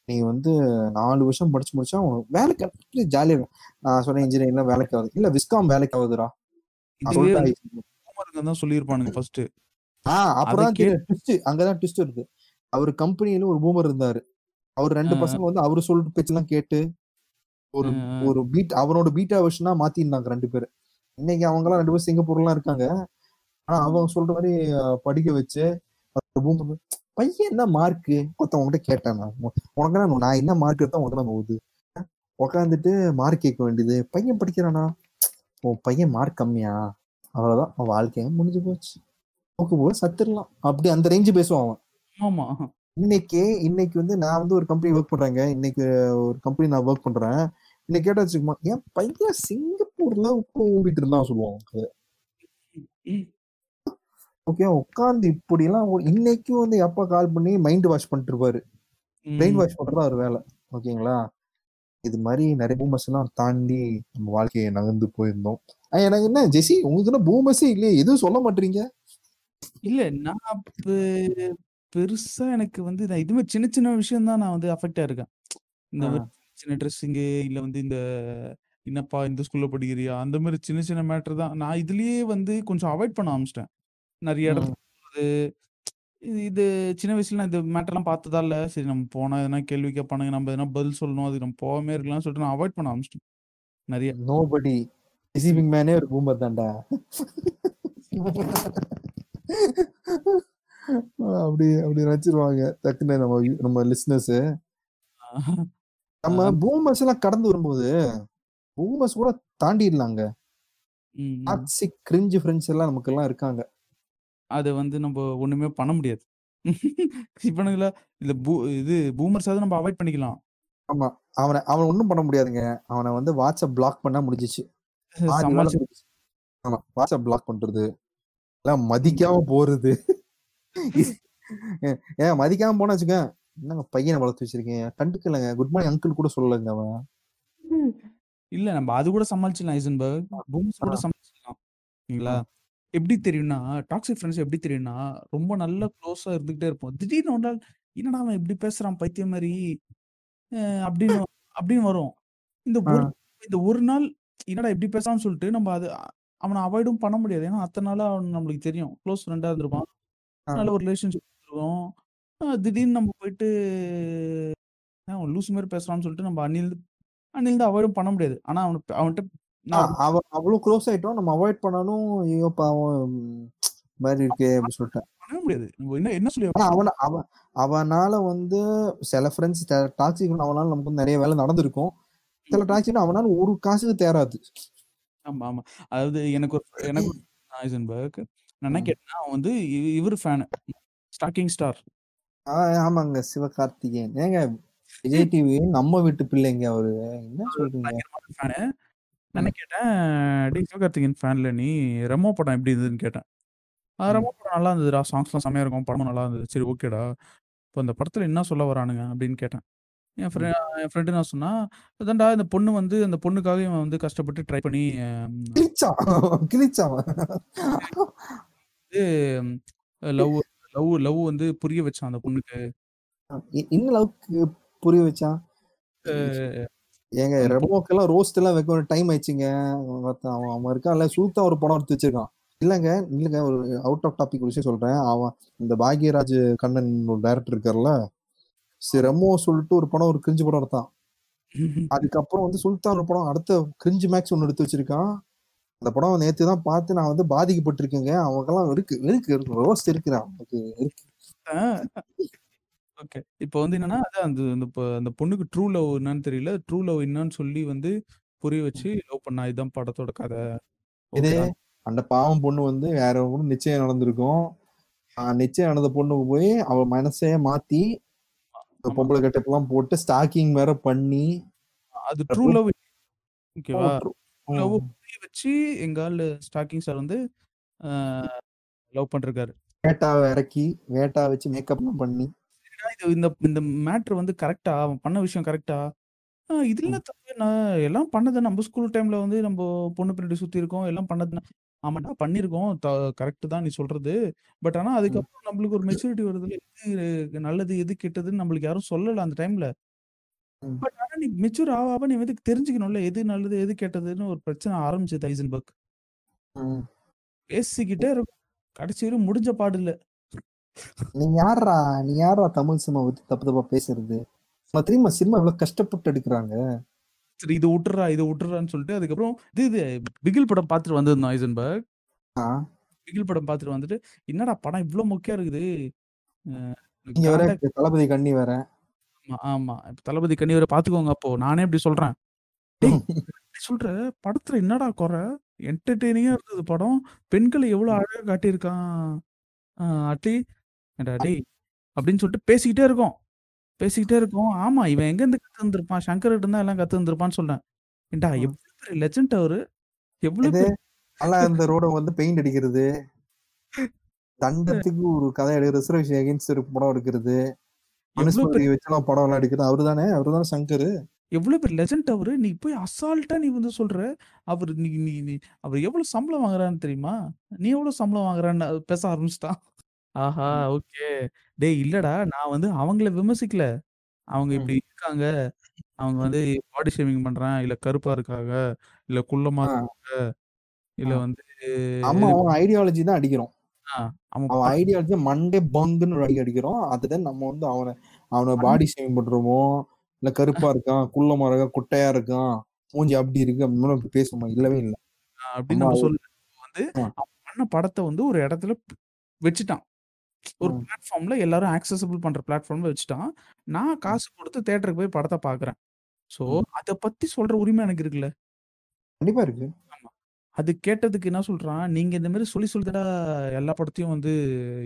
நீ வந்து நாலு வருஷம் படிச்சு முடிச்சா உனக்கு வேலைக்கு ஜாலியாக இருக்கும். நான் சொன்னேன் இன்ஜினியரிங்லாம் வேலைக்கு ஆகுது. இல்ல விஸ்காம் வேலைக்கு பூமருங்க தான் சொல்லியிருப்பானுங்க ஃபர்ஸ்ட் ஆஹ் அப்புறம் ட்விஸ்ட் அங்கதான் ட்விஸ்ட் இருக்கு. அவர் கம்பெனியில ஒரு பூமர் இருந்தாரு. அவர் ரெண்டு. பசங்க வந்து அவரு சொல்ற பேச்செல்லாம் கேட்டு ஒரு. ஒரு பீட் அவனோட பீட்டா வெர்ஷனா மாத்திருந்தாங்க ரெண்டு பேரும் இன்னைக்கு அவங்க எல்லாம் ரெண்டு பேரும் சிங்கப்பூர்லாம் இருக்காங்க. ஆனா அவங்க சொல்ற மாதிரி படிக்க வச்சு பூமர் பையன் என்ன மார்க்கு ஒருத்தவங்க கேட்டேன் நான். உனக்கு நான் என்ன மார்க் எடுத்தா உனக்கு போகுது? உட்காந்துட்டு மார்க் கேட்க வேண்டியது. பையன் படிக்கிறானா? உன் பையன் மார்க் கம்மியா? அவ்வளவுதான். அவன் வாழ்க்கைய முடிஞ்சு போச்சு. போக்கு போக சத்துடலாம். அப்படி அந்த ரேஞ்சு பேசுவான் அவன். ஆமா. இன்னைக்கு இன்னைக்கு வந்து நான் வந்து ஒரு கம்பெனி ஒர்க் பண்றேங்க. இன்னைக்கு ஒரு கம்பெனி நான் ஒர்க் பண்றேன். இன்னைக்கு கேட்டா வச்சுக்கோமா என் பையன் சிங்கப்பூர்ல ஊம்பிட்டு இருந்தான் சொல்லுவாங்க ஓகே உட்காந்து இப்படி எல்லாம் ஒரு- இன்னைக்கும் வந்து எப்பா கால் பண்ணி மைண்ட் வாஷ் பண்ணிட்டு இருப்பாரு. பிரெயின் வாஷ் பண்றதா ஒரு வேலை. ஓகேங்களா? இது மாதிரி நிறைய பூமர்ஸ் எல்லாம் தாண்டி நம்ம வாழ்க்கையை நகர்ந்து போயிருந்தோம். எனக்கு என்ன ஜெசி உங்களுக்கு பூமர்ஸே இல்லையே. எதுவும் சொல்ல மாட்டீங்க இல்ல நான் பெருசா எனக்கு வந்து நான் இதுமே சின்ன சின்ன விஷயம் தான் நான் வந்து அஃபெக்ட் ஆயிருக்கேன் இந்த ஆ. சின்ன ட்ரெஸ்ஸிங்கு இல்ல வந்து இந்த என்னப்பா இந்த ஸ்கூல்ல படிக்கிறியா? அந்த மாதிரி சின்ன சின்ன மேட்டர் தான். நான் இதுலயே வந்து கொஞ்சம் அவாய்ட் பண்ண ஆரம்பிச்சிட்டேன். நிறைய போறது, இது இது சின்ன வயசுல நான் இந்த மேட்டர்லாம் பார்த்ததா இல்ல. சரி நம்ம போனா எதனா கேள்வி கேட்பானுங்க. நம்ம எதனா பதில் சொல்லணும். அதுக்கு நம்ம போகாமே இருக்கலாம்னு சொல்லிட்டு நான் அவாய்ட் பண்ண ஆரம்பிச்சிட்டேன். நிறைய. நோபடி ரிசீவிங் மேனே ஒரு பூமர் தான்டா. [laughs] அப்படி அப்படி நினைச்சிருவாங்க. டக்குன்னு நம்ம நம்ம லிஸ்னஸ் நம்ம. பூமர்ஸ் எல்லாம் கடந்து வரும்போது பூமர்ஸ் கூட தாண்டிடலாங்க. டாக்ஸிக் கிரிஞ்சு ஃப்ரெண்ட்ஸ் எல்லாம் நமக்கு எல்லாம் இருக்காங்க. அத வந்து நம்ம ஒண்ணுமே பண்ண முடியாது. இவனுங்கள இந்த பூ இது பூமர்ஸாவது நம்ம அவாய்ட் பண்ணிக்கலாம். ஆமா. அவனை அவனை ஒண்ணும் பண்ண முடியாதுங்க. அவனை வந்து வாட்ஸ்அப் பிளாக் பண்ணா முடிஞ்சுச்சு. ஆமா வாட்ஸ்அப் பிளாக் பண்றது. எல்லாம் மதிக்காம போறது. ஏன், ஏன் மதிக்காம போனா வச்சுக்க என்னங்க பையனை வளர்த்து வச்சிருக்கீங்க? கண்டுக்கலங்க. குட் மார்னிங் அங்கிள் கூட சொல்லலைங்க அவன். இல்ல நம்ம அது கூட சமாளிச்சிடலாம் ஐசன்பர்க். பூமர்ஸ் கூட. சமாளிச்சிடலாம் ஓகேங்களா எப்படி தெரியும்னா டாக்ஸிக் ஃப்ரெண்ட்ஸ் எப்படி தெரியும்னா ரொம்ப நல்ல க்ளோஸா இருந்துகிட்டே இருப்போம். திடீர்னு ஒரு நாள் என்னடா அவன் இப்படி பேசுறான் பைத்தியம் மாதிரி? அப்படின்னு அப்படின்னு வரும். இந்த ஒரு இந்த ஒரு நாள் என்னடா இப்படி பேசுறான்னு சொல்லிட்டு நம்ம அது அவனை அவாய்டும் பண்ண முடியாது. ஏன்னா அத்தனை நாளா அவன் நம்மளுக்கு தெரியும். க்ளோஸ் ஃப்ரெண்டா இருந்திருப்பான். நல்ல ஒரு ரிலேஷன்ஷிப் இருக்கும் திடீர்னு நம்ம போயிட்டு "ஏன் அவன் லூஸ் மாதிரி பேசுறான்னு சொல்லிட்டு நம்ம அணில் அணில் அவாய்டும் பண்ண முடியாது. ஆனா அவனுக்கு அவன்கிட்ட நான் அவ அவ்வளவு க்ளோஸ் ஆயிட்டோம். நம்ம அவாய்ட் பண்ணாலும் ஐயோ பாவம் மாதிரி இருக்கே அப்படின்னு சொல்லிட்டேன் பண்ணவே முடியாது. என்ன என்ன சொல்லி அவன அவன் அவனால வந்து சில ஃப்ரெண்ட்ஸ் டாக்ஸிக் அவனால நமக்கு நிறைய வேலை நடந்திருக்கும். சில டாக்ஸிக் அவனால ஒரு காசுக்கு தேராது. ஆமா ஆமா அதாவது எனக்கு ஒரு எனக்கு ஒரு ஐசன்பர்க். நான் என்ன ம். கேட்டேன்னா அவன் வந்து இ- இவர் ஃபேன் ஸ்டாக்கிங் ஸ்டார். ஆஹ் ஆமாங்க. சிவகார்த்திகேயன். ஏங்க விஜய் டிவி நம்ம வீட்டு பிள்ளைங்க அவரு. என்ன சொல்றீங்க? ஃபேனு நான் என்ன கேட்டேன் டேய் சிவகார்த்திகேயன் ஃபேன்ல நீ. ரெமோ படம் எப்படி இருந்ததுன்னு கேட்டேன். ஆ ம். ரெமோ படம் நல்லா இருந்ததுடா. சாங்ஸ்லாம் செம்மையா இருக்கும். படமும் நல்லா இருந்தது. சரி ஓகேடா இப்போ இந்த படத்துல என்ன சொல்ல வரானுங்க? அப்படின்னு கேட்டேன். என் ஃப்ரெண்ட் என் ஃப்ரெண்டு நான் சொன்னா அதான்டா இந்த பொண்ணு வந்து அந்த பொண்ணுக்காக இவன் வந்து கஷ்டப்பட்டு ட்ரை பண்ணி ஆம், கிழிச்சான் கிழிச்சான் வந்து லவ் லவ் லவ் வந்து புரிய வச்சான் அந்த பொண்ணுக்கு. இன்னும் அளவுக்கு புரிய வச்சான் ஏங்க அந்த பொ- ரெமோக்கெல்லாம் ரோஸ்ட் எல்லாம் வைக்க ஒரு டைம் ஆயிடுச்சுங்க. ஒருத்தன் அவன் அவன் இருக்கான்ல சூத்தா ஒரு படம் எடுத்து வச்சிருக்கான். இல்லங்க இல்லங்க ஒரு அவுட் ஆஃப் டாபிக் விஷயம் சொல்றேன். அவன் இந்த பாக்யராஜ் கண்ணன் ஒரு டைரக்டர் இருக்கார்ல சரி ரெமோ சொல்லிட்டு ஒரு படம் ஒரு கிரிஞ்சு படம் எடுத்தான் அதுக்கப்புறம் வந்து சுல்தான் ஒரு படம் அடுத்த கிரிஞ்சு மேக்ஸ் ஒன்று எடுத்து வச்சிருக்கான் அந்த படம் நேத்து தான் பார்த்து நான் வந்து பாதிக்கப்பட்டிருக்கேங்க அவங்கெல்லாம் இருக்கு இருக்கு இருக்கு ரோஸ்ட் இருக்கிறான் அவனுக்கு இருக்கு ஓகே. இப்போ வந்து என்னன்னா, அதான் அந்த அந்த பொண்ணுக்கு ட்ரூ லவ் என்னன்னு தெரியல. ட்ரூ லவ் என்னன்னு சொல்லி வந்து புரிய வச்சு லவ் பண்ணா. இதுதான் படத்தோட கதை. இது. அந்த பாவம் பொண்ணு வந்து வேற கூட நிச்சயம் நடந்திருக்கும். நிச்சயம் நடந்த பொண்ணுக்கு போய் அவ மனசே மாத்தி பொம்பளை கெட்டப்லாம் போட்டு ஸ்டாக்கிங் வேற பண்ணி அது ட்ரூ லவ் ஓகேவா? லவ் வச்சு எங்க ஆளு ஸ்டாக்கிங் சார் வந்து லவ் பண்ணிருக்காரு. வேட்டாவ இறக்கி, வேட்டா வச்சு மேக்கப்லாம் பண்ணி இது இந்த இந்த மேட்டர் வந்து கரெக்ட்டா? அவன் பண்ண விஷயம் கரெக்ட்டா? ஆ இதுல தப்புண்ணா? எல்லாம் பண்ணது நம்ம ஸ்கூல் டைம்ல வந்து நம்ப பொண்ணு பின்னாடி சுத்தி இருக்கோம். எல்லாம் பண்ணது ஆமாடா பண்ணியிருக்கோம். த கரெக்ட் தான் நீ சொல்றது. பட் ஆனா. அதுக்கப்புறம் நம்மளுக்கு ஒரு மெச்சூரிட்டி வருதுல்ல. எது நல்லது, எது கெட்டதுன்னு நம்மளுக்கு யாரும் சொல்லல அந்த டைம்ல. பட் ஆனா நீ மெச்சூர் ஆவ நீ வந்து தெரிஞ்சுக்கணும்ல. எது நல்லது, எது கெட்டதுன்னு ஒரு பிரச்சனை ஆரம்பிச்சது ஹைசன்பர்க். ம். பேசிக்கிட்டே இருக்கும். கடைசி வரையும் முடிஞ்ச பாடு இல்ல. நீ யார்றா? நீ யார்றா தமிழ் சினிமா பத்தி தப்பு தப்பா பேசுறது? தெரியுமா சினிமா எவ்வளவு கஷ்டப்பட்டு எடுக்குறாங்க? சரி இத உட்டுர்றா, இத உட்டுர்றான்னு சொல்லிட்டு அதுக்கப்புறம் இது இது பிகில் படம் பார்த்துட்டு வந்திருந்தோம் ஹைசன்பர்க். ஆ. பிகில் படம் பார்த்துட்டு வந்துட்டு, என்னடா படம் இவ்ளோ மொக்கையா இருக்குது. தளபதி கண்ணி வேற. ஆமா, தளபதி கண்ணி வேற பார்த்துக்கோங்க அப்போ. நானே இப்படி சொல்றேன். [laughs] சொல்ற? படத்துல என்னடா கொற? என்டர்டெய்னிங்கா இருந்தது படம். பெண்கள எவ்வளோ அழகா காட்டியிருக்கான். அட்லி. டேய்! அப்படின்னு சொல்லிட்டு பேசிக்கிட்டே இருக்கோம். பேசிக்கிட்டே இருக்கோம். ஆமா இவன் எங்கேருந்து கத்து வந்திருப்பான்? சங்கர்கிட்ட இருந்தா எல்லாம் கத்து வந்திருப்பான்னு சொன்னேன். ஏன்டா ம். எவ்வளோ பெரிய லெஜண்ட் அவரு. எவ்வளோ எது? பெரிய இருந்த ரோட வந்து பெயிண்ட் அடிக்கிறது. தண்டத்துக்கு ஒரு கதை எடு ரிசர்வேஷன் அகைன்ஸ்ட் ஒரு படம் எடுக்கிறது. எவ்வளோ பெரிய மனுஸ்மிருதிய வச்சுலாம் படம்லாம் எடுக்கிறது. அவருதானே? அவருதானே சங்கரு? எவ்வளோ பெரிய லெஜண்ட் அவரு. நீ போய் அசால்ட்டா நீ வந்து சொல்ற. அவரு நீ நீ நீ அவர் எவ்வளோ சம்பளம் வாங்குறான்னு தெரியுமா? நீ எவ்வளோ சம்பளம் வாங்குறான்னு பேச ஆரம்பிச்சுட்டான். ஆஹா! ம். ஓகே. டேய் இல்லடா நான் வந்து அவங்கள விமர்சிக்கல. அவங்க ம். இப்படி இருக்காங்க. அவங்க வந்து பாடி ஷேமிங் பண்றான். இல்ல கருப்பா இருக்காங்க. இல்ல குள்ளமா ஆ. இருக்காங்க. இல்ல. வந்து அவன் ஐடியாலஜி தான் அடிக்கிறோம். ஆ அவன் அவன் ப ஐடியாலஜி மண்டே பங்குன்னு ஒரு அடி அடிக்கிறோம். அதுதான் நம்ம வந்து அவன அவன பாடி ஷேமிங் பண்றோமோ, இல்ல கருப்பா இருக்கான், குள்ளமா இருக்கான், குட்டையா இருக்கான், மூஞ்சி அப்படி இருக்கு அப்படின்னு பேசுவோமா? இல்லவே இல்ல. ஆ அப்படின்னு நம்ம நம்ம அது சொல்லல. வந்து ஆ. அவன் பண்ண படத்த வந்து ஒரு இடத்துல வச்சுட்டான். ஒரு. பிளாட்ஃபார்ம்ல எல்லாரும் ஆக்சஸிபிள் பண்ற பிளாட்ஃபார்ம்ல வச்சுட்டான். நான். காசு குடுத்து தியேட்டருக்கு போய் படத்த பார்க்குறேன். ஸோ. அத பத்தி சொல்ற உரிமை எனக்கு இருக்குல்ல. கண்டிப்பா இருக்கு. அது கேட்டதுக்கு என்ன சொல்றான்? நீங்க இந்த மாரி சொல்லி சொல்லி தான்டா எல்லா படத்தையும் வந்து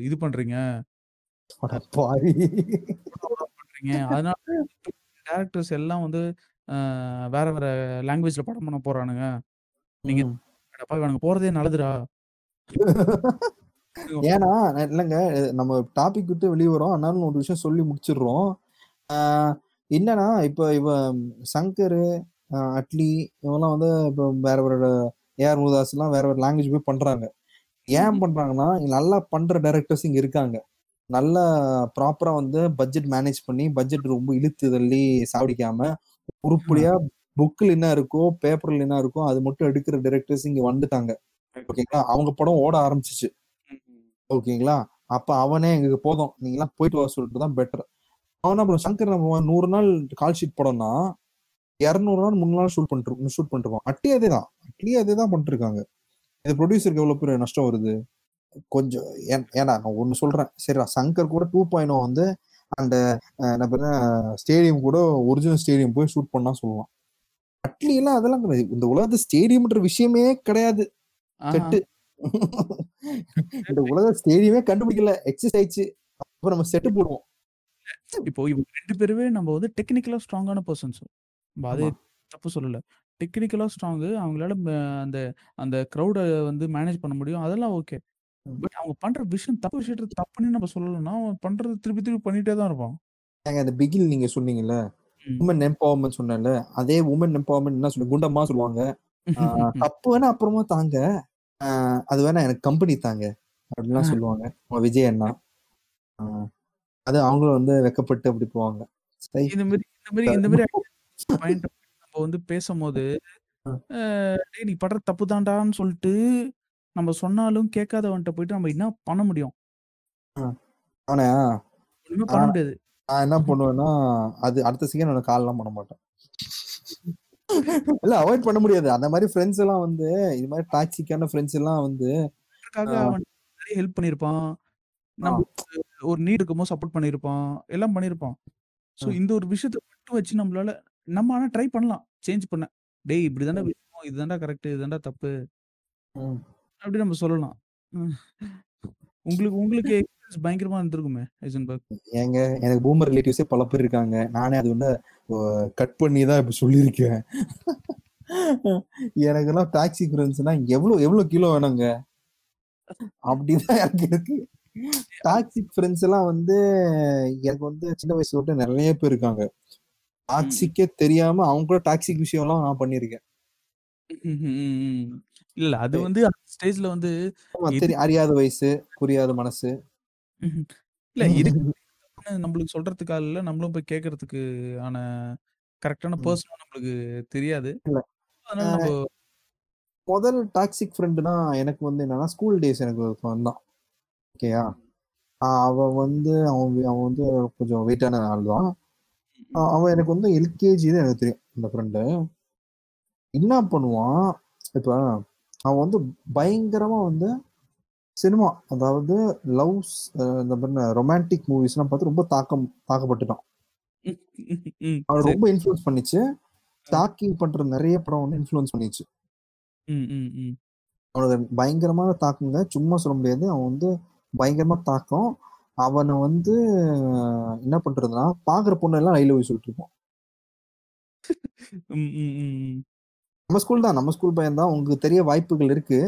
இது பண்றீங்க. பண்றீங்க. அதனால [laughs] டைரக்டர்ஸ் எல்லாம் வந்து வேற வேற லாங்குவேஜ்ல படம் பண்ண போறானுங்க. நீங்க போறதே நல்லதுடா. ஏன்னா இல்லங்க நம்ம டாபிக் விட்டு வெளிய வரோம். ஆனாலும் ஒரு விஷயம் சொல்லி முடிச்சிடுறோம். என்னன்னா, இப்ப இவ சங்கரு, அட்லி இவங்கலாம் வந்து இப்ப வேற வேற ஏஆர் முருகதாஸ்லாம் வேற வேற லாங்குவேஜ் போய் பண்றாங்க. ஏன். பண்றாங்கன்னா, நல்லா பண்ற டைரக்டர்ஸ் இங்க இருக்காங்க. நல்லா ப்ராப்பரா வந்து பட்ஜெட் மேனேஜ் பண்ணி, பட்ஜெட் ரொம்ப இழுத்து தள்ளி சாவடிக்காம, ஆ. உருப்படியா புக்ல என்ன இருக்கோ, பேப்பர்ல என்ன இருக்கோ, அது மட்டும் எடுக்கிற டைரக்டர்ஸ் இங்க வந்துட்டாங்க. ஓகேங்களா? அவங்க படம் ஓட ஆரம்பிச்சுச்சு. ஓகேங்களா? அப்ப அவனே எங்களுக்கு போதும். நீங்கலாம் போயிட்டு வர சொல்லிட்டு தான் பெட்டர். அவன் பண்ணுவான், சங்கர் பண்ணுவான், 100 நாள் கால் ஷீட் படம்னா, 200 நாள் 3 நாள் ஷூட் பண்ணிட்டு ஷூட் பண்ணிட்டுருப்பான். அட்லியும் அதேதான். அட்லியும் அதே தான் பண்ணிட்டுருக்காங்க. இது ப்ரொடியூசருக்கு எவ்வளோ பெரிய நஷ்டம் வருது? கொஞ்சம் ஏன் ஏன்டா நான் ஒண்ணு சொல்றேன். சரிடா சங்கர் கூட 2.0 வந்து அந்த என்ன ஸ்டேடியம் கூட ஒரிஜினல் ஸ்டேடியம் போய் ஷூட் பண்ணா சொல்லலாம். அட்லிலாம் அதெல்லாம் கிடையாது. இந்த உலகத்துல ஸ்டேடியம்ன்ற விஷயமே கிடையாது. செட்டு. இந்த உலக ஸ்டேடியமே கண்டுபிடிக்கல. எக்ஸிஸ்ட் ஆயிடுச்சு. அப்ப நம்ம செட்டு போடுவோம். இப்போ இவங்க 2 பேருமே நம்ம வந்து டெக்னிக்கலா ஸ்ட்ராங்கான பெர்சன்ஸ். அது. தப்பு சொல்லல. டெக்னிக்கலா ஸ்ட்ராங்கு. அவங்களால அந்த அந்த கிரவுட வந்து மேனேஜ் பண்ண முடியும். அதெல்லாம் ஓகே. பட் அவங்க பண்ற விஷயம் தப்பு விஷயத்த தப்புன்னு நம்ம சொல்லலன்னா, அவன் பண்றது திருப்பி திருப்பி பண்ணிட்டே தான் இருப்பான். ஏங்க அந்த பிகில் நீங்க சொன்னீங்கல்ல. ம். வுமன் எம்பவர்மென்ட் சொன்னேன்ல. அதே வுமன் எம்பவர்மென்ட் என்ன சொல்லுங்க குண்டம்மா சொல்லுவாங்க. [laughs] தப்பு வேணா அப்புறமா தாங்க. அது வேணா எனக்கு கம்பெனி தாங்க. அப்படிலாம். சொல்லுவாங்க. நம்ம விஜய் அண்ணா. அது அவங்களும் வந்து வெட்கப்பட்டு அப்படி போவாங்க. இந்த மாரி இந்த மாரி இந்த பாயிண்ட் [laughs] நம்ம வந்து பேசம்போது, நீ பண்றது தப்பு தான்டான்னு சொல்ட்டு, நம்ம சொன்னாலும் கேட்காதவன்ட்ட போயிட்டு நம்ம என்ன பண்ண முடியும்? ஒண்ணுமே பண்ண முடியாது. நான் என்ன பண்ணுவேன்னா, அது அடுத்த செகண்ட் அவன கால்லாம் பண்ண மாட்டேன். இல்ல அவாய்ட் பண்ண முடியாது. அந்த மாரி ஃபிரெண்ட்ஸ் எல்லாம் வந்து இது மாரி டாக்ஸிக்கான ஃபிரெண்ட்ஸ் எல்லாம் வந்து நெறைய ஹெல்ப் பண்ணியிருப்பான். ஆ. நம்மளுக்கு ஒரு நீட் இருக்கும்போது சப்போர்ட் பண்ணியிருப்பான். எல்லாம் பண்ணியிருப்பான். ஸோ ம். இந்த ஒரு விஷயத்த மட்டும் வச்சு நம்மளால நம்ம ஆனா ட்ரை பண்ணலாம். சேஞ்ச் பண்ண. "டேய் இப்படி. விஷயம். இது தான்டா கரெக்ட். இது தான்டா தப்பு." அப்படி நம்ம சொல்லலாம். உங்களுக்கு உங்களுக்கு எக்ஸ்பீரியன்ஸ் பயங்கரமா இருந்திருக்குமே, ஹைசன்பர்க். ஏங்க எனக்கு பூமர் ரிலேட்டிவ்ஸே பல பேர் இருக்காங்க. நானே அது வந்து ஒ கட் பண்ணி தான் இப்ப சொல்லியிருக்கேன். எனக்கெல்லாம் டாக்ஸி ஃப்ரெண்ட்ஸ்னா எவ்ளோ எவ்ளோ கிலோ வேணுங்க? அப்படிதான் எனக்கு இருக்கு. டாக்ஸிக் ஃப்ரெண்ட்ஸ் எல்லாம் வந்து எனக்கு வந்து சின்ன வயசுல விட்டு நெறைய பேர் இருக்காங்க. டாக்ஸிக்கே தெரியாம அவங்க கூட டாக்ஸிக் விஷயம்லாம் நான் பண்ணியிருக்கேன். ம். இல்ல அது வந்து ஸ்டேஜ்ல வந்து தெரியும். அறியாத வயசு, புரியாத மனசு. ம்ஹ்ம். இல்ல தப்புன்னு நம்மளுக்கு சொல்றதுக்கு ஆள் இல்ல. நம்மளும் போய் கேட்கறதுக்கு ஆன கரெக்ட்டான ம். பெர்சனும் நம்மளுக்கு தெரியாது. இல்ல. அதனால அ நம்ப முதல் டாக்ஸிக் ஃப்ரெண்டுனா எனக்கு வந்து என்னன்னா, ஸ்கூல் டேஸ் எனக்கு ஒருத்தன் வந்தான். ஓகேயா? அ அவன் வந்து அவன் அவன் வந்து கொஞ்சம் வெயிட்டான ஆள் தான். அ ம். அவன் எனக்கு வந்து எல்கேஜி தான் எனக்கு தெரியும். அந்த ஃப்ரெண்டு. என்ன பண்ணுவான், இப்ப அவன் வந்து பயங்கரமா வந்து சினிமா அதாவது லவ்ஸ் இந்த மாரி ரொமான்டிக் மூவிஸ்லாம் பார்த்து ரொம்ப தாக்கம் தாக்கப்பட்டுட்டான். அவன. ரொம்ப இன்ஃப்ளூயன்ஸ் பண்ணிச்சு. ஸ்டாக்கிங் பண்ற நெறைய படம் வந்து இன்ஃப்ளூயன்ஸ் பண்ணிச்சு. அவனுக்கு பயங்கரமான தாக்கங்க. சும்மா சொல்ல முடியாது. அவன் வந்து பயங்கரமா தாக்கம். அவன வந்து என்ன பண்றதுன்னா, பார்க்குற பொண்ணெல்லாம் ஐ லவ் சொல்லிட்டு இருப்பான். நம்ம ஸ்கூல் தான். நம்ம ஸ்கூல் பையன் தான். உங்களுக்கு தெரிய வாய்ப்புகள் இருக்கு.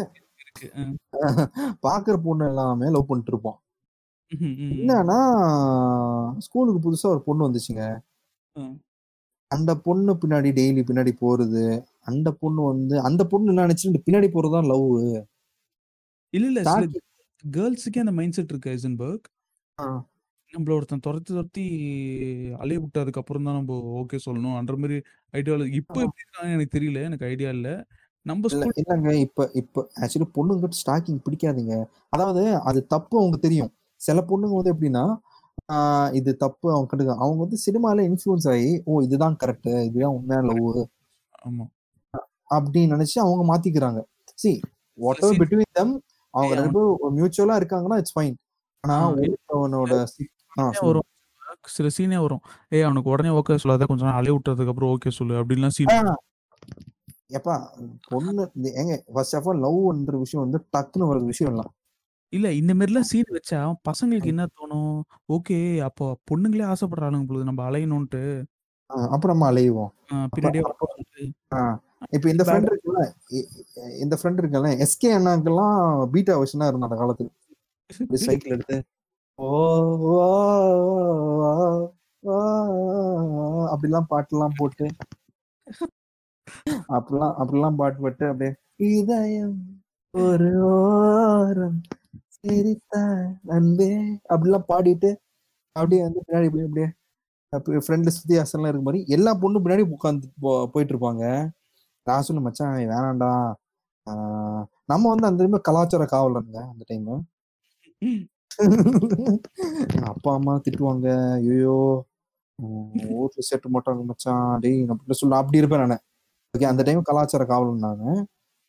பார்க்குற பொண்ணு எல்லாமே லவ் பண்ணிட்டு இருப்பான். ம்ஹ்ம். ம். ம். என்னன்னா, ஸ்கூலுக்கு புதுசா ஒரு பொண்ணு வந்துச்சுங்க. அந்த பொண்ணு பின்னாடி டெய்லி பின்னாடி போறது. அந்த பொண்ணு வந்து அந்த பொண்ணு என்ன நினைச்சுட்டு பின்னாடி போறது தான் லவ்வு. இல்ல, இல்ல. கேர்ல்ஸ்க்கே அந்த மைண்ட் செட் இருக்கு ஹைசன்பர்க். ஆ. நம்மள ஒருத்தன் தொரத்தி தொரத்தி அலைய விட்டதுக்கு அப்புறம் தான் நம்ப ஓகே சொல்லணும்ன்ற மாரி ஐடியாலஜி இப்போ. எப்படி எனக்கு தெரியல. எனக்கு ஐடியா இல்ல. நம்ம இல்லங்க. இப்ப இப்ப ஆக்சுவலி பொண்ணுங்ககிட்ட ஸ்டாக்கிங் பிடிக்காதுங்க. அதாவது அது தப்பு அவங்களுக்கு தெரியும். சில பொண்ணுங்க வந்து எப்படின்னா, இது தப்பு அவங்க கண்டுக்க அவங்க வந்து சினிமால இன்ஃப்ளூயன்ஸ் ஆயி, ஓ! இதுதான் கரெக்ட்டு. இதுதான் உண்மையான லவ்வு. ஆமா. அப்படின்னு நினைச்சு அவங்க மாத்திக்கிறாங்க. See whatever between them அவங்க ஏய் 2 அவன் பேரும் மியூச்சுவலா இருக்காங்கன்னா, இட்ஸ் ஃபைன். ஆனா ஒருத்தவனோட. வரும். சில சீனே வரும். ஏய் அவனுக்கு உடனே ஓகே சொல்லாத. கொஞ்ச நேரம் அலைய விட்டதுக்கு அப்புறம் ஓகே சொல்லு. அப்படின்லாம். சீன் எப்பா பொண்ணு ஏங்க ஃபர்ஸ்ட் ஆஃப் ஆல் லவ்ன்ற விஷயம் வந்து டக்குன்னு வர விஷயம் இல்ல. இல்ல இந்த மாரிலாம் சீன் வச்சா பசங்களுக்கு என்ன தோணும்? ஓகே அப்போ பொண்ணுங்களே ஆசைப்படுறாளுங்க போல நம்ம அலையணுன்ட்டு. ஆ அப்புறம் நம்ம அலையுவோம். ஆ அப்ப பின்னாடியே இப்ப இந்த ஃப்ரெண்ட் இருக்குல்ல, இந்த ஃப்ரெண்ட் இருக்குல்ல, எஸ்கே அண்ணாக்கெல்லாம் பீட்டா வெர்ஷனா இருந்தான் அந்த காலத்துல. சைக்கிள் எடுத்து ஓ அப்படிலாம் பாட்டுலாம் போட்டு அப்படிலாம் அப்படிலாம் பாட்டுப்பட்டு அப்படியே இதயம் ஒரு ஓரம் சிரித்தாய் நண்பே அப்படிலாம் பாடிட்டு அப்படியே வந்து பின்னாடி அப்படியே அப்படியே ஃப்ரெண்டு சுத்தி ஹாசன்லாம் இருக்க மாதிரி எல்லா பொண்ணும் பின்னாடி உட்காந்து போ போயிட்டு இருப்பாங்க. நான் சொன்னேன் மச்சான் வேணாம்டா. நம்ம வந்து அந்த டைம் கலாச்சார காவலருங்க அந்த டைம் [laughs] அப்பா, அம்மா திட்டுவாங்க. ஐயோ ம் சேர்த்து மாட்டாங்க மச்சான். டேய் அப்படின்னு சொல்ல அப்படி இருப்பேன் நானு. ஓகே அந்த டைம் கலாச்சார காவலன் நானு.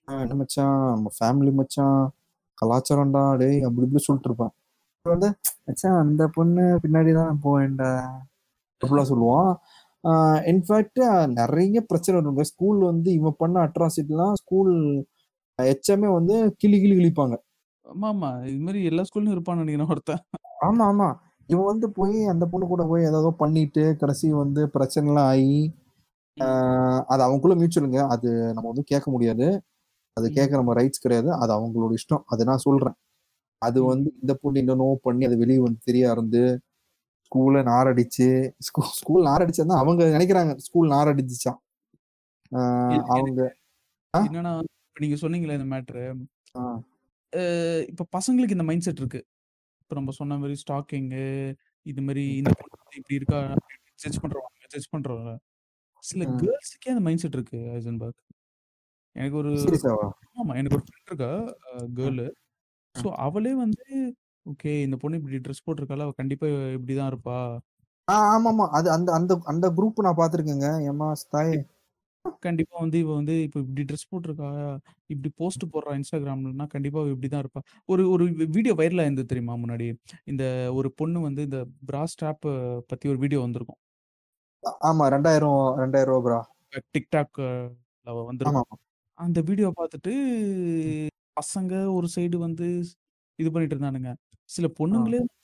ஆ என்ன மச்சான் நம்ம ஃபேமிலி மச்சான். கலாச்சாரம்டா டேய் அப்படி இப்படி சொல்லிட்டு இருப்பேன். வந்து மச்சான் அந்த பொண்ணு பின்னாடி தான் போவேன்டா. அப்படிலாம் சொல்லுவான். இன்ஃபாக்ட் நெறைய பிரச்சனை வருங்க. ஸ்கூல் வந்து இவன் பண்ண அட்ராசிட்டிலாம் ஸ்கூல் ஹெச்எம்மே வந்து கிளி கிளி கிழிப்பாங்க. ஆமாமா. இது மாரி எல்லா ஸ்கூல்லயும் இருப்பான்னு நினைக்கிறேன் ஒருத்தன். ஆமா, ஆமா. இவன் வந்து போய் அந்த பொண்ணு கூட போய் ஏதேதோ பண்ணிட்டு, கடைசி வந்து பிரச்சனைலாம் ஆயி, ஆ ம். அது அவங்களுக்குள்ள மியூச்சுவல்ங்க. அது நம்ம வந்து கேட்க முடியாது. அது. கேட்க நம்ம ரைட்ஸ் கிடையாது. அது அவங்களோட இஷ்டம். அது நான் சொல்றேன். அது வந்து. இந்த பொண்ணு என்னென்னவோ பண்ணி அது வெளிய வந்து தெரிய அறந்து, ஸ்கூல நாரடிச்சு, ஸ்கூ ஸ்கூல் நாரடிச்சதுன்னா அவங்க நெனைக்கிறாங்க ஸ்கூல் எ அவங்க? என்னன்னா, இப்ப நீங்க சொன்னீங்கல்ல இந்த. அ இப்ப பசங்களுக்கு இந்த மைண்ட் செட் இருக்கு. இப்ப நம்ம சொன்ன மாரி ஸ்டாக்கிங்கு, இது மாரி ம். இந்த இப்படி இருக்கா ஜட்ஜ் பண்றவங்க ஜட்ஜ் பண்றவங்க. சில ம். கேர்ல்ஸ்க்கே அந்த மைண்ட் செட் இருக்கு ஹைசன்பர்க். எனக்கு ஒரு? ஆமா. எனக்கு ஒரு ஃப்ரெண்ட் இருக்கா. கேர்ளு. ஸோ. அவளே வந்து ஓகே இந்த பொண்ணு இப்படி ட்ரெஸ் போட்டிருக்கால, அவ கண்டிப்பா இப்படிதான் இருப்பா. ஆ ஆமாமா. அது அந்த அந்த அந்த குரூப் நான் பார்த்துருக்கேங்க. எம்மா தாயே! கண்டிப்பா வந்து இவ வந்து இப்ப இப்படி ட்ரெஸ் போட்டிருக்கா, இப்படி போஸ்ட் போடுறா Instagramலன்னா கண்டிப்பா இப்படிதான் இருப்பா. ஒரு ஒரு வீடியோ வைரல் ஆயிருந்தது தெரியுமா முன்னாடி? இந்த ஒரு பொண்ணு வந்து இந்த பிரா ஸ்ட்ராப் பத்தி ஒரு வீடியோ வந்திருக்கும். ஆமா 2000 2000 ப்ரா டிக்டாக் வந்திருக்கும். அந்த வீடியோ பார்த்துட்டு பசங்க ஒரு சைடு வந்து இது பண்ணிட்டு இருந்தானுங்க. சில. பொண்ணுங்களே வந்து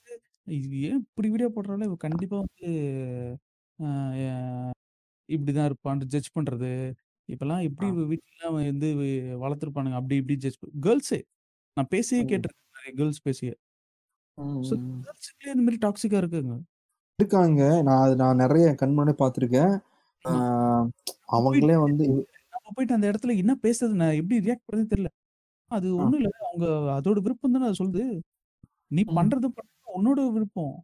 இது ஏன் இப்படி வீடியோ போடுறாளே இவ கண்டிப்பா வந்து இப்படிதான் இருப்பான்ட்டு ஜட்ஜ் பண்றது. இப்பலாம் எப்படி வீட்லலாம் வந்து வளர்த்துருப்பானுங்க. அப்படி இப்படி ஜட்ஜ் கேர்ல்ஸே நான் பேசியே. கேட்டுருக்கேன். நிறைய கேர்ல்ஸ் பேசியே. இந்த மாதிரி டாக்ஸிக்கா இருக்குங்க. இருக்காங்க நான் அது நான் நிறைய கண் முன்னாடி பார்த்திருக்கேன் அவங்களே வந்து நம்ம போயிட்டு அந்த இடத்துல என்ன பேசுறது நான் எப்படி ரியாக்ட் பண்றதுன்னு தெரியல. அது. ஒண்ணும் இல்ல. அவங்க அதோட விருப்பம் தானே அது சொல்லுது. நீ பண்றது பண்றது உன்னோட விருப்பம்.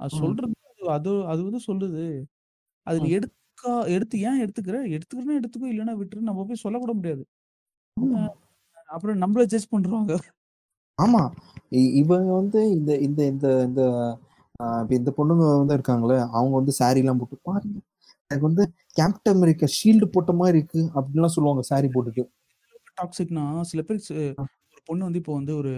அது சொல்றது அது அது வந்து சொல்லுது. அது நீ எடுத்துக்கா எடுத்து ஏன் எடுத்துக்கிற? எடுத்துக்கிறன்னா எடுத்துக்கோ, இல்லன்னா விட்டுரு. நம்ம போய் சொல்லக்கூட முடியாது. அப்புறம் நம்மள ஜட்ஜ் பண்ருவாங்க. ஆமா இவங்க வந்து இந்த இந்த இந்த இந்த இப்ப இந்த பொண்ணுங்க வந்து இருக்காங்களே அவங்க வந்து எல்லாம் போட்டு பாருங்க எனக்கு வந்து கேப்டன் அமெரிக்கா ஷீல்டு போட்ட மாதிரி இருக்கு அப்படின்லாம் சொல்லுவாங்க saree போட்டுட்டு டாக்ஸிக்னா சில பேர் ஒரு பொண்ணு வந்து இப்போ வந்து ஒரு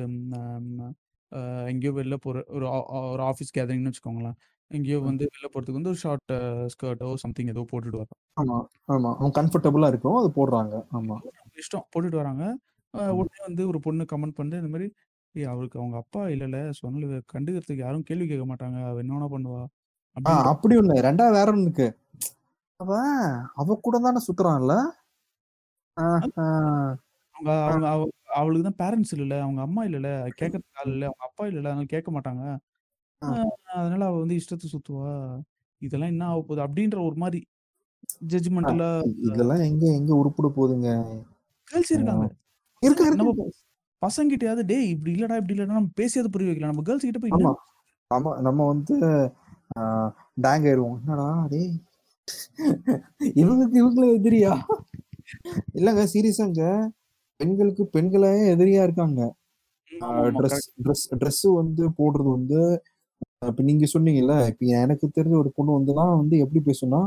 எங்கேயோ வெளில போற ஒரு ஒரு ஆஃபீஸ் கேதரிங்னு வச்சுக்கோங்களேன். எங்கேயோ. வந்து வெளில போறதுக்கு வந்து ஒரு ஷார்ட் ஸ்கர்ட்டோ சம்திங் ஏதோ போட்டுட்டு வரா. ஆமா ஆமா அவங்க கம்ஃபர்டபுளா இருக்கும் அது போடுறாங்க ஆமா இஷ்டம் போட்டுட்டு வராங்க. உடனே வந்து ஒரு பொண்ணு கமெண்ட் பண்ணிட்டு இந்த மாரி ஏய் அவளுக்கு அவங்க அப்பா இல்லல. சொன்னல கண்டுக்கிறதுக்கு யாரும் கேள்வி கேட்க மாட்டாங்க. அவ என்ன பண்ணுவா. அப்படி ஒண்ணு ரெண்டாவது வேற ஒண்ணு இருக்கு அவ அவ கூட தானே சுத்துறான்ல அவங்க அவங்க அவ அவளுக்கு தான் பேரண்ட்ஸ் இல்லல. அவங்க அம்மா இல்லல. கேட்கறதுக்கு ஆள் இல்ல. அவங்க அப்பா இல்லல. அதனால கேட்க மாட்டாங்க. அதனால அவ வந்து இஷ்டத்துக்கு சுத்துவா. இதெல்லாம் என்ன ஆகப்போகுது? அப்படின்ற ஒரு ஜட்ஜ்மென்டலா இ- இதெல்லாம் எங்க எங்க உருப்பிட போகுதுங்க கேர்ல்ஸ் ஆ, இருக்காங்க. பசங்கிட்டயாவது டேய் இப்படி இல்லடா, இப்படி இல்லடா நம்ம பேசியாவது புரிய வைக்கலாம். நம்ம கேர்ல்ஸ் கிட்ட போய் ஆமா. நம்ம நம்ம வந்து டேங் ஆயிடுவோம் என்னடா டேய் இவங்களுக்கு இவங்களே எதிரியா? இல்லங்க சீரியஸாங்க பெண்களுக்கு பெண்களே எதிரியா இருக்காங்க. ட்ரெஸ். ட்ரெஸ் ட்ரெஸ் வந்து போடுறது வந்து இப்ப நீங்க சொன்னீங்கல்ல இப்ப எனக்கு தெரிஞ்ச ஒரு பொண்ணு வந்துலாம் வந்து எப்படி பேசுனா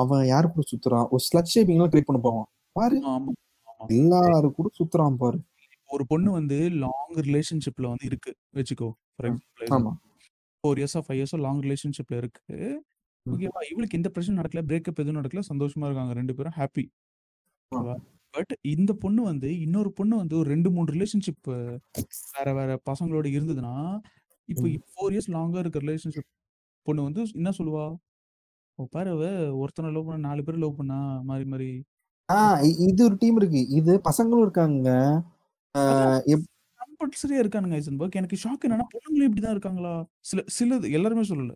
அவன் யாரு கூட சுத்துறான்? ஒரு ஸ்லட் ஷேப்பிங்லாம் கிரியேட் பண்ண போவான். பாரு. ஆமா, ஆமா. எல்லாரு கூட சுத்துறான் பாரு ஒரு பொண்ணு வந்து லாங் ரிலேஷன்ஷிப்ல வந்து இருக்கு வச்சுக்கோ. ஃபார் எக்ஸாம்பிள் 4 இயர்ஸா 5 இயர்ஸா லாங் ரிலேஷன்ஷிப்ல இருக்கு. ஓகேவா? இவளுக்கு எந்த பிரச்சனையும் நடக்கல. பிரேக்கப் எதுவும் நடக்கல. சந்தோஷமா இருக்காங்க 2 பேரும் ஹாப்பி. பட் இந்த பொண்ணு வந்து இன்னொரு பொண்ணு வந்து ஒரு 2, 3 ரிலேஷன்ஷிப் வேற வேற பசங்களோட இருந்ததுன்னா, இப்போ. 4 இயர்ஸ் லாங்கா இருக்க ரிலேஷன்ஷிப் பொண்ணு வந்து என்ன சொல்லுவா? "அவ பாரு ஒருத்தன லவ் பண்ணா 4 பேர லவ் பண்ணா" மாறி மாறி. ஆஹ் இது ஒரு டீம் இருக்கு இது பசங்களும் இருக்காங்க கம்பல்சரியா இருக்கானுங்க ஐசன்பர்க். எனக்கு ஷாக் என்னன்னா பொண்ணுங்களும் இப்படிதான் இருக்காங்களா? சில சிலது எல்லாருமே சொல்லல.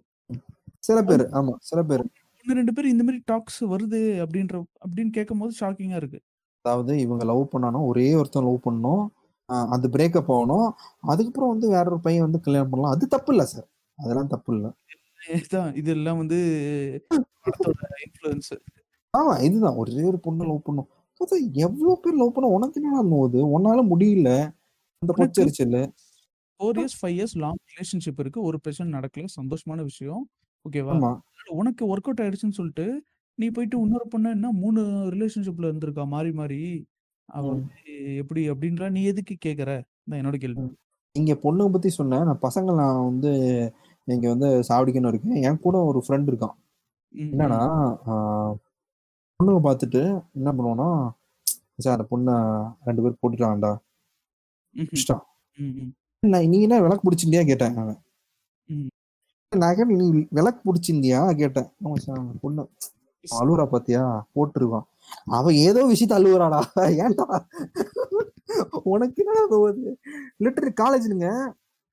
சில பேர் ஆமா சில பேர் ஒண்ணு 2 பேர் இந்த மாரி டாக்ஸ் வருது அப்படின்ற அப்படின்னு கேட்கும்போது ஷாக்கிங்கா இருக்கு. அதாவது இவங்க லவ் பண்ணானா ஒரே ஒருத்தன் லவ் பண்ணணும் ஆஹ் அது பிரேக்கப் ஆகணும் அதுக்கப்புறம் வந்து வேற ஒரு பையன் வந்து கல்யாணம் பண்ணலாம் அது தப்பு இல்ல சார் அதெல்லாம் தப்பு இல்ல [laughs] இதெல்லாம் வந்து இன்ஃப்ளூயன்ஸ். ஆமா இதுதான் ஒரே ஒரு பொண்ணு லவ் பண்ணும் பார்த்தா எவ்வளவு பேர் லவ் பண்ண உனக்கு என்ன நோவுது உன்னால முடியல அந்த உனக்கு பொச்சரிச்சல் 4 இயர்ஸ் 5 இயர்ஸ் லாங் ரிலேஷன்ஷிப் இருக்கு. ஒரு பிரச்சனை நடக்கல. சந்தோஷமான விஷயம். ஓகேவா? உனக்கு ஒர்க் அவுட் ஆயிடுச்சுன்னு சொல்லிட்டு, நீ போயிட்டு இன்னொரு பொண்ண என்ன 3 ரிலேஷன்ஷிப்ல இருந்திருக்கா மாறி மாறி. அவ எப்படி அப்படின்றா நீ எதுக்கு கேட்கற? தான் என்னோட கேள்வி. இங்க பொண்ணுங்க பத்தி சொன்னேன் நான் பசங்க நான் வந்து இங்க வந்து சாவடிக்கணும் இருக்கேன் என் கூட ஒரு ஃப்ரெண்ட் இருக்கான் என்னன்னா பொண்ணுங்க பார்த்துட்டு என்ன பண்ணுவோம்னா சார் அந்த பொண்ணை ரெண்டு பேர் போட்டுட்டான்டா ம்ஹ்ம். இஷ்டம். நான் நீ என்ன விளக்கு பிடிச்சிருந்தியா? கேட்டேன் அவன். கேட்டேன் நீ விளக்கு பிடிச்சிருந்தியா? கேட்டேன். பொண்ணு அழுவுறா பாத்தியா? போட்டுருவான். அவ ஏதோ விஷயத்த அழுவுறாடா. ஏன்டா? உனக்கு என்னடா போகுது லிட்டரி காலேஜ்னுங்க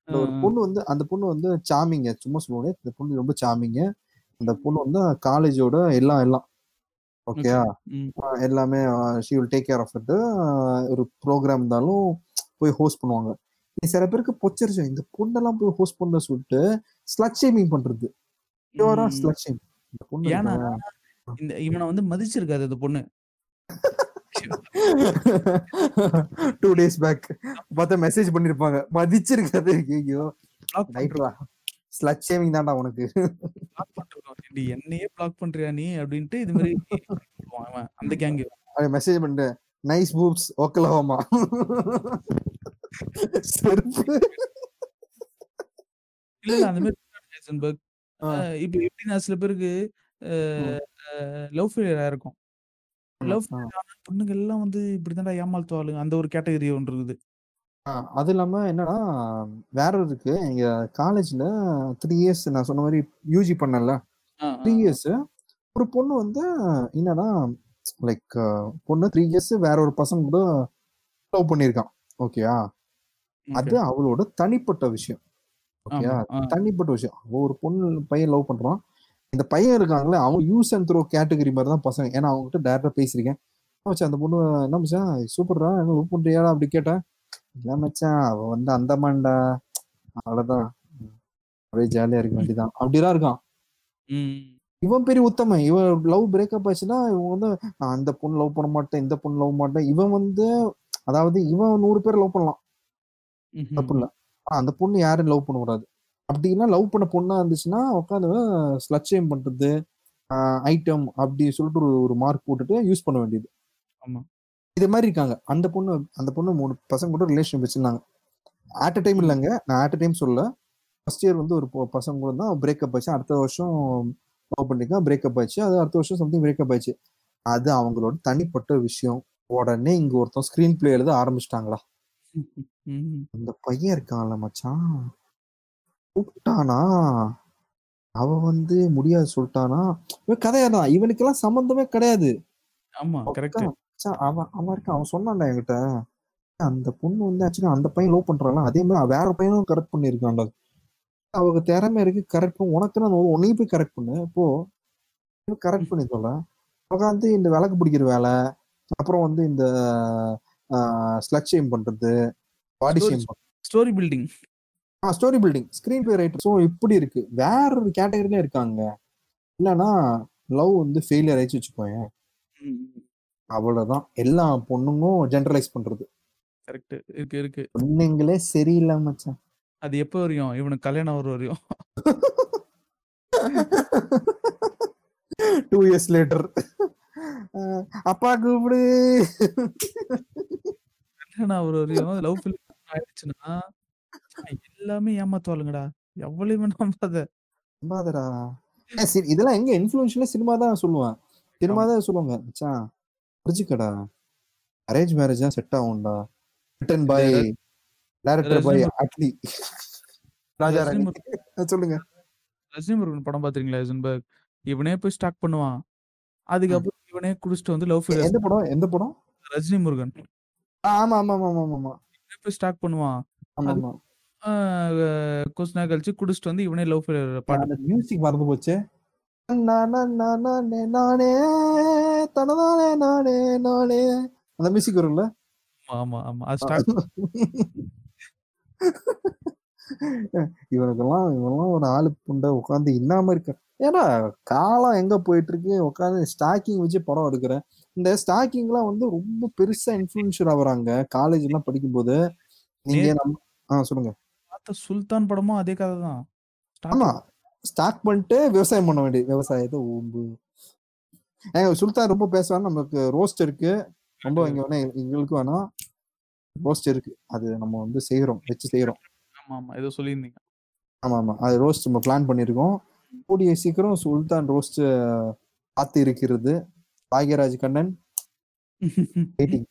ஒரு. பொண்ணு வந்து அந்த பொண்ணு வந்து சாமிங்க சும்மா சொல்லுவாங்க இந்த பொண்ணு ரொம்ப சாமிங்க அந்த பொண்ணு வந்து காலேஜோட எல்லாம் எல்லாம். ஓகேயா. எல்லாமே she will take care of it ஒரு ப்ரோக்ராம் இருந்தாலும் போய் ஹோஸ்ட் பண்ணுவாங்க. சில பேருக்கு பொச்சரிச்சு. இந்த பொண்ணெல்லாம் போய் ஹோஸ்ட் பண்ண சொல்லிட்டு ஸ்லட் ஷேமிங் பண்றது. ஸ்லட் ஷேம் இந்த பொண்ணு இந்த இவன வந்து மதிச்சிருக்காது அந்த பொண்ணு. டூ டேஸ் பேக் பார்த்தா மெசேஜ் பண்ணிருப்பாங்க. மதிச்சிருக்காது. ஐயோ. ஸ்லட் ஷேமிங் தான்டா உனக்கு. "நீ என்னையே பிளாக் பண்றியா நீ?" அப்படின்ட்டு இது சொல்லுவான் அவன். அந்த கேங்கு. மெசேஜ் பண்ணிட்டு நைஸ் பூப்ஸ் ஓக்லஹோமா செருப்பு இல்ல. அந்த. அ இப்ப எப்படின்னா சில பேருக்கு லவ் ஃபெயிலியர் ஆயிருக்கும். ஆமா. லவ் பொண்ணுங்க எல்லாம் வந்து இப்படித்தான்டா ஏமாத்துவாளுங்க. அந்த ஒரு கேட்டகரி ஒண்ணு இருக்குது. அது இல்லாம என்னன்னா, வேற இருக்கு. எங்க காலேஜ்ல 3 இயர்ஸ் நான் சொன்ன மாரி யூஜி பண்ணேன்ல. ஆ, ஆ, 3 ஆ. இயர்ஸ் ஒரு பொண்ணு வந்து என்னன்னா, லைக் பொண்ணு 3 இயர்ஸ் வேற ஒரு பசங்க கூட லவ் பண்ணியிருக்கான். ஓகேயா? அது. அவளோட தனிப்பட்ட விஷயம். ஓகேயா? தனிப்பட்ட விஷயம். ஒரு பொண்ணு பையன் லவ் பண்றான். இந்த பையன் இருக்காங்கல்ல, அவன் யூஸ் அண்ட் த்ரோ கேட்டகரி மாரி தான் பசங்க. ஏன்னா அவங்ககிட்ட டைரக்ட்டா பேசியிருக்கேன். "என்ன மச்சான் அந்த பொண்ணு என்ன மச்சான் சூப்பர்டா என்ன லவ் பண்றியாடா?" அப்படி கேட்டேன். "இல்ல மச்சான் அவ வந்து அந்தமான்டா. அவ்வளோதான். அப்படியே ஜாலியா இருக்க வேண்டியதுதான்." அப்படிலாம் இருக்கான். இவன் பெரிய உத்தமன். இவன் லவ் பிரேக்கப் ஆச்சுன்னா, இவன் வந்து நான் அந்த பொண்ணு லவ் பண்ண மாட்டேன், இந்த பொண்ணு லவ் மாட்டேன். இவன் வந்து அதாவது இவன் 100 பேர லவ் பண்ணலாம். தப்பு. இல்ல. ஆனா அந்த பொண்ணு யாரையும் லவ் பண்ணக்கூடாது. அப்படின்னா லவ் பண்ண பொண்ணா இருந்துச்சுன்னா, உட்காந்து ஸ்லட் ஷேம் பண்றது, ஐட்டம் அப்படி சொல்லிட்டு ஒரு ஒரு மார்க் போட்டுட்டு யூஸ் பண்ண வேண்டியது. ஆமா. இது மாரி இருக்காங்க. அந்த பொண்ணு அந்த பொண்ணு 3 பசங்க கூட ரிலேஷன் வச்சிருந்தாங்க. At a time. இல்லங்க. நான் அட் அ டைம் சொல்லல. ஃபர்ஸ்ட் இயர் வந்து ஒரு பசங்க கூட தான் பிரேக்கப் ஆச்சு. அடுத்த வருஷம் லவ் பண்ணிருக்கான். பிரேக்கப் ஆச்சு. அது அடுத்த வருஷம் சம்திங் பிரேக்கப் ஆச்சு. அது அவங்களோட தனிப்பட்ட விஷயம். உடனே இங்க ஒருத்தன் ஸ்கிரீன் பிளே எழுத ஆரம்பிச்சுட்டாங்கடா. ம். [laughs] அந்த பையன் இருக்கான்ல மச்சான். கூப்ட்டானா, அவ வந்து முடியாது சொல்ட்டானா, இவன் கதையாதான். இவனுக்கெல்லாம் சம்மந்தமே கிடையாது. ஆமா. கரெக்ட். அவன் அவன் இருக்கான். அவன் சொன்னான்டா என்கிட்ட. அந்த பொண்ணு வந்து ஆக்சுவலா அந்த பையன் லவ் பண்றான்ல, அதே மாரி வேற பையனும் கரெக்ட் பண்ணியிருக்கான்டா. அவங்க திறமை இருக்கு கரெக்ட் பண்ணு. உனக்குன்னு அந்த உன்னையும் போய் கரெக்ட் பண்ணு. போ. கரெக்ட் பண்ணி தொல. உட்காந்து இந்த விளக்கு பிடிக்கிற வேலை, அப்புறம் வந்து இந்த ஸ்லட் ஷேம் பண்றது, பாடி ஷேம். Story building. ஆ story building, screen play writer. So இப்படி இருக்கு. வேற ஒரு கேட்டகரில இருக்காங்க. என்னன்னா, லவ் வந்து ஃபெயிலியர் ஆயிடுச்சு வச்சுக்கோயேன். ம். அவ்வளோதான். எல்லா பொண்ணுங்களும் ஜெனரலைஸ் பண்றது. கரெக்ட். இருக்கு, இருக்கு. பொண்ணுங்களே சரியில்ல மச்சான். அது எப்ப வரையும்? இவனுக்கு கல்யாணம் ஆகுற வரையும். 2 இயர்ஸ் லேட்டர். அப்பா கூப்பிடு. கல்யாணம் ஆகுற வரையும் லவ் ஆயிடுச்சுன்னா, எல்லாமே ஏமாத்துவாளுங்கடா. எவ்வளையுமே நம்பாத. நம்பாதடா. இதெல்லாம் எங்க இன்ஃப்ளூயன்ஷியலா சினிமா தான் சொல்லுவேன். சினிமா. தான் சொல்லுவாங்க. மச்சான் புரிஞ்சுக்கடா. அரேஞ்ச் மேரேஜ் தான் செட் ஆகும்டா. ரிட்டன் பை இந்த டைரக்டர் பை ரஜினி முருகன் அட்லி. ராஜா சொல்லுங்க. ரஜினி முருகன் படம் பார்த்திருக்கீங்களா ஹைசன்பர்க்? இவனே போய் ஸ்டாக் பண்ணுவான். அதுக்கப்புறம் இவனே குடிச்சிட்டு வந்து லவ் ஃபெயிலியர் எந்த படம்? எந்த படம்? ரஜினி முருகன். ஆமா, ஆமா, ஆமா, ஆமா, ஆமா. போய் ஸ்டாக் பண்ணுவான். கொஞ்ச நாள் கழிச்சு குடிச்சிட்டு வந்து இவனே லவ் ஃபெயிலியர் பாட்டு மியூசிக் மறந்து போச்சே. நானா தனதானே நானே நானே அந்த மியூசிக் வரும்ல? ஆமா, ஆமா. அது அ. இவனுக்கெல்லாம் இவன்லாம் ஒரு ஆளு புண்டை உட்காந்து இன்னாம இருக்க. ஏன்னா காலம் எங்க போயிட்டு இருக்கு உட்காந்து ஸ்டாக்கிங் வச்சு படம் எடுக்கிறேன் இந்த ஸ்டாக்கிங்லாம் வந்து ரொம்ப பெருசா இன்ஃபுளுன்ஷர் ஆகுறாங்க. காலேஜ் எல்லாம் படிக்கும்போது. நீங்க நம்ம ஆ சொல்லுங்க. பார்த்த சுல்தான் படமும் அதே கதை தான். ஆமா. ஸ்டாக்கிங் ஸ்டாக் பண்ணிட்டு விவசாயம் பண்ண வேண்டியது விவசாயத்தை ஓம்பு. ஏங்க சுல்தான் ரொம்ப பேசுவாங்க நமக்கு ரோஸ்ட் இருக்கு. ரொம்ப. இங்க வேணா எங்களுக்கு வேணாம். ரோஸ்ட் இருக்கு. அது நம்ம வந்து செய்யறோம் வச்சு செய்யறோம் ஆமா, ஆமா. ஏதோ சொல்லியிருந்தீங்க. ஆமா ஆமா. அது ரோஸ்ட் நம்ம பிளான் பண்ணியிருக்கோம். கூடிய சீக்கிரம் சுல்தான் ரோஸ்ட் காத்து இருக்கிறது. பாக்யராஜ் கண்ணன் வெயிட்டிங்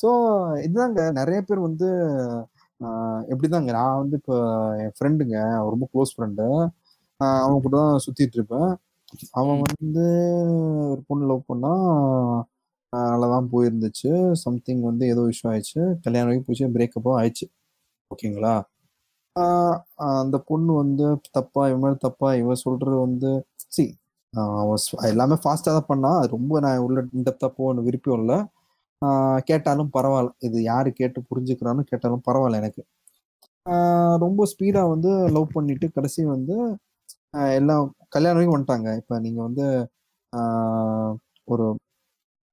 ஸோ [laughs] இதுதாங்க. நிறைய பேர் வந்து எப்படிதாங்க? நான் வந்து இப்போ என் ஃப்ரெண்டுங்க ரொம்ப க்ளோஸ் ஃப்ரெண்டு அவன் கூட தான் சுத்திட்டு இருப்பேன். அவன். வந்து ஒரு பொண்ணு லவ் பண்ணா தான் போயிருந்துச்சு. சம்திங் வந்து ஏதோ இஷ்யூ ஆயிடுச்சு. கல்யாணம் வரைக்கும் போச்சு பிரேக்கப்பும் ஆயிடுச்சு. ஓகேங்களா அந்த பொண்ணு வந்து தப்பா இவன் மாதிரி தப்பா இவன் சொல்றது வந்து சி அவன் எல்லாமே ஃபாஸ்ட்டாக தான் பண்ணா. அது ரொம்ப நான் உள்ள இன்டெப்த்தாக போகணும் விருப்பம் இல்லை. கேட்டாலும் பரவாயில்ல. இது யாரு கேட்டு புரிஞ்சுக்கிறான்னு கேட்டாலும் பரவாயில்ல எனக்கு. ரொம்ப ஸ்பீடாக வந்து லவ் பண்ணிட்டு கடைசி வந்து எல்லாம் கல்யாணம் வந்துட்டாங்க. இப்போ நீங்கள் வந்து ஒரு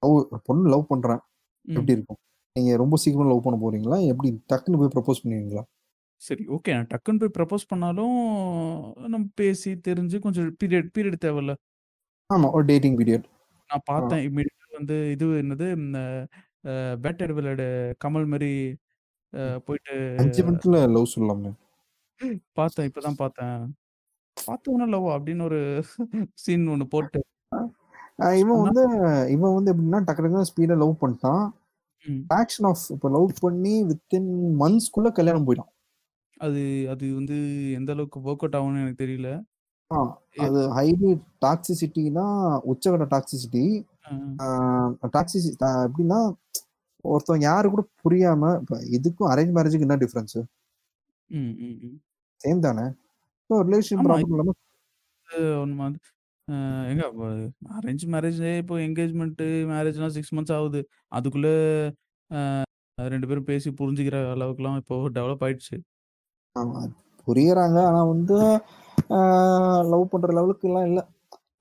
ஒரு பொண்ணு லவ் பண்ணுறேன் ம். எப்படி இருக்கும் நீங்கள் ரொம்ப சீக்கிரம் லவ் பண்ண போறீங்களா எப்படி டக்குன்னு போய் ப்ரப்போஸ் பண்ணுவீங்களா சரி ஓகே. டக்குன்னு போய் ப்ரப்போஸ் பண்ணாலும், நம்ம பேசி தெரிஞ்சு கொஞ்சம் பீரியட் பீரியட் தேவைல்ல. ஆமா. ஒரு டேட்டிங் பீரியட். நான். பார்த்தேன் இம்மீடியட்டா வந்து இது என்னது இந்த அ பேட் எடவிலோட கமல் அ போயிட்டு 5 மினிட்ல லவ் சொல்லலாமே. பார்த்தேன். இப்ப தான் பார்த்தேன். பார்த்தோனே லவ்வா அப்படின்னு ஒரு சீன் ஒண்ணு போட்டு இவன் வந்து இவன் வந்து எப்படின்னா டக்கு ஸ்பீடா லவ் பண்ணிட்டான். ஃபிராக்ஷன் ஆஃப் இப்ப லவ் பண்ணி வித்தின் மந்த்ஸ்க்குள்ள கல்யாணம் போயிட்டான். அது அது வந்து எந்த அளவுக்கு வொர்க் அவுட் ஆகும்னு எனக்கு தெரியல. அது ஹைலி டாக்ஸிசிட்டினா உச்சகட்ட டாக்ஸிசிட்டி. அ எப்படின்னா ஒருத்தவங்க யாரு கூட புரியாம இதுக்கும் அரேஞ்ச் மேரேஜ்க்கு என்ன டிஃபரன்ஸ்? சேம் தானே. So relation. ப்ராப்ளம் அ ஏங்க வ அரேஞ்ச் மேரேஜே இப்போ என்கேஜ்மென்ட், மேரேஜ்லாம் 6 மந்த்ஸ் ஆகுது. அதுக்குள்ள அ 2 பேரும் பேசி புரிஞ்சுக்கிற அளவுக்குலாம் இப்போ டெவலப் ஆயிடுச்சு. ஆமா. புரியறாங்க. ஆனா வந்து ஆ லவ் பண்ற லெவலுக்குலாம் இல்ல.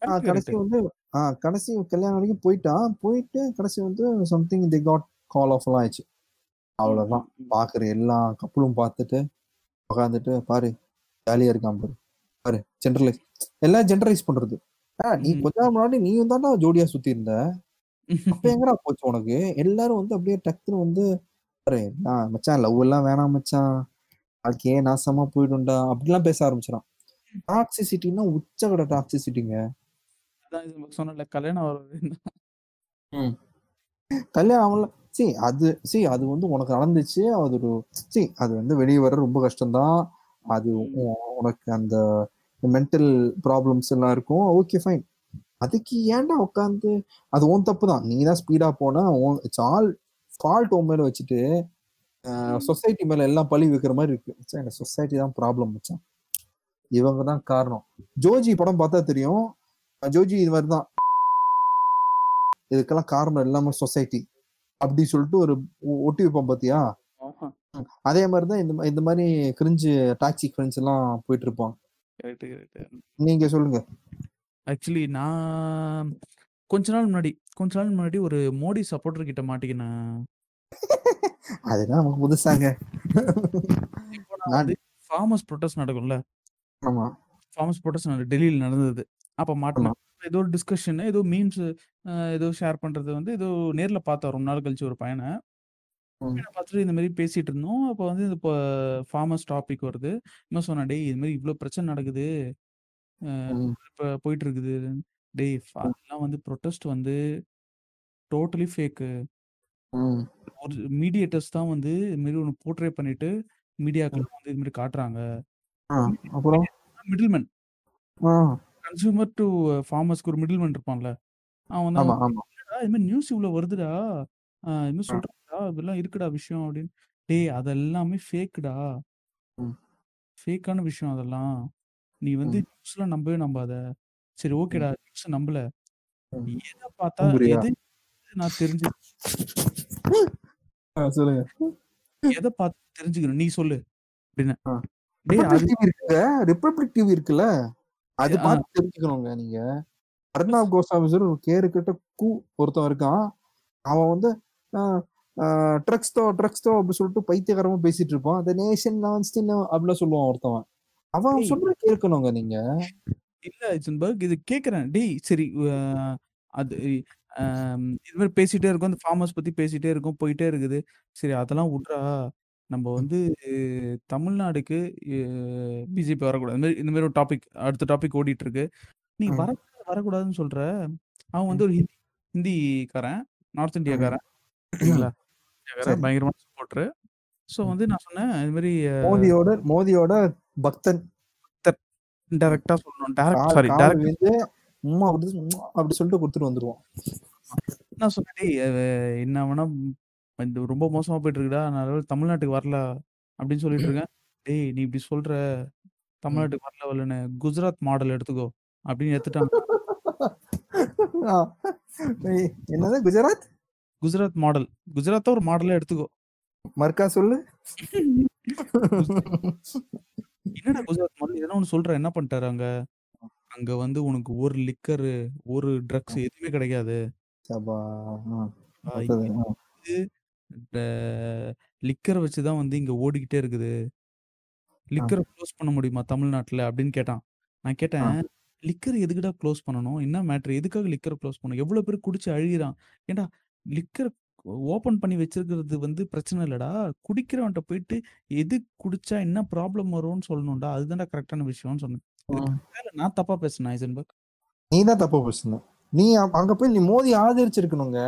ஆ கரெக்ட், கடைசி. வந்து ஆ கடைசி கல்யாணம் வரைக்கும் போயிட்டான். போயிட்டு கடைசி வந்து சம்திங் தே காட் கால் ஆஃப்லாம் ஆயிடுச்சு. ம், அவ்வளோதான். ம், ம். பார்க்குற எல்லா கப்புலும் பார்த்துட்டு, உட்காந்துட்டு பாரு ஜாலியா இருக்கான் பாரு. பாரு ஜெனரலைஸ் எல்லாம் ஜெனரலைஸ் பண்றது. நீ. கொஞ்ச நாள் முன்னாடி நீயும் தான்டா ஜோடியா சுத்தி இருந்த. அப்ப [laughs] எங்கடா போச்சு உனக்கு? எல்லாரும் வந்து அப்படியே டக்குன்னு வந்து நான் மச்சான் லவ் எல்லாம் வேணாம் மச்சான். வாழ்க்கையே நாசமா போயிடும்டா. அப்படிலாம் பேச ஆரம்பிச்சுறான். டாக்ஸிசிட்டின்னா உச்சகட்ட டாக்ஸிசிட்டிங்க. சொன்னேன்ல கல்யாணம் ஆகுறது ம். கல்யாணம் சி அது சி அது வந்து உனக்கு நடந்துச்சு. அது ஒரு சி அது வந்து வெளிய வர ரொம்ப கஷ்டம் தான். அது உனக்கு அந்த மென்டல் ப்ராப்ளம்ஸ் எல்லாம் இருக்கும். Okay fine. அதுக்கு ஏன்டா உட்காந்து அது உன் தப்பு தான். நீ தான் ஸ்பீடா போன. இட்ஸ் ஆல் ஃபால்ட் உன் மேல வச்சுட்டு. சொசைட்டி மேல எல்லாம் பழி வைக்கிற மாரி இருக்கு. இந்த சொசைட்டி தான் ப்ராப்ளம் மச்சான். இவங்க தான் காரணம். ஜோஜி படம் பார்த்தா தெரியும். ஜோஜி இது மாரி தான். இதுக்கெல்லாம் காரணம் எல்லாமே சொசைட்டி. அப்படி சொல்லிட்டு ஒரு ஒட்டி வைப்பான் பார்த்தியா? ஆஹா. ம். அதே மாரி தான் இந்த இந்த மாரி கிரிஞ்சு டாக்ஸிக் ஃபிரெண்ட்ஸ் எல்லாம் போயிட்டு இருப்பான். Correct, correct. நீங்க சொல்லுங்க. ஆக்சுவலி நான் கொஞ்ச நாள் முன்னாடி கொஞ்ச நாள் முன்னாடி ஒரு மோடி சப்போர்ட்டர் கிட்ட மாட்டிக்கினேன். அதுதான் நமக்கு புதுசாங்க. Farmers protest நடக்கும்ல. ஆமா. ஃபார்மர்ஸ் புரொட்டஸ்ட் டெல்லியில நடந்தது. அப்ப. மாட்டுனேன். ஏதோ ஒரு டிஸ்கஷன் ஏதோ மீம்ஸ் ஏதோ ஷேர் பண்றது வந்து ஏதோ நேர்ல பார்த்தேன் ரொம்ப நாள் கழிச்சு ஒரு பையன. பார்த்துட்டு இந்த மாரி பேசிட்டு இருந்தோம். அப்ப வந்து இந்த ப ஃபார்மர்ஸ் டாபிக் வருது. இவன் சொன்னான், "டேய் இது மாரி இவ்ளோ பிரச்சனை நடக்குது. இப்ப போயிட்டு இருக்குது. டேய். அதெல்லாம் வந்து புரொட்டஸ்ட் வந்து டோட்டலி ஃபேக்கு. ஒரு மீடியேட்டர்ஸ் தான் வந்து இது மாரி ஒண்ணு போர்ட்ரே பண்ணிட்டு ம். மீடியாக்கெல்லாம் வந்து இது மாரி காட்டுறாங்க. அப்புறம்? மிடில்மேன். ஆ. கன்சியூமர் டூ ஃபார்மர்ஸ்க்கு ஒரு மிடில்மேன் இருப்பான்ல. அவன் வந்து ஆமா, அவன் ஆமா. "என்னடா இது மாரி நியூஸ் இவ்ளோ வருதுடா. இது மாரி ஆ. இதெல்லாம் இருக்குடா விஷயம்" அப்படின்னு. டேய் அதெல்லாமே ஃபேக்குடா. ஃபேக்கான விஷயம் அதெல்லாம். நீ வந்து. நியூஸ்லாம் நம்பவே நம்பாத. சரி. ஓகேடா நியூஸ நம்பல. எத பார்த்தா? எது நான் தெரிஞ்சு சொல்லுங்க. எத பார்த்து தெரிஞ்சுக்கணும்? நீ சொல்லு அது ரிபப்ளிக் டிவி இருக்குல்ல. அது. பார்த்து தெரிஞ்சுக்கணுங்க நீங்க. அர்ணாப் கோஸ்வாமி ஒரு கேரு கெட்ட கூ ஒருத்தன் இருக்கான். அவன் வந்து ட்ரக்ஸ் தோ ட்ரக்ஸ் தோ அப்படி சொல்லிட்டு பைத்தியக்காரமா பேசிட்டு இருப்பான். த நேஷன் நோ அப்படிலாம் சொல்லுவான் ஒருத்தவன். அவன் டேய் சொல்றத கேட்கணுங்க நீங்க. இல்ல ஹைசன்பர்க் இது கேட்கிறேன். டேய் சரி அது இது மாரி பேசிட்டே இருக்கோம். இந்த ஃபார்மர்ஸ் பத்தி பேசிட்டே இருக்கோம். போயிட்டே இருக்குது. சரி அதெல்லாம் உட்றா. நம்ம. வந்து தமிழ்நாடுக்கு பிஜேபி வரக்கூடாது. இந்த மாரி இந்த மாரி ஒரு டாபிக் அடுத்த டாபிக் ஓடிட்டு இருக்கு. நீ. வரக்கூடாது வரக்கூடாதுன்னு சொல்ற. அவன். வந்து ஒரு ஹிந்தி ஹிந்திக்காரன். நார்த். இந்தியாக்காரன். [clears throat] சரி. பயங்கரமான சப்போர்ட்டரு. ஸோ ம். வந்து நான் சொன்னேன் இது மாரி அ மோதியோட மோதியோட பக்தன். பக்தர். ம். டைரக்ட்டா சொல்லணும். டைரக்ட் கால் சாரி டைரக்ட் விழுந்து உம்மா உம்மா அப்படி சொல்லிட்டு குடுத்துட்டு வந்துருவான். நான் சொன்னேன், "டேய் என்ன வேணா இது ரொம்ப மோசமா போயிட்டு இருக்குடா. நான் அதனால தமிழ்நாட்டுக்கு வரல." அப்படின்னு சொல்லிட்டு இருக்கேன். "டேய் நீ இப்படி சொல்ற. ம். தமிழ்நாட்டுக்கு வரல வரலன்னு. குஜராத் மாடல் எடுத்துக்கோ." அப்படின்னு எடுத்துட்டாங்க. ஆ. என்னது குஜராத்? குஜராத் மாடல். குஜராத்த ஒரு மாடலா எடுத்துக்கோ. மறுக்கா சொல்லு. என்னடா குஜராத் மாடல்? எதனா ஒண்ணு சொல்றேன். என்ன பண்ணிட்டாரு அங்க? அங்க வந்து உனக்கு ஒரு லிக்கரு, ஒரு ட்ரக்ஸ். எதுவுமே கிடைக்காது. லிக்கர வச்சு தான் வந்து இங்க ஓடிக்கிட்டே இருக்குது. லிக்கரை க்ளோஸ் பண்ண முடியுமா தமிழ்நாட்டுல அப்படின்னு கேட்டான் நான் கேட்டேன் லிக்கர் எதுக்குடா க்ளோஸ் பண்ணணும் என்ன மேட்ரு எதுக்காக லிக்கரை க்ளோஸ் பண்ணணும் எவ்வளவு பேர் குடிச்சு அழுகிறான் ஏன்டா லிக்கர் ஓபன் பண்ணி வச்சிருக்கிறது வந்து பிரச்சனை இல்லடா. குடிக்கிறவன்ட்ட போயிட்டு எது குடிச்சா என்ன ப்ராப்ளம் வரும்னு சொல்லணும்டா. அதுதான்டா கரெக்டான விஷயம்னு சொன்னேன். நான் தப்பா பேசுனேன் ஐசன்பர்க்? நீ தான் தப்பு பேசுன நீ அங்க போய் நீ மோதி ஆதரிச்சிருக்கணுங்க.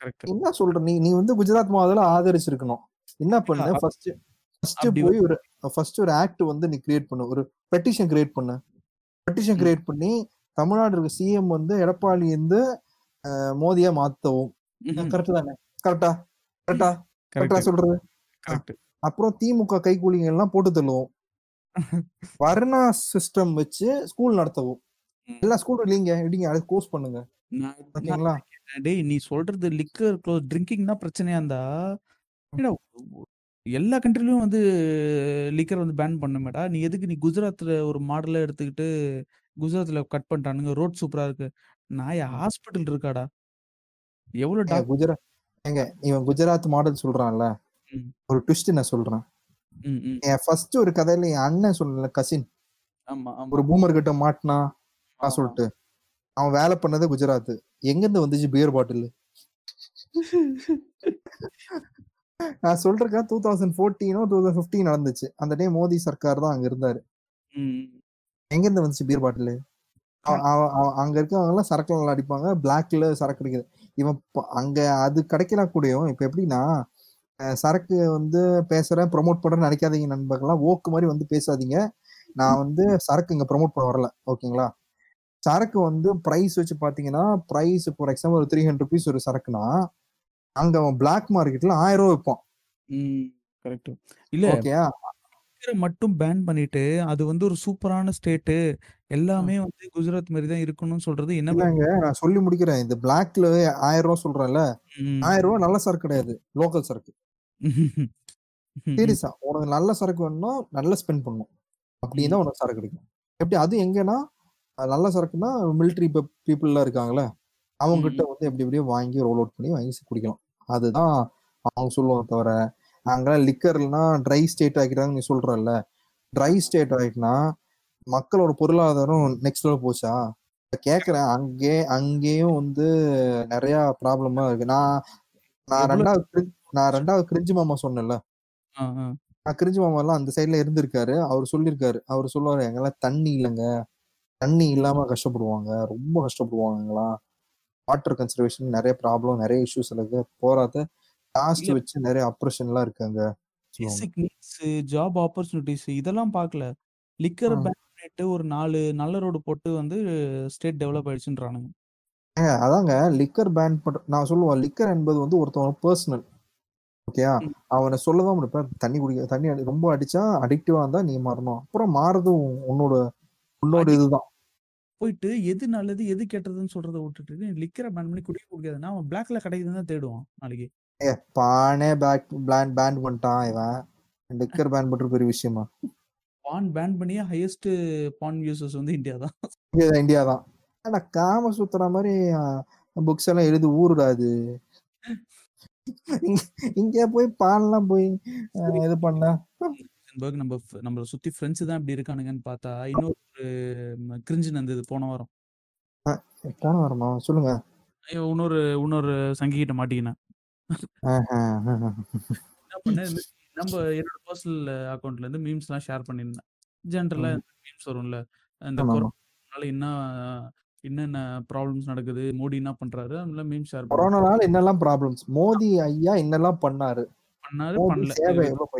கரெக்ட் என்ன சொல்ற? நீ நீ வந்து குஜராத் மாதல ஆதரிச்சிருக்கணும். என்ன பண்ண? ஃபர்ஸ்ட் ஃபர்ஸ்ட் போய் ஒரு ஃபர்ஸ்ட் ஒரு ஆக்ட் வந்து நீ கிரியேட் பண்ணு. ஒரு பெட்டிஷன் கிரியேட் பண்ணு. பெட்டிஷன். கிரியேட் பண்ணி தமிழ்நாடு இருக்க சிஎம் வந்து எடப்பாடி வந்து அஹ், மோதியா மாத்தவும். கரெக்ட் தானே? கரெக்டா கரெக்டா கரெக்டா சொல்றது? அப்புறம் திமுக கைக்கூலிங்க எல்லாம் போட்டு தள்ளுவோம். [laughs] வர்ணா சிஸ்டம் வச்சு ஸ்கூல் நடத்தவும். எல்லா ஸ்கூலும் இல்லைங்க. இடிங்க அது கோர்ஸ் பண்ணுங்க. ஓகேங்களா? டேய் நீ சொல்றது லிக்கர் க்ளோஸ் ட்ரிங்கிங்னா பிரச்சனையா இருந்தா? எல்லா கண்ட்ரிலயும் வந்து லிக்கர் வந்து பேன் பண்ணுமேடா? நீ எதுக்கு நீ குஜராத்ல ஒரு மாடல எடுத்துக்கிட்டு குஜராத்ல கட் பண்ணிட்டானுங்க ரோட் சூப்பரா இருக்கு. நாய ஹாஸ்பிட்டல் இருக்காடா? எவ்வளவு குஜராத் ஏங்க இவன் குஜராத் மாடல் சொல்றான்ல. ஒரு ட்விஸ்ட் நான் சொல்றேன். என் ஃபர்ஸ்ட் ஒரு கதையில என் அண்ணன் சொல்லல கசின். ஆமா ஒரு பூமர் கிட்ட மாட்டினா. நான் சொல்லிட்டு அவன் வேலை பண்ணது குஜராத் எங்க இருந்து வந்துச்சு பியர் பாட்டில் [laughs] நான் சொல்றேன் டூ தௌசண்ட் ஃபோர்டீனோ டூ தௌசண்ட் ஃபிஃப்டீன் நடந்துச்சு. அந்த டைம் மோடி சர்க்கார் தான் அங்க இருந்தாரு. எங்க இருந்து வந்துச்சு பியர் பாட்டில் அங்க இருக்கவங்க எல்லாம் சரக்குல நல்லா அடிப்பாங்க பிளாக்ல சரக்கு அடிக்குது. இவன் அங்க அது கிடைக்கல கூடயும் இப்ப எப்படின்னா சரக்கு வந்து பேசுறேன் ப்ரோமோட் பண்றேன்னு நினைக்காதீங்க நண்பர்கள்லாம் ஓக்கு மாதிரி வந்து பேசாதீங்க. நான் வந்து சரக்கு இங்க ப்ரோமோட் பண்ண வரல ஓகேங்களா? சரக்கு வந்து பிரைஸ் வச்சு பாத்தீங்கன்னா பிரைஸ் ஃபார் எக்ஸாம்பிள் ஒரு த்ரீ ஹண்ட்ரட் ருபீஸ் ஒரு சரக்குனா அங்க அவன் பிளாக் மார்க்கெட்ல ஆயிரம் ரூபாய் விற்பான் கரெக்ட் இல்ல ஓகேயா? லிக்கரை மட்டும் பேன் பண்ணிட்டு அது வந்து ஒரு சூப்பரான ஸ்டேட்டு எல்லாமே வந்து குஜராத் மாதிரி தான் இருக்கணும்னு சொல்றது என்ன நான் சொல்லி முடிக்கிறேன். இந்த பிளாக்ல ஆயிரம் ரூபாய் சொல்றேன்ல ம். ஆயிரம் ரூபாய் நல்ல சரக்கு கிடையாது லோக்கல் சரக்கு. [laughs] சீரியஸா உனக்கு நல்ல சரக்கு வேணும்னா நல்லா ஸ்பெண்ட் பண்ணும். அப்படி தான் உனக்கு சரக்கு கிடைக்கும். எப்படி அது எங்கன்னா நல்ல சரக்குன்னா மிலிட்ரி பீப்புள்லாம் இருக்காங்களே அவங்க கிட்ட வந்து எப்படி எப்படியோ வாங்கி ரோல் அவுட் பண்ணி வாங்கி குடிக்கலாம். அதுதான் அவங்க சொல்லுவாங்க தவிர அங்கெல்லாம் லிக்கர்னா ட்ரை ஸ்டேட் ஆக்கிட்டாங்க நீ சொல்றல்ல. ட்ரை ஸ்டேட் ஆயிட்டுனா மக்களோட பொருளாதாரம் நெக்ஸ்ட் லெவல் போச்சா? கேக்குறேன். அங்கே அங்கேயும் வந்து நிறைய ப்ராப்ளமா இருக்கு. நான் நான் ரெண்டாவது நான் ரெண்டாவது கிரிஞ்சு மாமா சொன்னேன்ல. நான் கிரிஞ்சு மாமா எல்லாம் அந்த சைட்ல இருந்திருக்காரு. அவர் சொல்லியிருக்காரு. அவர் சொல்லுவாரு எங்கெல்லாம் தண்ணி இல்லைங்க. தண்ணி இல்லாம கஷ்டப்படுவாங்க. ரொம்ப கஷ்டப்படுவாங்க எங்கெல்லாம் வாட்டர் கன்சர்வேஷன் நிறைய ப்ராப்ளம் நிறைய இஷ்யூஸ் இருக்கு. போராத காஸ்ட். வச்சு நிறைய அப்ரேஷன்லாம் இருக்காங்க. பேசிக் நீட்ஸ் ஜாப் ஆப்பர்ச்சுனிட்டிஸ் இதெல்லாம் பார்க்கல லிக்கர். பேன் ஒரு நாலு நல்ல ரோடு போட்டு வந்து ஸ்டேட் டெவலப் ஆயிடுச்சுன்றானுங்க ஏங்க, அதாங்க லிக்கர் பேன் பண்ற நான் சொல்லுவேன் லிக்கர் என்பது வந்து ஒருத்தவங்க பர்சனல் ஓகேயா. அவனை சொல்லதான் முடிப்பேன் தண்ணி குடிக்க தண்ணி ரொம்ப அடிச்சா அடிக்டிவா இருந்தா நீ மாறணும் அப்புறம் மாறதும் உன்னோட உன்னோட இதுதான் போயிட்டு எது நல்லது எது கெட்டதுன்னு சொல்றத விட்டுட்டு லிக்கரை பேன் பண்ணி குடிக்க முடியாதுன்னா அவன் பிளாக்ல கிடைக்குதுன்னு தான் தேடுவான் நாளைக்கு பானே பேக் பிளான் பேன் பண்ணிட்டான் இவன். லிக்கர் பேன் பண்றது பெரிய விஷயமா. பான் பேன் பண்ணியே ஹையஸ்ட் பான் யூசர்ஸ் வந்து இந்தியா தான் இந்தியா இந்தியா தான் ஆனா காம சுத்துற மாதிரி புக்ஸ் எல்லாம் எழுதி ஊருடாது இங்க போய் பான்லாம் போய் இது பண்ண. நம்ம நம்மள சுத்தி ஃப்ரெண்ட்ஸ் தான் இப்படி இருக்கானுங்கன்னு பார்த்தா இன்னொரு கிரிஞ்சு நடந்தது போன வாரம். போன வரமா? சொல்லுங்க. ஐயோ, இன்னொரு இன்னொரு சங்கிகிட்ட மாட்டிக்கினேன். என்ன பண்ணேன் நம்ம என்னோட பர்சனல் அக்கௌண்ட்ல இருந்து மீம்ஸ் எல்லாம் ஷேர் பண்ணியிருந்தேன் ஜென்ரலா மீம்ஸ் வரும்ல இந்த. கொரோனால என்ன என்னென்ன ப்ராப்ளம்ஸ் நடக்குது மோடி என்ன பண்றாரு அதெல்லாம் மீம் ஷேர் கொரோனானால என்னெல்லாம் ப்ராப்ளம்ஸ் மோடி ஐயா என்னெல்லாம் பண்ணாரு? பண்ணாரு பண்ணல.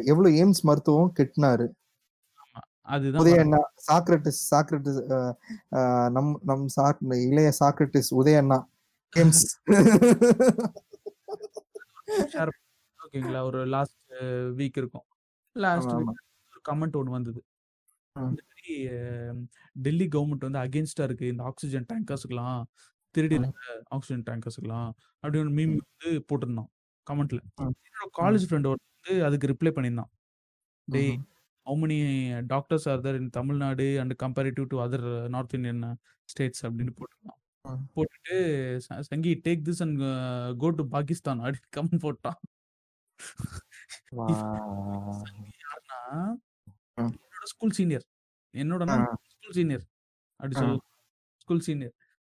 எவ்வளவு எய்ம்ஸ் மருத்துவம் கெட்டினாரு? அதுதான் உதய வர- அண்ணா சாக்ரட்டிஸ் சாக்ரட்டிஸ் நம் நம் சாக் இளைய சாக்ரட்டிஸ் உதய அண்ணா எய்ம்ஸ். [laughs] ஷேர் ஓகேங்களா ஒரு லாஸ்ட் வீக் இருக்கும். லாஸ்ட் வீக் ஒரு கமெண்ட் ஒன்று வந்தது. இந்த மாதிரி டெல்லி கவர்மெண்ட் வந்து அகேன்ஸ்டா இருக்கு. இந்த ஆக்சிஜன் டேங்கர்ஸ்க்குலாம் திருடினாங்க ஆக்சிஜன் டேங்கர்ஸ்க்குலாம் அப்படின்னு மீம் வந்து போட்டிருந்தான் கமெண்ட்ல. என்னோட காலேஜ் ஃப்ரெண்ட் வந்து அதுக்கு ரிப்ளை பண்ணியிருந்தான். டேய் how many doctors are there in Tamil Nadu and comparative to other North Indian states அப்படின்னு போட்டிருந்தான். போட்டுட்டு Sanghi take this and go to Pakistan அப்படின்னு கமெண்ட் போட்டான். யாருன்னா. என்னோட ஸ்கூல் சீனியர் என்னோட. ஸ்கூல் சீனியர் அப்படி ஆ. சொல்லலாம் ஸ்கூல் சீனியர்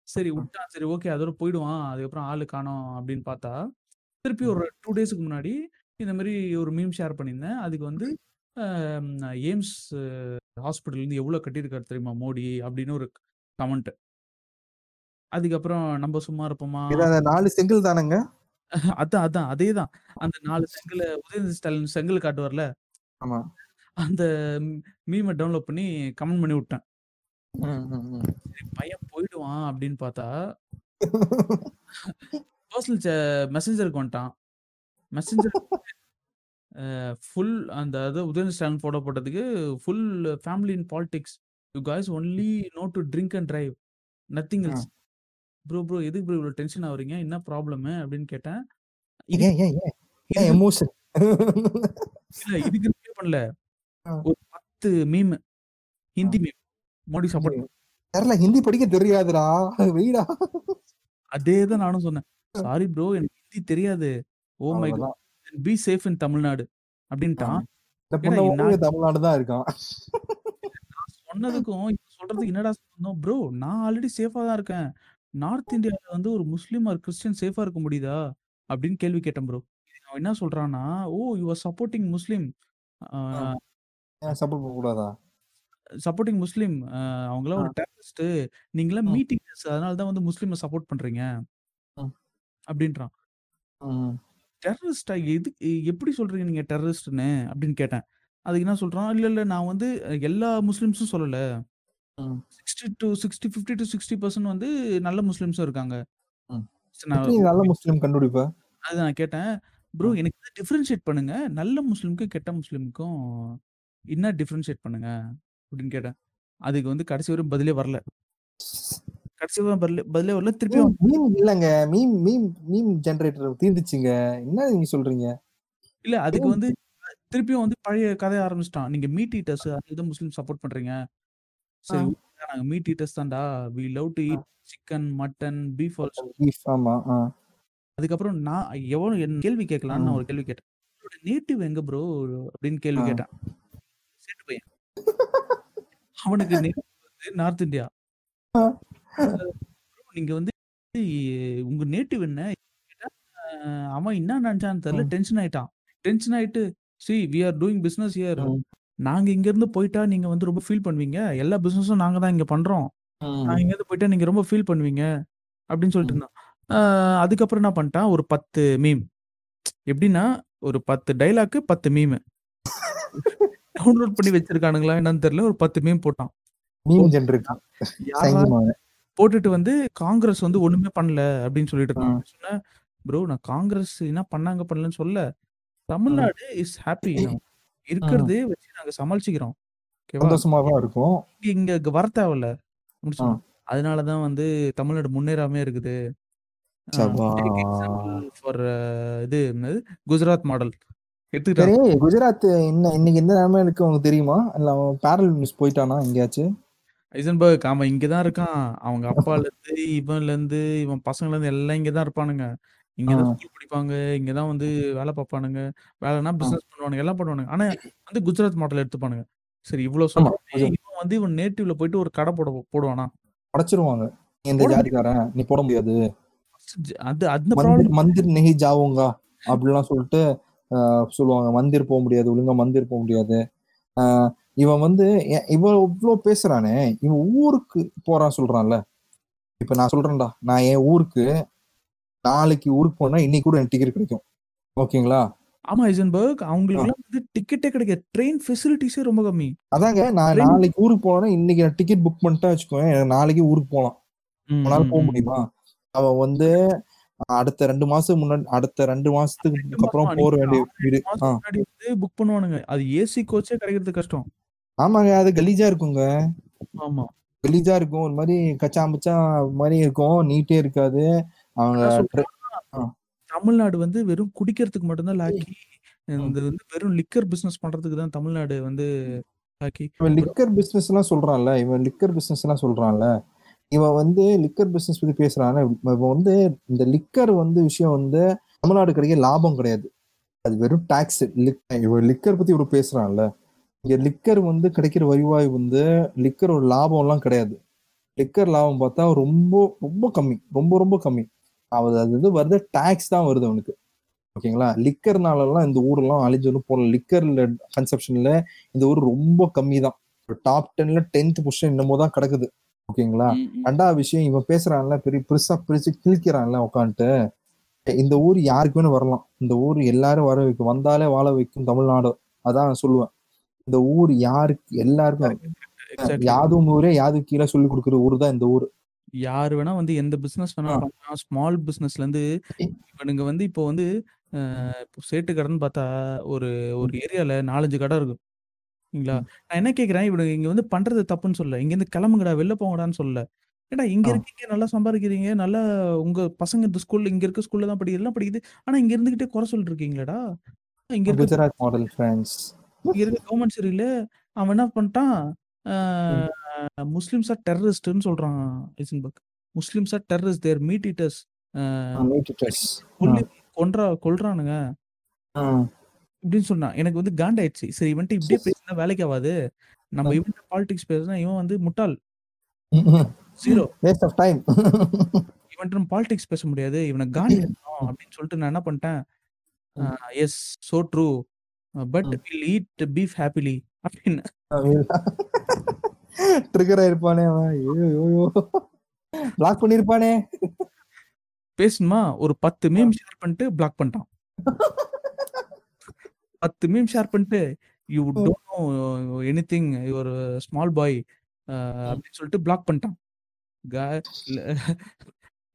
சரி விட்டான். சரி ஓகே அதோட போயிடுவான். அதுக்கப்புறம் ஆளு காணோம் அப்படின்னு பார்த்தா திருப்பி ஒரு டூ டேஸ்க்கு முன்னாடி இந்த மாதிரி ஒரு மீம் ஷேர் பண்ணியிருந்தேன். அதுக்கு வந்து எய்ம்ஸ் ஹாஸ்பிட்டல்லேருந்து எவ்வளோ கட்டியிருக்காரு தெரியுமா மோடி அப்படின்னு ஒரு கமெண்ட் அதுக்கப்புறம் நம்ம சும்மா இருப்போமா? நாலு செங்கல் தானங்க? [laughs] அதான் அதான். அதே தான். அந்த நாலு செங்கலை உதயநிதி ஸ்டாலின் செங்கல் காட்டுவார்ல? ஆமா. அந்த மீமை டவுன்லோட் பண்ணி கமெண்ட் பண்ணி விட்டேன். பையன் போயிடுவான் அப்படின்னு பார்த்தா பர்சனல் மெசஞ்சருக்கு வந்துட்டான். மெசஞ்சர் ஃபுல் [laughs] அந்த அது உதயநிதி ஸ்டாலின் போட்டோ போட்டதுக்கு full family in politics you guys only no to drink and drive nothing else bro bro எதுக்கு ப்ரோ இவ்வளோ டென்ஷன் ஆகுறீங்க என்ன ப்ராப்ளம் அப்படின்னு கேட்டேன். எமோஷன் இல்ல இதுக்கு பண்ணல. ஒரு பத்து meme Hindi meme Modi support தெரியல ஹிந்தி படிக்க தெரியாதுடா. வெயிடா. அதே தான் நானும் சொன்னேன். சாரி ப்ரோ எனக்கு ஹிந்தி தெரியாது. ஓ மை அவ்வளவுதான். பி சேஃப் இன் தமிழ்நாடு அப்படின்ட்டான். தமிழ்நாடு தான் இருக்கான் சொன்னதுக்கும் சொல்றதுக்கு என்னடா சொன்னோம் ப்ரோ நான் ஆல்ரெடி சேஃபா தான் இருக்கேன். நார்த் இந்தியால வந்து ஒரு முஸ்லீம் ஒரு கிறிஸ்டியன் சேஃபா இருக்க முடியுதா? அப்படின்னு கேள்வி கேட்டேன் ப்ரோ அவன் என்ன சொல்றான்னா ஓ you are supporting Muslim support பண்ண கூடாதா? சப்போர்ட்டிங் முஸ்லீம் அவங்களாம் ஒரு டெரரிஸ்ட் நீங்களாம். மீட்டிங் அதனால தான் வந்து முஸ்லீமை சப்போர்ட் பண்றீங்க. ம். அப்படின்றான். டெரரிஸ்டா எது எப்படி சொல்றீங்க நீங்க டெரரிஸ்ட்னு அப்படின்னு கேட்டேன். அதுக்கு என்ன சொல்றான்? இல்ல இல்ல நான் வந்து எல்லா முஸ்லிம்ஸும் சொல்லல. ம். Sixty to sixty fifty to sixty percent வந்து நல்ல முஸ்லிம்ஸும் இருக்காங்க. ம். சரி, நான் எப்படி நல்ல முஸ்லீம் கண்டுபிடிப்ப? அது நான் கேட்டேன். ப்ரோ எனக்கு டிஃபரன்ஷியேட் பண்ணுங்க. நல்ல முஸ்லிமுக்கும் கெட்ட முஸ்லிமுக்கும் என்ன டிஃபரன்ஷியேட் பண்ணுங்க? அப்படின்னு கேட்டேன். அதுக்கு வந்து கடைசி வரையும் பதிலே வரல. கடைசி வரையும் பதிலே பதிலே வரல. திருப்பி மீம் மீம் இல்லங்க. மீம் மீம் மீம் ஜெனரேட்டர் தீர்ந்துச்சுங்க என்ன நீங்க சொல்றீங்க? இல்ல அதுக்கு வந்து திருப்பியும் வந்து பழைய கதைய ஆரம்பிச்சிட்டான். நீங்க மீட் ஈட்டர்ஸ் அதுதான் முஸ்லீம் சப்போர்ட் பண்றீங்க. சரி okay, நாங்க மீட் ஈட்டர்ஸ் தான்டா. We love to eat chicken mutton beef also Beef, ஆமா ஆ. அதுக்கப்புறம் நான் எவ்வளவு என் கேள்வி கேட்கலான்னு நான் ஒரு கேள்வி கேட்டேன். நேட்டிவ் எங்க ப்ரோ அப்படின்னு கேள்வி ஆ. கேட்டேன். சேட்டு பையன். அவனுக்கு [laughs] வந்து நார்த் இந்தியா ஆ. நீங்க வந்து உங்க நேட்டிவ் என்ன? கேட்டா, அவன் என்ன நினைச்சான்னு தெரியல ம். டென்ஷன் ஆயிட்டான். டென்ஷன் ஆயிட்டு see we are doing business here ம். நாங்க இங்க இருந்து போயிட்டா நீங்க வந்து ரொம்ப ஃபீல் பண்ணுவீங்க. எல்லா பிசினஸும் நாங்க தான் இங்க பண்றோம். ம். நாங்க இங்க இருந்து போயிட்டா நீங்க ரொம்ப ஃபீல் பண்ணுவீங்க. அப்படின்னு சொல்லிட்டு இருந்தான். ஆஹ் அதுக்கப்புறம் என்ன பண்ணிட்டான்? ஒரு பத்து மீம் எப்படின்னா ஒரு பத்து டைலாக்கு பத்து மீம் டவுன்லோட் பண்ணி வச்சிருக்கானுங்களா என்னன்னு தெரியல. ஒரு பத்து மீம் போட்டான். மீம் யாரா சங்கிமாங்க போட்டுட்டு வந்து காங்கிரஸ் வந்து ஒண்ணுமே பண்ணல அப்படின்னு சொல்லிட்டு ஆ. இருந்தான். சொன்னேன் ப்ரோ நான் காங்கிரஸ் என்ன பண்ணாங்க பண்ணலன்னு சொல்ல தமிழ்நாடு இஸ் ஹாப்பி [laughs] இருக்கிறதே வச்சு நாங்க சமாளிச்சுக்கிறோம். சந்தோஷமா தான் இருக்கும். இங்க வர தேவையில்ல. சொன்னான். அதனாலதான் வந்து தமிழ்நாடு முன்னேறாம இருக்குது. ஃபார் இது குஜராத் மாடல். எடுத்துக்கிட்டான் சரி குஜராத் என்ன இன்னைக்கு எந்த நிலைமை இருக்கு உங்களுக்கு தெரியுமா? இல்ல அவன் பேரல் நியூஸ் போயிட்டானா எங்கேயாச்சும்? ஐசன்பர்க் அவன் இங்கதான் இருக்கான். அவங்க அப்பால இருந்து இவன்ல இருந்து இவன் பசங்கள்ல இருந்து எல்லாம் இங்கதான் இருப்பானுங்க. இங்கதான் ஆ. ஸ்கூல் படிப்பாங்க இங்கதான் வந்து வேலை பார்ப்பானுங்க வேலைனா பிசினஸ் பண்ணுவானுங்க எல்லாம் பண்ணுவானுங்க. ஆனா வந்து குஜராத் மாடல் எடுத்துப்பானுங்க. சரி இவ்வளவு ஆமா, சொல்றேன் இவன் வந்து இவன் நேட்டிவ்ல போயிட்டு ஒரு கடை போட போடுவானா? உடைச்சிருவாங்க நீ இந்த போட ஜாதிக்காரன் நீ போட முடியாது. அது அந்த மந்திர் ப்ராப்ளம் மந்திர் நெஹி ஜாவுங்க அப்படிலாம் சொல்லிட்டு ஆஹ், சொல்லுவாங்க. மந்திர் போக முடியாது ஒழுங்கா மந்திர் போக முடியாது. ஆஹ், இவன் வந்து ஏ- இவன் இவ்வளோ பேசுறானே இவன் ஊருக்கு போறான் சொல்றான்ல. இப்ப நான் சொல்றேன்டா நான் என் ஊருக்கு நாளைக்கு ஊருக்கு போனா இன்னைக்கு கூட எனக்கு டிக்கெட் கிடைக்கும். ஓகேங்களா? ஆமா ஐசன்பர்க். அவங்களுக்கு வந்து டிக்கெட்டே கிடைக்க ட்ரெயின் ஃபெசிலிட்டிஸே ரொம்ப கம்மி. அதாங்க நான் நாளைக்கு ஊருக்கு போனா இன்னைக்கு நான் டிக்கெட் புக் பண்ணிட்டா வச்சுக்கோங்க நாளைக்கு ஊருக்கு போகலாம் அவனால போக முடியுமா? அவன் வந்து அடுத்த ரெண்டு மாசத்துக்கு முன்னாடி அடுத்த ரெண்டு மாசத்துக்கு அப்புறம் போற வேண்டிய வீடு. புக் பண்ணுவானுங்க. அது ஏசி கோச்சே கிடைக்கிறது கஷ்டம். ஆமாங்க அது கலீஜா இருக்குங்க. ஆமா. கலீஜா இருக்கும். ஒரு மாதிரி கச்சா மச்சா மாதிரி இருக்கும். நீட்டே இருக்காது. அவங்க. தமிழ்நாடு வந்து வெறும் குடிக்கிறதுக்கு மட்டும்தான் லாக்கி. இந்த வந்து வெறும் லிக்கர் பிசினஸ் பண்றதுக்கு தான் தமிழ்நாடு வந்து லாக்கி. இவன் லிக்கர் பிசினஸ் எல்லாம் சொல்றான்ல. இவன் லிக்கர் பிசினஸ் எல்லாம் சொல்றான்ல. இவன் வந்து லிக்கர் பிசினஸ் பத்தி பேசுறான் இவன் வந்து இந்த லிக்கர் வந்து விஷயம் வந்து தமிழ்நாடு கிடைக்க லாபம் கிடையாது. அது வெறும் டாக்ஸ் இவன் லிக்கர் பத்தி இவரு பேசுறான்ல. இங்க லிக்கர் வந்து கிடைக்கிற வருவாய் வந்து லிக்கர் ஒரு லாபம் எல்லாம் கிடையாது. லிக்கர் லாபம் பார்த்தா ரொம்ப ரொம்ப கம்மி. ரொம்ப ரொம்ப கம்மி. அது அது வந்து வருது டாக்ஸ் தான் வருது அவனுக்கு. ஓகேங்களா? லிக்கர்னால எல்லாம் இந்த ஊரெல்லாம் அழிஞ்சு போல லிக்கர்ல கன்சப்ஷன்ல இந்த ஊர் ரொம்ப கம்மி தான் டாப் டென்ல டென்த் பொசிஷன் என்னமோ தான் கிடக்குது. ஓகேங்களா. ரெண்டாவது விஷயம் இவன் பேசுறான்ல பெரிய பெருசா பிரிச்சு கிழிக்கிறான்ல உட்காந்துட்டு இந்த ஊர் யாருக்கு வேணும் வரலாம். இந்த ஊர் எல்லாரும் வர வைக்கும். வந்தாலே வாழ வைக்கும் தமிழ்நாடு. அதான் நான் சொல்லுவேன். இந்த ஊர் யாருக்கு எல்லாருக்கும். யாதும் ஊரே யாது கீழே சொல்லி கொடுக்குற ஊர் தான் இந்த ஊர். யார் வேணா வந்து எந்த பிசினஸ் வேணா. பண்ணலாம். ஸ்மால் பிசினஸ்ல இருந்து இவனுங்க வந்து இப்போ வந்து சேட்டு கடைன்னு பார்த்தா ஒரு ஒரு ஏரியால நாலஞ்சு கடை இருக்கும். சரிங்களா. நான் என்ன கேக்குறேன் இவனுங்க இங்க வந்து பண்றது தப்புன்னு சொல்ல இங்க இருந்து கிளம்புங்கடா வெளில போங்கடான்னு சொல்ல ஏடா இங்க. இருக்கீங்க? நல்லா சம்பாதிக்கிறீங்க. நல்லா உங்க பசங்க இந்த ஸ்கூல்ல இங்க இருக்க ஸ்கூல்ல தான் எல்லாம் படிக்குது. ஆனா இங்க இருந்துகிட்டே குறை சொல்லிட்டு இருக்கீங்களேடா இங்க இருக்க குஜராத் மாடல் ஃப்ரெண்ட்ஸ் இங்க இருக்க கவர்மெண்ட் சரியில்லை அவன் என்ன பண்ணிட்டான்? முஸ்லிம்ஸ் ஆர் டெரரிஸ்ட்னு சொல்றான் Heisenberg Muslims are terrorist their meat eaters கொன்றா கொல்றானுங்க. இப்படின்னு சொன்னான் எனக்கு வந்து காண்டாயிடுச்சு. சரி இவன்ட்டு இப்படியே பேசினா வேலைக்கு ஆகாது நம்ம. இவன் பாலிடிக்ஸ் பேசுனா இவன் வந்து முட்டாள். ஜீரோ வேஸ்ட் ஆஃப் டைம் இவன்ட்டு பாலிடிக்ஸ் பேச முடியாது. இவனை காண்டி [laughs] அப்படின்னு சொல்லிட்டு நான் என்ன பண்ணிட்டேன்? Yes so true but. Will eat beef happily அப்படின்னு. [laughs] ட்ரிகர் ஆயிருப்பானே அவன். ஐயோ பிளாக் பண்ணிருப்பானே. பேசணுமா? ஒரு பத்து மீம் ஷேர் பண்ணிட்டு பிளாக் பண்ணிட்டான். பத்து மீம் ஷேர் பண்ணிட்டு you don't know any thing your small boy அப்படின்னு சொல்லிட்டு பிளாக் பண்ணிட்டான்.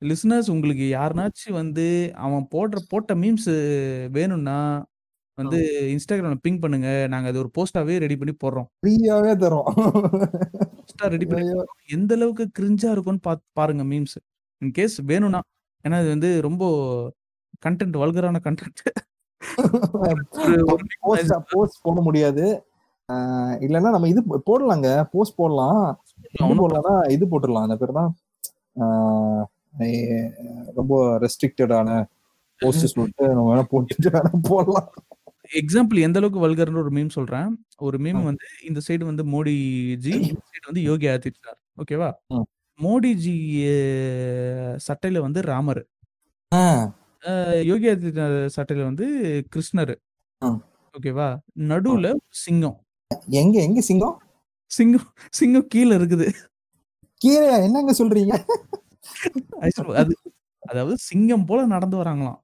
லிசனர்ஸ் உங்களுக்கு யாருனாச்சும் வந்து அவன் போடுற போட்ட மீம்ஸ் வேணும்னா வந்து இன்ஸ்டாகிராம்ல பிங் பண்ணுங்க. நாங்க அது ஒரு போஸ்டாவே ரெடி பண்ணி போடுறோம். ஃப்ரீயாவே தரோம் போஸ்டா ரெடி பண்ணி. எந்த அளவுக்கு கிரிஞ்சா இருக்கும்னு பாத் பாருங்க மீம்ஸ் இன் கேஸ் வேணும்னா ஏன்னா இது வந்து ரொம்ப கண்டென்ட் வல்கரான கண்டென்ட் போஸ்ட் போஸ்ட் போட முடியாது. இல்லைன்னா நம்ம இது போடலாங்க. போஸ்ட் போடலாம். போடலாம்னா இது போட்டுடலாம். அந்த பேர் தான் ரொம்ப ரெஸ்ட்ரிக்டடான போஸ்ட் சொல்லிட்டு நம்ம வேணா போட்டுட்டு வேணா போடலாம். எக்ஸாம்பிள் எந்த அளவுக்கு வல்கர்னு ஒரு மீம் சொல்றேன். ஒரு மீம் வந்து இந்த சைடு வந்து மோடிஜி இந்த சைடு வந்து யோகி ஆதித்யநாத். ஓகேவா. மோடிஜி சட்டையில வந்து ராமர். யோகி ஆதித்யநாத் சட்டையில வந்து கிருஷ்ணர். ஓகேவா நடுவுல சிங்கம். எங்க எங்க சிங்கம்? சிங்கம் சிங்கம் கீழே இருக்குது. கீழே என்னங்க சொல்றீங்க? அது அதாவது சிங்கம் போல நடந்து வராங்களாம்.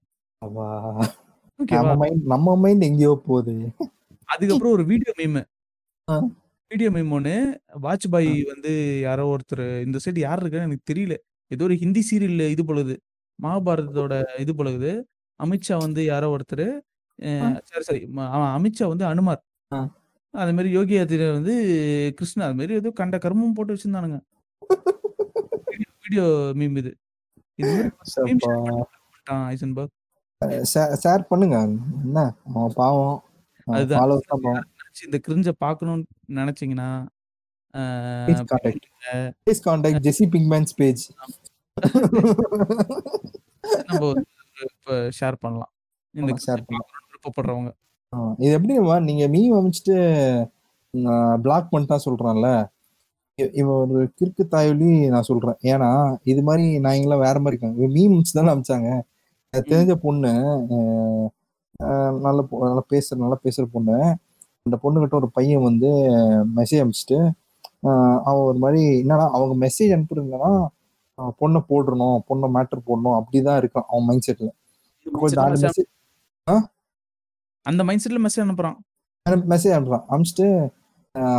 நம்ம மைண்ட் நம்ம மைண்ட் எங்கேயோ போகுது. அதுக்கப்புறம் ஒரு வீடியோ மீம். வீடியோ மீம் ஒன்று வாஜ்பாய் வந்து யாரோ ஒருத்தர் இந்த சைடு யார் இருக்கான்னு எனக்கு தெரியல. ஏதோ ஒரு ஹிந்தி சீரியல் இது பொழுது மகாபாரதத்தோட இது பொழுது அமித்ஷா வந்து யாரோ ஒருத்தர் சரி சரி. அமித்ஷா வந்து அனுமார். அது மாதிரி யோகி ஆதித்யநாத் வந்து கிருஷ்ணா. அது மாதிரி ஏதோ கண்ட கர்மம் போட்டு வச்சிருந்தானுங்க. [laughs] வீடியோ மீம் இது. இது ஷேர் பண்ணுங்க. என்ன? அவன் பாவம். அதுதான். இந்த கிரிஞ்ச பார்க்கணும்னு நினைச்சீங்கன்னா. Please contact Jesse Pinkman's page நம்ம இப்போ ஷேர் பண்ணலாம். இந்த share பண்ணலாம். விருப்பப்படுறவங்க. இது எப்படிமா நீங்க மீம் அமைச்சிட்டு பிளாக் பண்ணிட்டா சொல்றான்ல. இவன் ஒரு கிறுக்கு தாயொலி நான் சொல்றேன். ஏன்னா இது மாதிரி நாயங்களாம் வேற மாதிரி இருக்காங்க மீம் அமைச்சு தானே அமைச்சாங்க. தெரிஞ்ச பொண்ணு நல்ல நல்லா பேசுற நல்லா பேசுற பொண்ணு. அந்த பொண்ணுகிட்ட ஒரு பையன் வந்து மெசேஜ் அனுப்பிச்சிட்டு அவன் ஒரு மாதிரி என்னன்னா அவங்க மெசேஜ் அனுப்புறதுன்னா பொண்ணை போடணும் பொண்ணை மேட்டர் போடணும். அப்படிதான் இருக்கான் அவன் மைண்ட் செட்ல அந்த மைண்ட் செட்ல மெசேஜ் அனுப்புறான். மெசேஜ் அனுப்புறான். அனுப்பிச்சிட்டு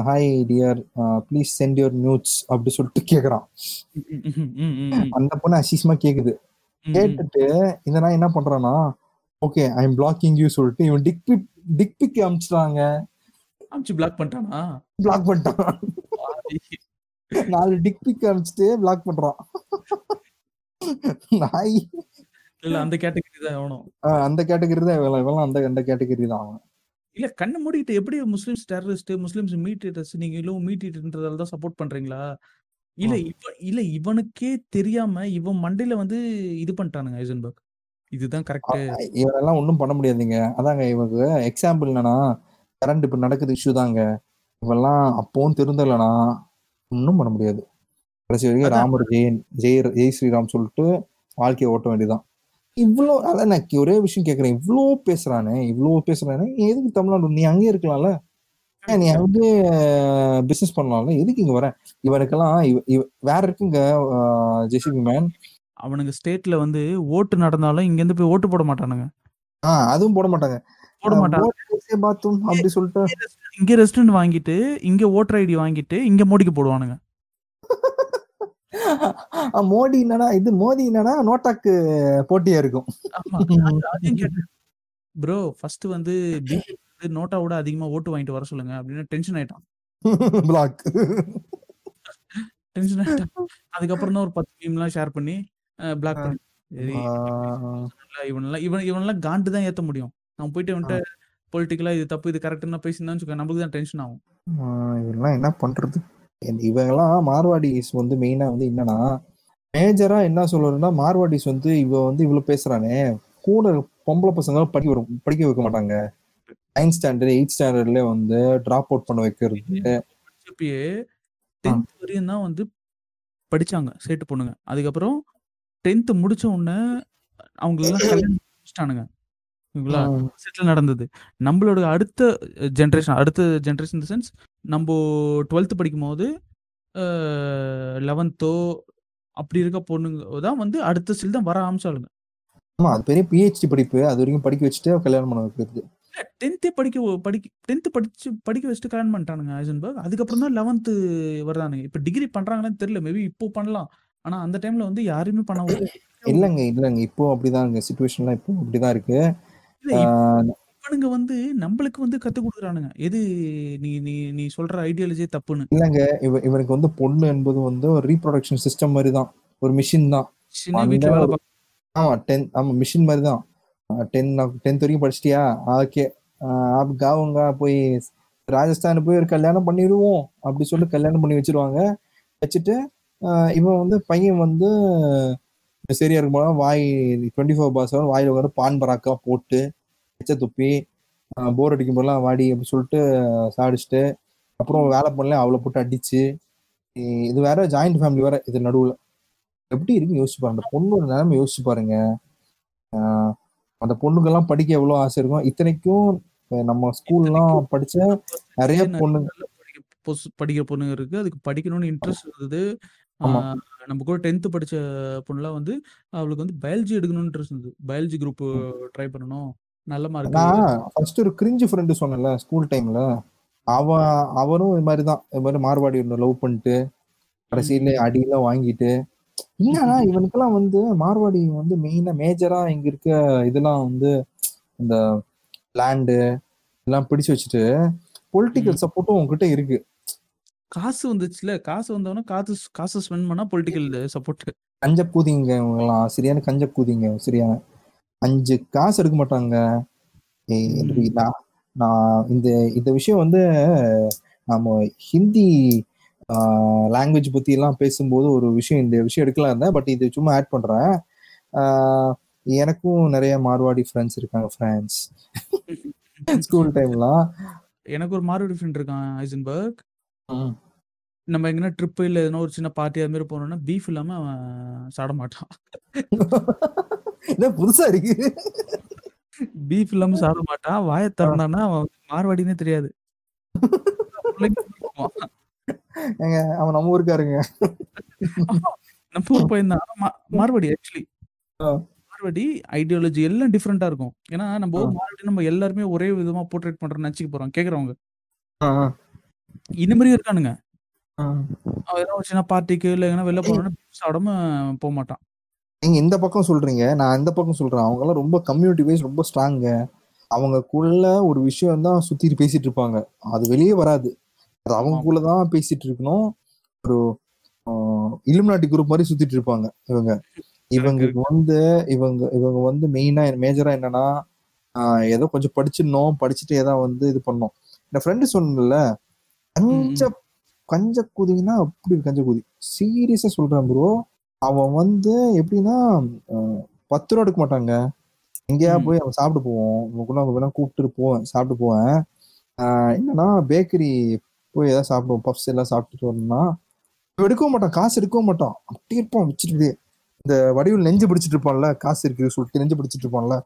hi dear please send your news அப்படி சொல்லிட்டு கேக்குறான். அந்த பொண்ணு அசிசமா கேக்குது. கேட்டுட்டு இந்த நான் என்ன பண்றான்னா okay I am blocking you சொல்லிட்டு இவன் டிக் பிக் டிக் பிக் அனுப்பிச்சிட்டாங்க அமிச்சு பிளாக் பண்ணிட்டானா? பிளாக் பண்ணிட்டான். நாலு டிக் பிக் அனுப்பிச்சிட்டு பிளாக் பண்றான். நாய். இல்ல அந்த கேட்டகரி தான் எவனும். ஆஹ் அந்த கேட்டகரி தான் இவன் இவன் அந்த அந்த கேட்டகரி தான் அவன். இல்ல கண்ணை மூடிட்டு எப்படி முஸ்லிம்ஸ் டெரரிஸ்ட் முஸ்லிம்ஸ் மீட்டர்ஸ் நீங்க இவ்வளவு மீட்டர்ன்றதால தான் சப்போர்ட் பண்றீங்களா? இல்ல இவ இல்ல இவனுக்கே தெரியாம இவன் மண்டையில வந்து இது பண்ணிட்டானுங்க ஐசன்பர்க். இதுதான் கரெக்ட் இவனெல்லாம் ஒன்றும் பண்ண முடியாதுங்க. அதாங்க இவனுக்கு எக்ஸாம்பிள் என்னன்னா கரண்ட் இப்ப நடக்குது இஷ்யூ தாங்க. இவெல்லாம் அப்பவும் திருந்தலைனா ஒன்றும் பண்ண முடியாது. கடைசி வரைக்கும். ராமர் ஜெயன் ஜெய் ஜெய் ஸ்ரீராம் சொல்லிட்டு வாழ்க்கையை ஓட்ட வேண்டியதுதான். இவ்வளோ அதான் நான் ஒரே விஷயம் கேட்குறேன். இவ்வளோ பேசுறானே இவ்வளோ பேசுறானே எதுக்கு தமிழ்நாடு நீ அங்கேயே இருக்கலாம்ல? நீ அங்கேயே பிசினஸ் பண்ணலாம்ல எதுக்கு இங்க வர? இவனுக்கெல்லாம் இவ- இவ- வேற இருக்குங்க ஜெசிபி மேன் அவனுங்க ஸ்டேட்ல வந்து ஓட்டு நடந்தாலும் இங்க இருந்து போய் ஓட்டு போட மாட்டானுங்க. ஆஹ் அதுவும் போட மாட்டாங்க. போட மாட்டாங்க. பாத்தும் அப்படி சொல்லிட்டு. இங்க ரெஸ்டாரண்ட் வாங்கிட்டு இங்க ஓட்டர் ஐடி வாங்கிட்டு இங்க மோடிக்கு போடுவானுங்க. மோடி என்னடா இது மோடி என்னடா நோட்டாக்கு போட்டியா இருக்கும். ப்ரோ ஃபர்ஸ்ட் வந்து பிஜேபி நோட்டா விட அதிகமா ஓட்டு வாங்கிட்டு வர சொல்லுங்க அப்படின்னு டென்ஷன் ஆயிட்டான். [laughs] பிளாக் டென்ஷன் ஆயிட்டான். அதுக்கப்புறம் தான் ஒரு பத்து மீம்லாம் ஷேர் பண்ணி பிளாக் பண்ணி. சரி இவனெல்லாம் இவன் இவனெல்லாம் காண்டு தான் ஏத்த முடியும். அவன் போயிட்டு வந்துட்டு பொலிட்டிக்கலா இது தப்பு இது கரெக்ட்னு பேசியிருந்தான்னு வச்சுக்கோ நம்மளுக்கு தான் டென்ஷன் ஆகும். இதெல்லாம் என்ன பண்றது? இவங்கெல்லாம் மார்வாடிஸ் வந்து மெயினா வந்து என்னன்னா மேஜரா என்ன சொல்றதுன்னா மார்வாடிஸ் வந்து இவ வந்து இவ்வளவு பேசுறானே கூட பொம்பளை பசங்க படிக்க படிக்க வைக்க மாட்டாங்க. நைன்த் ஸ்டாண்டர்ட் எயிட் ஸ்டாண்டர்ட்ல வந்து டிராப் அவுட் பண்ண வைக்கிறது. பிஜேபியே டென்த் வரையும் தான் வந்து படிச்சாங்க சேட்டு பொண்ணுங்க. அதுக்கப்புறம் டென்த் முடிச்ச உடனே அவங்களெல்லாம் [coughs] கல்யாணம் முடிச்சிட்டானுங்க. ஓகேங்களா? செட்டில் நடந்தது. நம்மளோட அடுத்த ஜென்ரேஷன் அடுத்த ஜென்ரேஷன் இந்த சென்ஸ் நம்ம டுவெல்த் படிக்கும் போது லெவன்த்தோ அப்படி இருக்க பொண்ணுங்க தான் வந்து அடுத்த சில் தான் வர ஆரம்பிச்சாளுங்க. ஆமா அது பெரிய பிஹெச்டி படிப்பு. அது வரைக்கும் படிக்க வச்சுட்டு கல்யாணம் பண்ண வைக்கிறது. டென்த்தே படிக்க படிக்க டென்த்து படிச்சு படிக்க வச்சுட்டு கல்யாணம் பண்ணிட்டானுங்க ஐசன்பர்க். அதுக்கப்புறம் தான் லெவன்த்து வர்றானுங்க. இப்போ டிகிரி பண்றாங்களான்னு தெரியல. மேபி இப்போ பண்ணலாம். ஆனா அந்த டைம்ல வந்து யாருமே பண்ண. இல்லைங்க இல்லைங்க. இப்போ அப்படிதாங்க சுச்சுவேஷன்லாம் இப்போ அப்படிதான் இருக்கு. இவனுங்க வந்து நம்மளுக்கு வந்து கத்து கொடுக்குறானுங்க. எது நீ நீ நீ சொல்ற ஐடியாலஜியே தப்புன்னு. இல்லைங்க இவ இவனுக்கு வந்து பொண்ணு என்பது வந்து ஒரு ரீப்ரொடக்ஷன் சிஸ்டம் மாதிரி தான். ஒரு மிஷின் தான் ஆமா டென் ஆமா மிஷின் மாதிரி தான் டென் டென்த் வரைக்கும் படிச்சிட்டியா? ஓகே காவுங்க போய் ராஜஸ்தான் போய் ஒரு கல்யாணம் பண்ணிடுவோம் அப்படி சொல்லி கல்யாணம் பண்ணி வச்சிருவாங்க. வச்சுட்டு இவன் வந்து பையன் வந்து சரியா இருக்கும் வாய் டுவெண்ட்டி ஃபோர் பாஸ் வாயில உட்காந்து பான் பராக்கா போட்டு எச்ச துப்பி போர் அடிக்கும் போதெல்லாம் வாடி அப்படி சொல்லிட்டு சாடிச்சுட்டு அப்புறம் வேலை பண்ணல அவளை போட்டு அடிச்சு. இது வேற ஜாயிண்ட் ஃபேமிலி வேற இது நடுவில். எப்படி இருக்குன்னு யோசிச்சு பாருங்க. பொண்ணோட நிலைமை யோசிச்சு பாருங்க. ஆஹ் அந்த பொண்ணுக்கெல்லாம் படிக்க எவ்வளவு ஆசை இருக்கும் இத்தனைக்கும் நம்ம ஸ்கூல்லாம் படிச்ச நிறைய பொண்ணுங்க படிக்கிற பொண்ணுங்க இருக்கு. அதுக்கு படிக்கணும்னு இன்ட்ரெஸ்ட் இருந்தது நம்ம கூட டென்த் படிச்ச பொண்ணுலாம் வந்து அவளுக்கு வந்து பயாலஜி எடுக்கணும்னு இன்ட்ரெஸ்ட் இருந்தது. பயாலஜி குரூப் ட்ரை பண்ணணும். நல்ல மார்க் ஃபர்ஸ்ட் ஒரு கிரிஞ்சு ஃப்ரெண்டு சொன்னேன்ல ஸ்கூல் டைம்ல அவன் அவனும் இது மாதிரி தான். இது மாதிரி மார்வாடி லவ் பண்ணிட்டு கடைசியில அடியெல்லாம் வாங்கிட்டு என்னன்னா இவனுக்கெல்லாம் வந்து மார்வாடி வந்து மெயினா மேஜரா இங்க இருக்க இதெல்லாம் வந்து இந்த லேண்டு இதெல்லாம் பிடிச்சு வச்சுட்டு பொலிட்டிக்கல் சப்போர்ட்டும் உங்ககிட்ட இருக்கு. காசு வந்துச்சுல காசு வந்தவொடனே காசு காசு ஸ்பெண்ட் பண்ணா பொலிட்டிக்கல் சப்போர்ட் கஞ்ச கூதிங்க இவங்கெல்லாம் சரியான கஞ்ச கூதிங்க சரியான. அஞ்சு காசு எடுக்க மாட்டாங்க. நான் இந்த இந்த விஷயம் வந்து நம்ம ஹிந்தி லாங்குவேஜ் பத்தி எல்லாம் பேசும்போது ஒரு விஷயம் இந்த விஷயம் எடுக்கலாம் இருந்தேன். பட் இது சும்மா ஆட் பண்றேன். எனக்கும் நிறைய மார்வாடி ஃப்ரெண்ட்ஸ் இருக்காங்க ஃப்ரெண்ட்ஸ் ஸ்கூல் டைம்லாம் எனக்கு ஒரு மாறுபடி ஃப்ரெண்ட் இருக்கான் ஐசன்பர்க். நம்ம எங்கன்னா ட்ரிப்பு இல்லை எதனா ஒரு சின்ன பார்ட்டி அது மாதிரி போனோம்னா பீஃப் இல்லாம அவன் சாட மாட்டான். என்ன புதுசா இருக்கு? பீஃப் இல்லாம சாப்பிட மாட்டான். வாயை திறந்தான்னா அவன் மார்வாடினே தெரியாது. [laughs] ஏங்க அவன் நம்ம ஊருக்காருங்க. நம்ம ஊர் பையன் தான் மார்வாடி ஆக்சுவலி. மார்வாடி ஐடியாலஜி எல்லாம் டிஃப்ரெண்டா இருக்கும். ஏன்னா நம்ம ஆ. மார்வாடி நம்ம எல்லாருமே ஒரே விதமா போர்ட்ரேட் பண்றோம்னு நினைச்சுக்க போறோம். கேக்குறவங்க. இந்த மாதிரி இருக்கானுங்க. அவன் ஒரு சின்ன பார்ட்டிக்கு இல்லை எங்கன்னா வெளில beef சாப்பிடாம போக மாட்டான். நீங்க இந்த பக்கம் சொல்றீங்க நான் இந்த பக்கம் சொல்றேன். அவங்க எல்லாம் ரொம்ப கம்யூனிட்டி வைஸ் ரொம்ப ஸ்ட்ராங்க அவங்கக்குள்ள ஒரு விஷயம் தான் சுத்திட்டு பேசிட்டு இருப்பாங்க. அது வெளியே வராது. அது அவங்கக்குள்ள தான் பேசிட்டு இருக்கணும் ஒரு இலுமினாட்டி குரூப் மாதிரி சுத்திட்டு இருப்பாங்க இவங்க இவங்களுக்கு வந்து இவங்க இவங்க வந்து மெயினா மேஜரா என்னன்னா ஏதோ கொஞ்சம் படிச்சிடணும் படிச்சுட்டு ஏதோ வந்து இது பண்ணோம். என் ஃப்ரெண்டு சொன்னல கஞ்ச கஞ்ச கூதிங்கன்னா அப்படி கஞ்ச கூதி? சீரியஸா சொல்றேன் ப்ரோ அவன் வந்து எப்படின்னா பத்து ரூபா எடுக்க மாட்டாங்க. எங்கேயா. போய் அவன் சாப்பிட்டு போவோம். உங்க கூட அவங்க வேணா கூப்பிட்டு போவேன் சாப்பிட்டு போவேன். ஆஹ் என்னன்னா பேக்கரி போய் ஏதாவது சாப்பிடுவோம் பப்ஸ் எல்லாம் சாப்பிட்டுட்டு வரணும்னா எடுக்கவும் மாட்டான் காசு எடுக்கவும் மாட்டான் அப்படியே இருப்பான் வச்சுட்டு இந்த வடிவில் நெஞ்சு பிடிச்சிட்டு இருப்பான்ல காசு இருக்கு சொல்லிட்டு நெஞ்சு பிடிச்சிட்டு இருப்பான்ல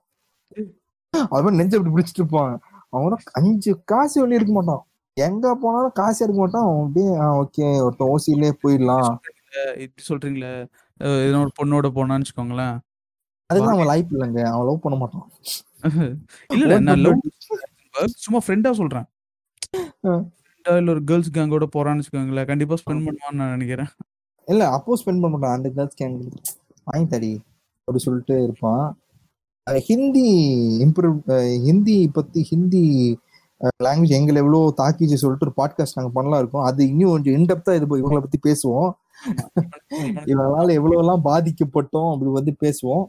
அது மாதிரி நெஞ்சு அப்படி பிடிச்சிட்டு இருப்பான் அவன அஞ்சு காசு வெளியே எடுக்க மாட்டான். எங்க போனாலும் காசு எடுக்க மாட்டான். அவன் அப்படியே ஓகே ஒருத்தன் ஓசியிலே போயிடலாம். இப்படி சொல்றீங்களே ஒரு பொண்ணோட போனான்னு வச்சுக்கோங்களேன். அதுக்கு அவன் லைஃப் இல்லைங்க. அவன் லவ் பண்ண மாட்டான். [laughs] இல்ல நான் லவ் சும்மா ஃப்ரெண்டா சொல்றேன். ஃப்ரெண்டா இல்ல ஒரு கேர்ள்ஸ் கேங்கோட போறான்னு வச்சுக்கோங்களேன். கண்டிப்பா ஸ்பெண்ட் பண்ணுவான்னு நான் நினைக்கிறேன். இல்ல அப்போ ஸ்பெண்ட் பண்ண மாட்டான். அந்த கேர்ள்ஸ் கேங் வாங்கி தடி. அப்படி சொல்லிட்டு இருப்பான். ஹிந்தி இம்ப்ரூவ் ஹிந்தி பத்தி ஹிந்தி லாங்குவேஜ் எங்களை எவ்வளோ தாக்கிச்சு சொல்லிட்டு ஒரு பாட்காஸ்ட் நாங்கள் பண்ணலாம் இருக்கோம். அது இன்னும் கொஞ்சம் இன்டெப்தா இது இவங்களை பத்தி பேசுவோம். [laughs] இவங்களால எவ்வளவு எல்லாம் பாதிக்கப்பட்டோம் அப்படி வந்து பேசுவோம்.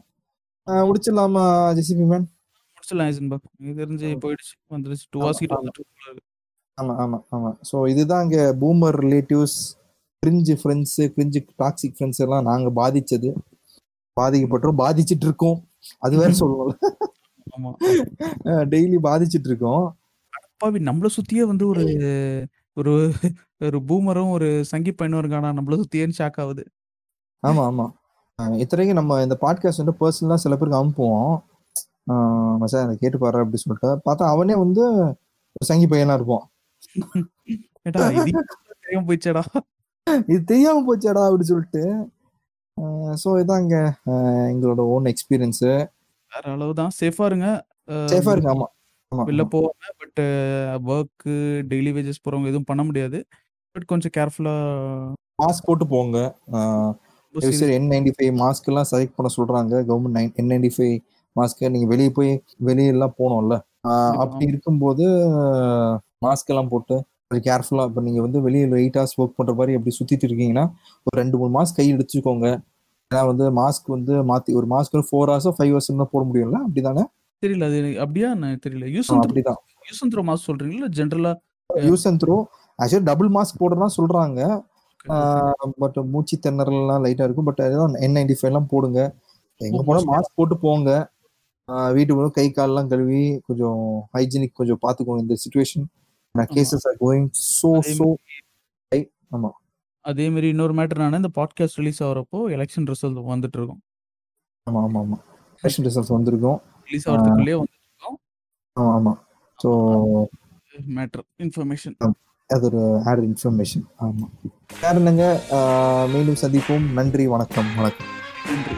முடிச்சிடலாமா ஜெசிபி மேன் முடிச்சிடலாம் தெரிஞ்சு போயிடுச்சு. வந்துருச்சு. டூ ஹவர்ஸ் கிட்ட ஆமா. ஆமா ஆமா. ஸோ இதுதான் இங்க boomer relatives cringe friends cringe toxic friends எல்லாம் நாங்க பாதிச்சது. பாதிக்கப்பட்டோம் பாதிச்சிட்டு இருக்கோம் அது வேற சொல்லணும்ல. ஆமா. டெய்லி பாதிச்சிட்டு இருக்கோம் அப்பாவி நம்மள சுத்தியே வந்து ஒரு ஒரு ஒரு பூமரும் ஒரு சங்கி பையனும் இருக்கானா? நம்மள சுத்தியே ஷாக் ஆகுது. ஆமா ஆமா. இத்தனைக்கும் நம்ம இந்த பாட்காஸ்ட் வந்து பர்சனலா சில பேருக்கு அனுப்புவோம். மச்சான் அதை கேட்டு பாரு அப்படி சொல்லிட்டு. பார்த்தா அவனே வந்து சங்கி பையனா இது தெரியாம போயிச்சேடா இது தெரியாம போச்சாடா அப்படி சொல்லிட்டு. ஸோ அஹ் எங்களோட ஓன் எக்ஸ்பீரியன்ஸ் வேற அளவுதான். சேஃபா இருங்க. சேஃபா இருக்கு ஆமா வெளில போவாங்க பட் ஒர்க் டெய்லி வேஜஸ் போறவங்க எதுவும் பண்ண முடியாது. பட் கொஞ்சம் கேர்ஃபுல்லா மாஸ்க் போட்டு போங்க. என் நைன்டி ஃபைவ் மாஸ்க் எல்லாம் செலக்ட் பண்ண சொல்றாங்க. Government nine N ninety five mask நீங்க வெளியே போய் வெளியெல்லாம் ஆஹ் அப்படி இருக்கும்போது மாஸ்க் எல்லாம் போட்டு கொஞ்சம் கேர்ஃபுல்லா இப்போ நீங்க வந்து வெளியில எயிட் ஹவர்ஸ் ஒர்க் பண்ற மாதிரி அப்படி சுத்திட்டு இருக்கீங்கன்னா ஒரு ரெண்டு மூணு மாஸ்க் கை எடுத்துக்கோங்க ஏன்னா வந்து மாஸ்க் வந்து மாத்தி ஒரு மாஸ்க் வந்து ஃபோர் ஹவர்ஸோ ஃபைவ் ஹவர்ஸ் தான் போட முடியும்ல? அப்படிதானே? தெரியல அது அப்படியா தெரியல. யூஸ் அப்படிதான். யூஸ் த்ரோ மாஸ் சொல்றீங்களா? ஜென்ரலா use and throw actually double mask போடுறதா சொல்றாங்க. பட் மூச்சு திணறல்லாம் லைட்டா இருக்கும். பட் அதான் என் நைன்டி ஃபைவ் எல்லாம் போடுங்க. எங்க போனா. மாஸ்க் போட்டு போங்க. ஆஹ் வீட்டுக்கு கை கால்லாம் கழுவி கொஞ்சம் ஹைஜீனிக் கொஞ்சம் பாத்துக்கோங்க இந்த situation cases are going so so ஆமா. அதே மாதிரி இன்னொரு மேட்டர் நான் இந்த பாட்காஸ்ட் ரிலீஸ் ஆகிறப்போ எலெக்ஷன் ரிசல்ட் வந்துட்டு இருக்கும் ஆமா ஆமா ஆமா. எலெக்ஷன் ரிசல்ட்ஸ் வந்திருக்கும். ரிலீஸ் ஆகிறதுக்குள்ளேயே வந்துட்டு இருக்கோம் ஆமா. ஆமா ஸோ மேட்டர் இன்ஃபர்மேஷன் அது ஒரு ஆட் இன்ஃபர்மேஷன் ஆமா. வேற என்னங்க? மீண்டும் சந்திப்போம். நன்றி வணக்கம் வணக்கம். நன்றி.